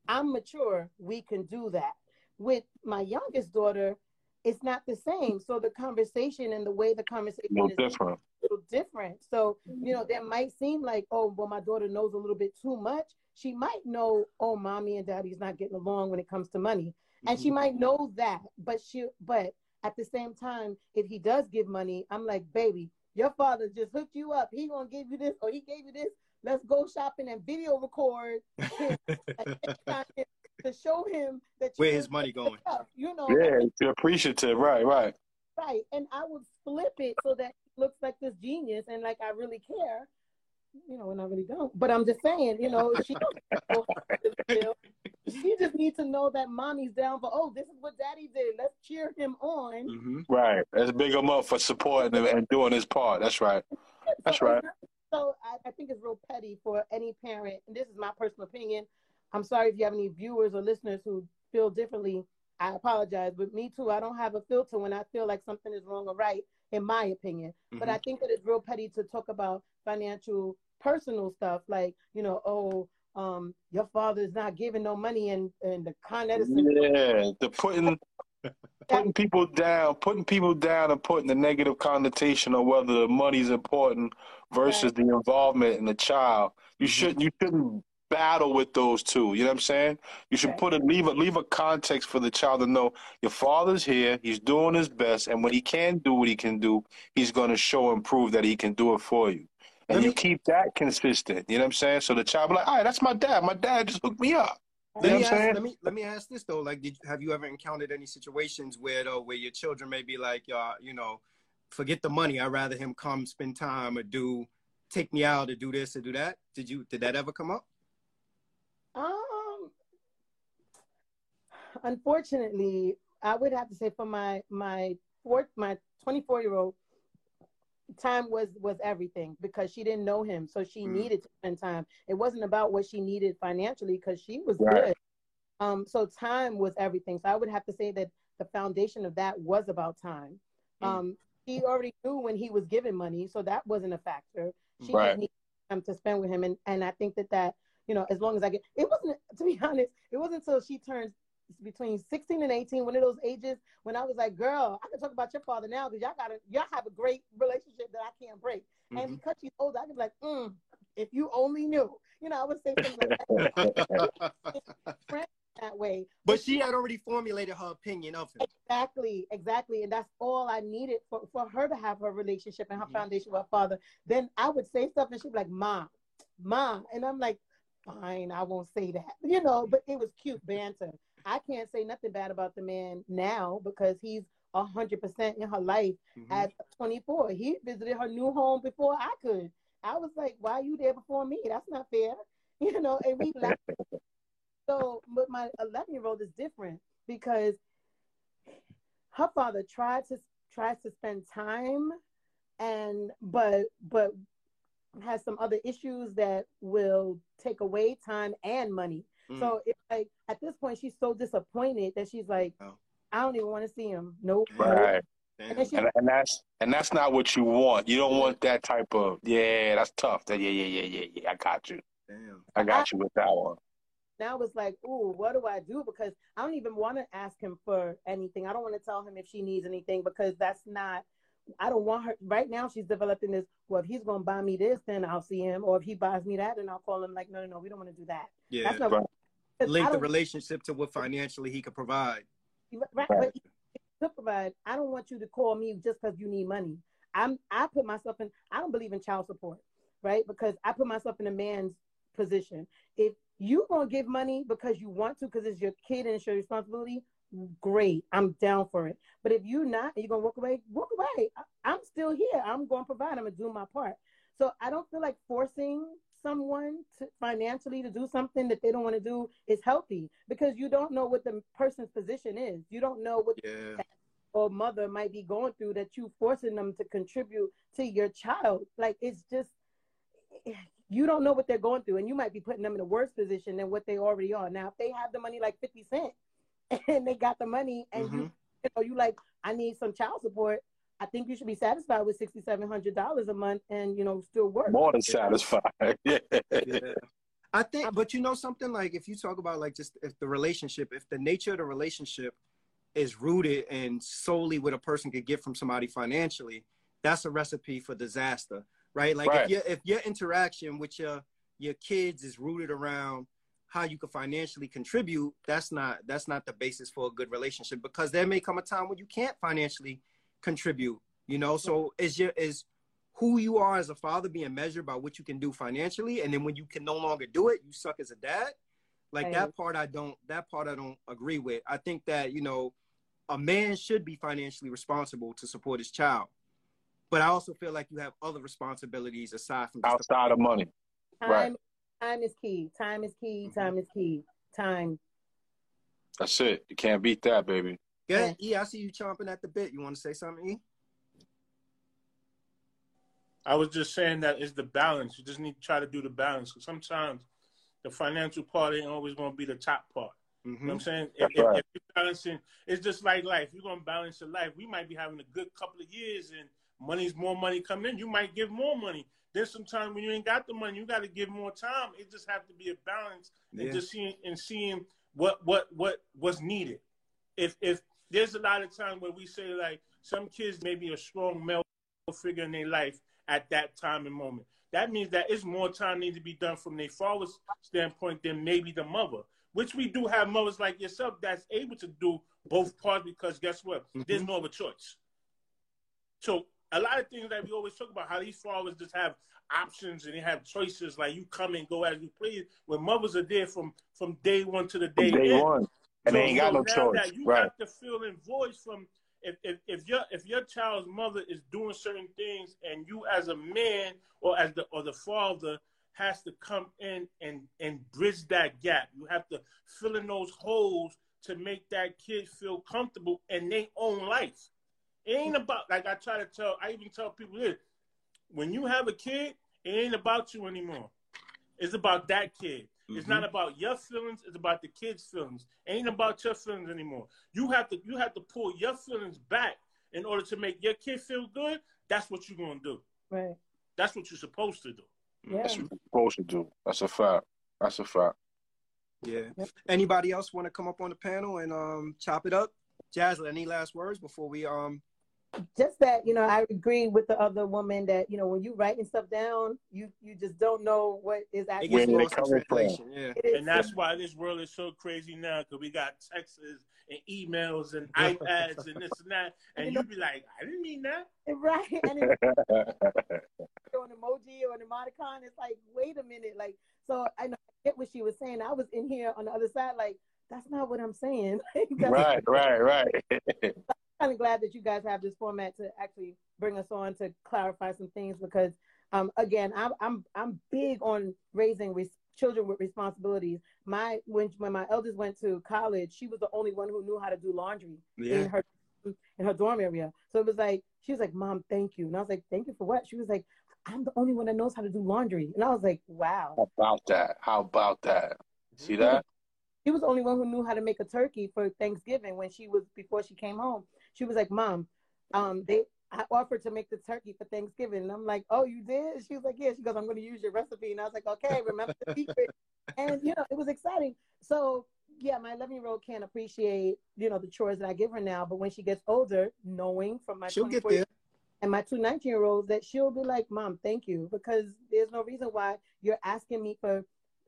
I'm mature. We can do that. With my youngest daughter, it's not the same. So the conversation and the way the conversation no is different. A little different. So, you know, that might seem like, oh, well, my daughter knows a little bit too much. She might know, oh, mommy and daddy's not getting along when it comes to money. And she mm-hmm. might know that, but she but at the same time, if he does give money, I'm like, baby, your father just hooked you up. He gonna give you this or he gave you this. Let's go shopping and video record [laughs] [laughs] to show him that where his money going. you know, yeah, you're appreciative, right, right, right. And I would flip it so that it looks like this genius and like I really care. You know, and I really don't. But I'm just saying, you know, she [laughs] she just needs to know that mommy's down for. Oh, this is what daddy did. Let's cheer him on. Mm-hmm. Right. Let's big him up for supporting him and doing his part. That's right. That's so, right. So I, I think it's real petty for any parent, and this is my personal opinion I'm sorry if you have any viewers or listeners who feel differently. I apologize, but me too. I don't have a filter when I feel like something is wrong or right, in my opinion. Mm-hmm. But I think that it's real petty to talk about financial, personal stuff, like you know, oh, um, your father is not giving no money, and and the Con Edison. Yeah, the putting putting people down, putting people down, and putting the negative connotation on whether the money's important versus right. the involvement in the child. You mm-hmm. shouldn't. You shouldn't battle with those two. You know what I'm saying? You should put a leave a leave a context for the child to know your father's here. He's doing his best, and when he can do what he can do, he's going to show and prove that he can do it for you. And Let you keep that consistent. You know what I'm saying? So the child be like, all right, that's my dad. My dad just hooked me up. Let me, ask, let me let me ask this though. Like, did have you ever encountered any situations where though where your children may be like, uh, you know, forget the money. I'd rather him come spend time or do take me out to do this or do that. Did you did that ever come up? Um, unfortunately, I would have to say for my my fourth my 24 year old, time was was everything because she didn't know him, so she mm. needed to spend time. It wasn't about what she needed financially because she was right. good. Um, so time was everything. So I would have to say that the foundation of that was about time. Mm. Um, he already knew when he was given money, so that wasn't a factor. She right. needed time to spend with him, and and I think that that you know, as long as I get, it wasn't, [laughs] to be honest, it wasn't until she turned between 16 and 18, one of those ages when I was like, girl, I can talk about your father now because y'all got to, y'all have a great relationship that I can't break. Mm-hmm. And because she's older, I can be like, mm, if you only knew, you know, I would say something like that. [laughs] [laughs] that way. But, but she had already formulated her opinion of him. Exactly, exactly. And that's all I needed for, for her to have her relationship and her mm-hmm. foundation with her father. Then I would say stuff and she'd be like, Mom, Mom. And I'm like, fine, I won't say that, [laughs] you know, but it was cute banter. I can't say nothing bad about the man now because he's a hundred percent in her life mm-hmm. at 24. He visited her new home before I could. I was like, why are you there before me? That's not fair. [laughs] You know, and we laughed. [laughs] so, but my 11 year old is different because her father tried to tries to spend time and but but has some other issues that will take away time and money. Mm. So it's like at this point she's so disappointed that she's like, oh. I don't even want to see him. Nope. Right. And, and, and, that's and that's not what you want. You don't want that type of yeah. That's tough. That yeah yeah yeah yeah yeah. I got you. Damn. I got I, you with that one. Now it's like, ooh, what do I do? Because I don't even want to ask him for anything. I don't want to tell him if she needs anything because that's not I don't want her right now. She's developing this. Well, if he's gonna buy me this, then I'll see him. Or if he buys me that, then I'll call him. Like, no, no, no, we don't want to do that. Yeah, That's not, right. link the relationship to what financially he could provide. Right, but to provide. I don't want you to call me just because you need money. I'm. I put myself in. I don't believe in child support, right? Because I put myself in a man's position. If you gonna give money because you want to, because it's your kid and it's your responsibility, great. I'm down for it. But if you're not, you're gonna walk away. Walk away. I, am still here. I'm gonna provide. I'm gonna do my part. So I don't feel like forcing someone to financially to do something that they don't want to do is healthy because you don't know what the person's position is. You don't know what yeah. or mother might be going through that you forcing them to contribute to your child. Like it's just you don't know what they're going through and you might be putting them in a worse position than what they already are. Now if they have the money like 50 cent [laughs] and they got the money and mm-hmm. you, you know you like I need some child support. I think you should be satisfied with sixty seven hundred dollars a month and you know still work. More than satisfied. yeah. [laughs] yeah. I think, but you know something like if you talk about like just if the relationship, if the nature of the relationship is rooted and solely what a person could get from somebody financially, that's a recipe for disaster, right? Like right. if your if your interaction with your your kids is rooted around how you can financially contribute, that's not that's not the basis for a good relationship because there may come a time when you can't financially contribute. You know, so is your is who you are as a father being measured by what you can do financially, and then when you can no longer do it, you suck as a dad. Like right. that part, I don't. That part, I don't agree with. I think that you know, a man should be financially responsible to support his child, but I also feel like you have other responsibilities aside from outside of money. Right time is key. Time is key. Mm-hmm. Time is key. Time. That's it. You can't beat that, baby. Yeah, E, I see you chomping at the bit. You want to say something, E? I was just saying that it's the balance. You just need to try to do the balance. Because sometimes the financial part ain't always going to be the top part. Mm-hmm. You know what I'm mm-hmm. saying? If, right. if, you're balancing, it's just like life. You're going to balance your life. We might be having a good couple of years and money's more money coming in. You might give more money. Then sometimes when you ain't got the money, you got to give more time. It just have to be a balance yeah. and just seeing and seeing what what what was needed. If if there's a lot of times where we say like some kids may be a strong male figure in their life at that time and moment. That means that it's more time needs to be done from their father's standpoint than maybe the mother. Which we do have mothers like yourself that's able to do both parts because guess what? Mm-hmm. There's no other choice. So a lot of things that we always talk about how these fathers just have options and they have choices like you come and go as you please. When mothers are there from from day one to the day, day end. one, and so, they ain't got so no choice. you right. have to fill in voice from if, if, if your if your child's mother is doing certain things and you as a man or as the or the father has to come in and and bridge that gap. You have to fill in those holes to make that kid feel comfortable in their own life. It ain't about like I try to tell. I even tell people this: when you have a kid, it ain't about you anymore. It's about that kid. Mm-hmm. It's not mm-hmm. about your feelings. It's about the kid's feelings. It ain't about your feelings anymore. You have to you have to pull your feelings back in order to make your kid feel good. That's what you're gonna do. Right. That's what you're supposed to do. Yeah. That's what you're supposed to do. That's a fact. That's a fact. Yeah. Anybody else want to come up on the panel and um chop it up? Jazz, any last words before we um just that you know i agree with the other woman that you know when you writing stuff down you you just don't know what is actually going on. yeah. and that's why this world is so crazy now because we got texts and emails and [laughs] ipads and this and that [laughs] and you'd be like i didn't mean that. Right [laughs] and it, an emoji or an emoticon it's like wait a minute like so i know I get what she was saying. I was in here on the other side like that's not what i'm saying. Right right right kind of glad that you guys have this format to actually bring us on to clarify some things because, um, again, I'm I'm I'm big on raising res- children with responsibilities. My when when my eldest went to college, she was the only one who knew how to do laundry yeah. in her in her dorm area. So it was like she was like, "Mom, thank you," and I was like, "Thank you for what?" She was like, "I'm the only one that knows how to do laundry," and I was like, "Wow." How about that? How about that? See that? She was the only one who knew how to make a turkey for Thanksgiving when she was before she came home. She was like, Mom, um, they I offered to make the turkey for Thanksgiving. And I'm like, Oh, you did? She was like, Yeah. She goes, I'm gonna use your recipe. And I was like, Okay, remember the secret. and you know, it was exciting. So yeah, my 11 year old can't appreciate, you know, the chores that I give her now. But when she gets older, knowing from my she'll get there. And my two 19 year olds that she'll be like, Mom, thank you. Because there's no reason why you're asking me for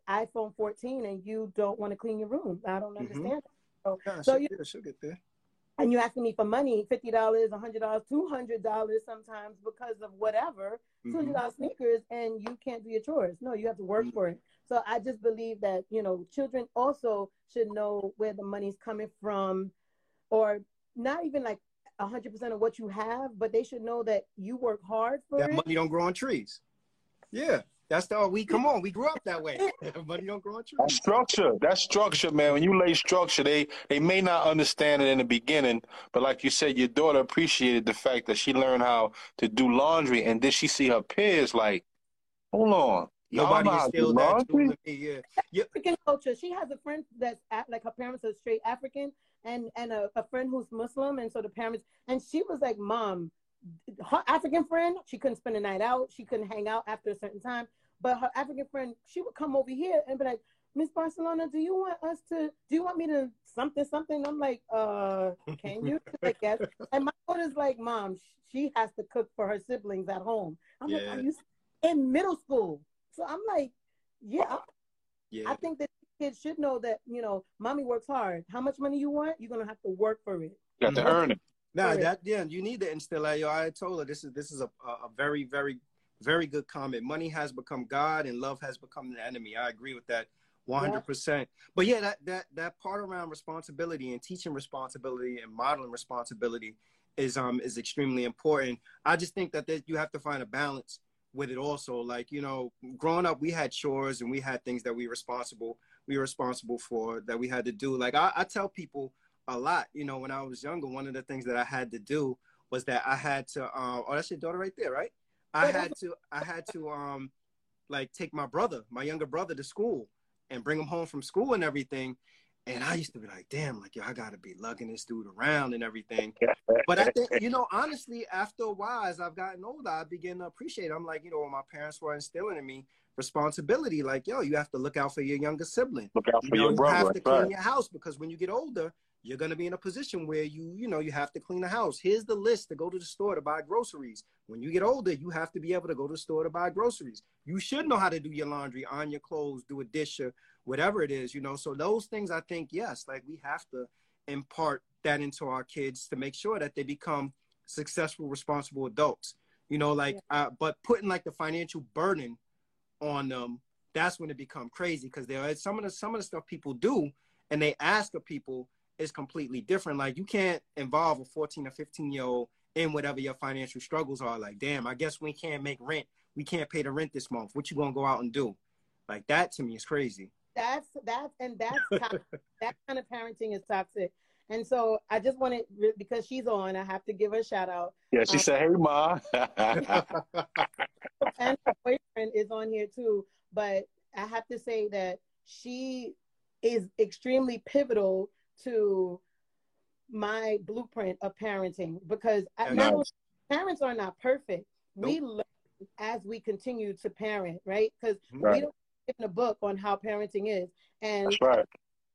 iPhone 14 and you don't want to clean your room. I don't mm-hmm. understand. Mm-hmm. So, yeah, so she'll, you, yeah, she'll get there and you're asking me for money $50 $100 $200 sometimes because of whatever $200 mm-hmm. sneakers and you can't do your chores no you have to work mm-hmm. for it so i just believe that you know children also should know where the money's coming from or not even like 100% of what you have but they should know that you work hard for that it. money don't grow on trees yeah that's the oh, we come on. We grew up that way. [laughs] Money don't grow on trees. That's structure. That's structure, man. When you lay structure, they they may not understand it in the beginning, but like you said, your daughter appreciated the fact that she learned how to do laundry, and then she see her peers like, hold on. Nobody is still that me, yeah. yeah. African culture. She has a friend that's at, like her parents are straight African, and and a, a friend who's Muslim, and so the parents. And she was like, "Mom, her African friend, she couldn't spend the night out. She couldn't hang out after a certain time. But her African friend, she would come over here and be like, Miss Barcelona, do you want us to, do you want me to something, something? I'm like, uh, can you? [laughs] I guess. And my daughter's like, Mom, she has to cook for her siblings at home. I'm yeah. like, Are you in middle school? So I'm like, yeah. yeah. I think that kids should know that, you know, mommy works hard. How much money you want? You're going to have to work for it. You got to earn it. No, that yeah, you need to instill that. Yo, I told her this is this is a, a very very very good comment. Money has become God and love has become the enemy. I agree with that 100%. Yeah. But yeah, that that that part around responsibility and teaching responsibility and modeling responsibility is um is extremely important. I just think that, that you have to find a balance with it also. Like, you know, growing up we had chores and we had things that we responsible we were responsible for that we had to do. Like I, I tell people a lot. You know, when I was younger, one of the things that I had to do was that I had to. Um, oh, that's your daughter right there, right? I had to. I had to um, like take my brother, my younger brother, to school and bring him home from school and everything. And I used to be like, damn, like, yo, I gotta be lugging this dude around and everything. but I think, you know, honestly, after a while, as I've gotten older, I begin to appreciate. It. I'm like, you know, my parents were instilling in me responsibility. Like, yo, you have to look out for your younger sibling. Look out for you know, your brother. You have to clean right. your house because when you get older, you're going to be in a position where you you know you have to clean the house. Here's the list to go to the store to buy groceries. When you get older you have to be able to go to the store to buy groceries. You should know how to do your laundry on your clothes do a dish or whatever it is you know. So those things i think yes like we have to impart that into our kids to make sure that they become successful responsible adults you know like yeah. uh, but putting like the financial burden on them that's when it become crazy because there are some of the some of the stuff people do and they ask of people is completely different. Like you can't involve a 14 or 15 year old in whatever your financial struggles are. Like, damn, I guess we can't make rent. We can't pay the rent this month. What you gonna go out and do? Like that to me is crazy. That's that's and that's [laughs] that kind of parenting is toxic. And so I just wanted because she's on, I have to give her a shout out. Yeah, she um, said, "Hey, ma." [laughs] and her boyfriend is on here too, but I have to say that she is extremely pivotal to my blueprint of parenting because nice. parents are not perfect. Nope. We learn as we continue to parent, right? Because right. we don't give a book on how parenting is. And right.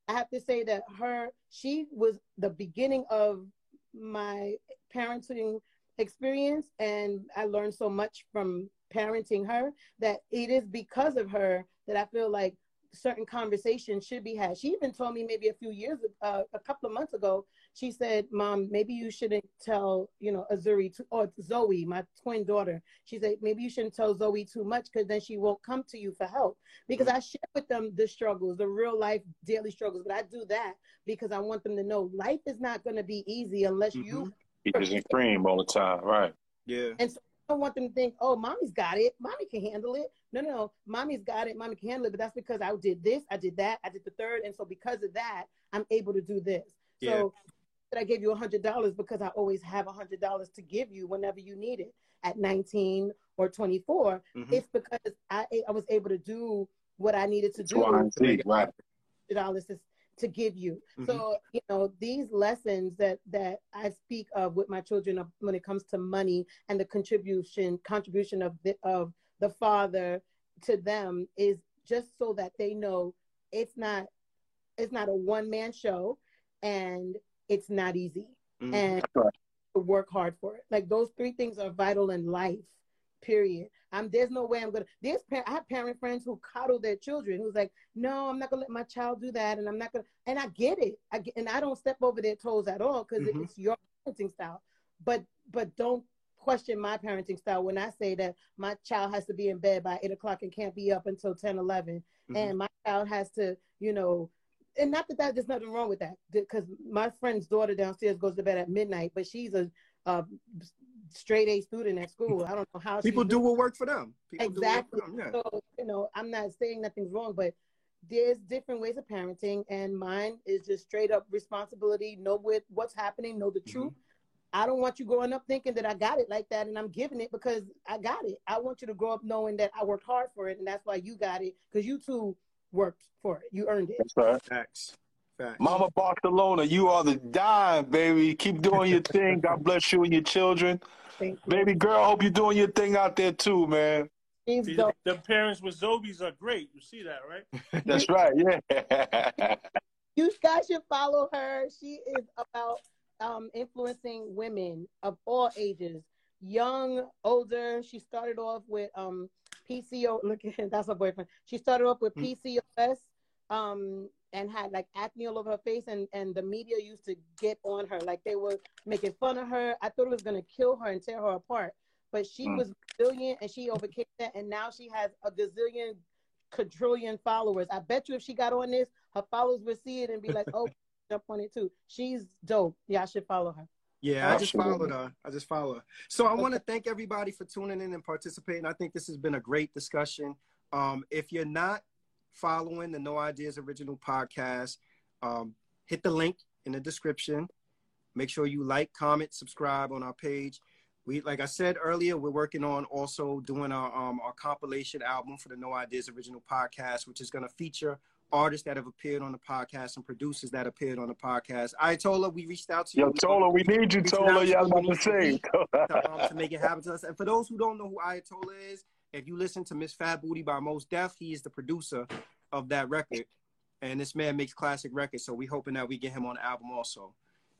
I have to say that her, she was the beginning of my parenting experience, and I learned so much from parenting her that it is because of her that I feel like certain conversations should be had. She even told me maybe a few years, uh, a couple of months ago, she said, Mom, maybe you shouldn't tell, you know, Azuri to, or Zoe, my twin daughter. She said, maybe you shouldn't tell Zoe too much because then she won't come to you for help. Because mm-hmm. I share with them the struggles, the real life daily struggles. But I do that because I want them to know life is not going to be easy unless mm-hmm. you. Peaches and cream all the time, right? Yeah. And so I don't want them to think, oh, mommy's got it. Mommy can handle it. No, no, no. Mommy's got it. Mommy can handle it. But that's because I did this, I did that, I did the third. And so because of that, I'm able to do this. Yeah. So that I gave you a hundred dollars because I always have a hundred dollars to give you whenever you need it at 19 or 24. Mm-hmm. It's because I I was able to do what I needed to do. Right. Dollars to give you. Mm-hmm. So, you know, these lessons that that I speak of with my children when it comes to money and the contribution contribution of the of the father to them is just so that they know it's not it's not a one man show and it's not easy. Mm-hmm. And work hard for it. Like those three things are vital in life period. I'm there's no way I'm gonna. There's I have parent friends who coddle their children who's like, no, I'm not gonna let my child do that, and I'm not gonna. And I get it. I get, and I don't step over their toes at all because mm-hmm. it's your parenting style. But but don't question my parenting style when I say that my child has to be in bed by eight o'clock and can't be up until 10, 11. Mm-hmm. and my child has to, you know. And not that, that there's nothing wrong with that, because my friend's daughter downstairs goes to bed at midnight, but she's a, a straight A student at school. I don't know how people do what work for them. People exactly. Them, yeah. So you know, I'm not saying nothing's wrong, but there's different ways of parenting, and mine is just straight up responsibility. Know with what's happening. Know the mm-hmm. truth. I don't want you growing up thinking that I got it like that and I'm giving it because I got it. I want you to grow up knowing that I worked hard for it and that's why you got it because you too worked for it. You earned it. That's right. Thanks. Mama Barcelona, you are the dime, baby. Keep doing your [laughs] thing. God bless you and your children. You. Baby girl, hope you're doing your thing out there too, man. See, the parents with Zobies are great. You see that, right? [laughs] That's right. Yeah. [laughs] you guys should follow her. She is about um, influencing women of all ages, young, older. She started off with um, PCO. Look, at that's her boyfriend. She started off with mm. PCOS. Um, and had like acne all over her face and and the media used to get on her like they were making fun of her i thought it was going to kill her and tear her apart but she mm. was brilliant and she overcame that and now she has a gazillion quadrillion followers i bet you if she got on this her followers would see it and be like oh [laughs] jump on it too she's dope yeah i should follow her yeah, I just followed her. I just follow her. So I want to thank everybody for tuning in and participating. I think this has been a great discussion. Um, if you're not following the No Ideas Original podcast, um, hit the link in the description. Make sure you like, comment, subscribe on our page. We, like I said earlier, we're working on also doing our um, our compilation album for the No Ideas Original podcast, which is going to feature artists that have appeared on the podcast and producers that appeared on the podcast. I Tola, we reached out to you. Yo, Tola, we need you, Tola. Yeah, I was about to say. [laughs] to, um, to make it happen to us. And for those who don't know who Ayatollah is, if you listen to Miss Fat Booty by Mos Def, he is the producer of that record. and this man makes classic records. So we're hoping that we get him on the album also.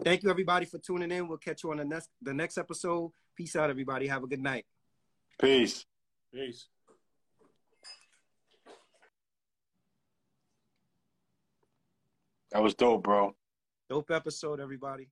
Thank you everybody for tuning in. We'll catch you on the next the next episode. Peace out, everybody. Have a good night. Peace. Peace. That was dope, bro. Dope episode, everybody.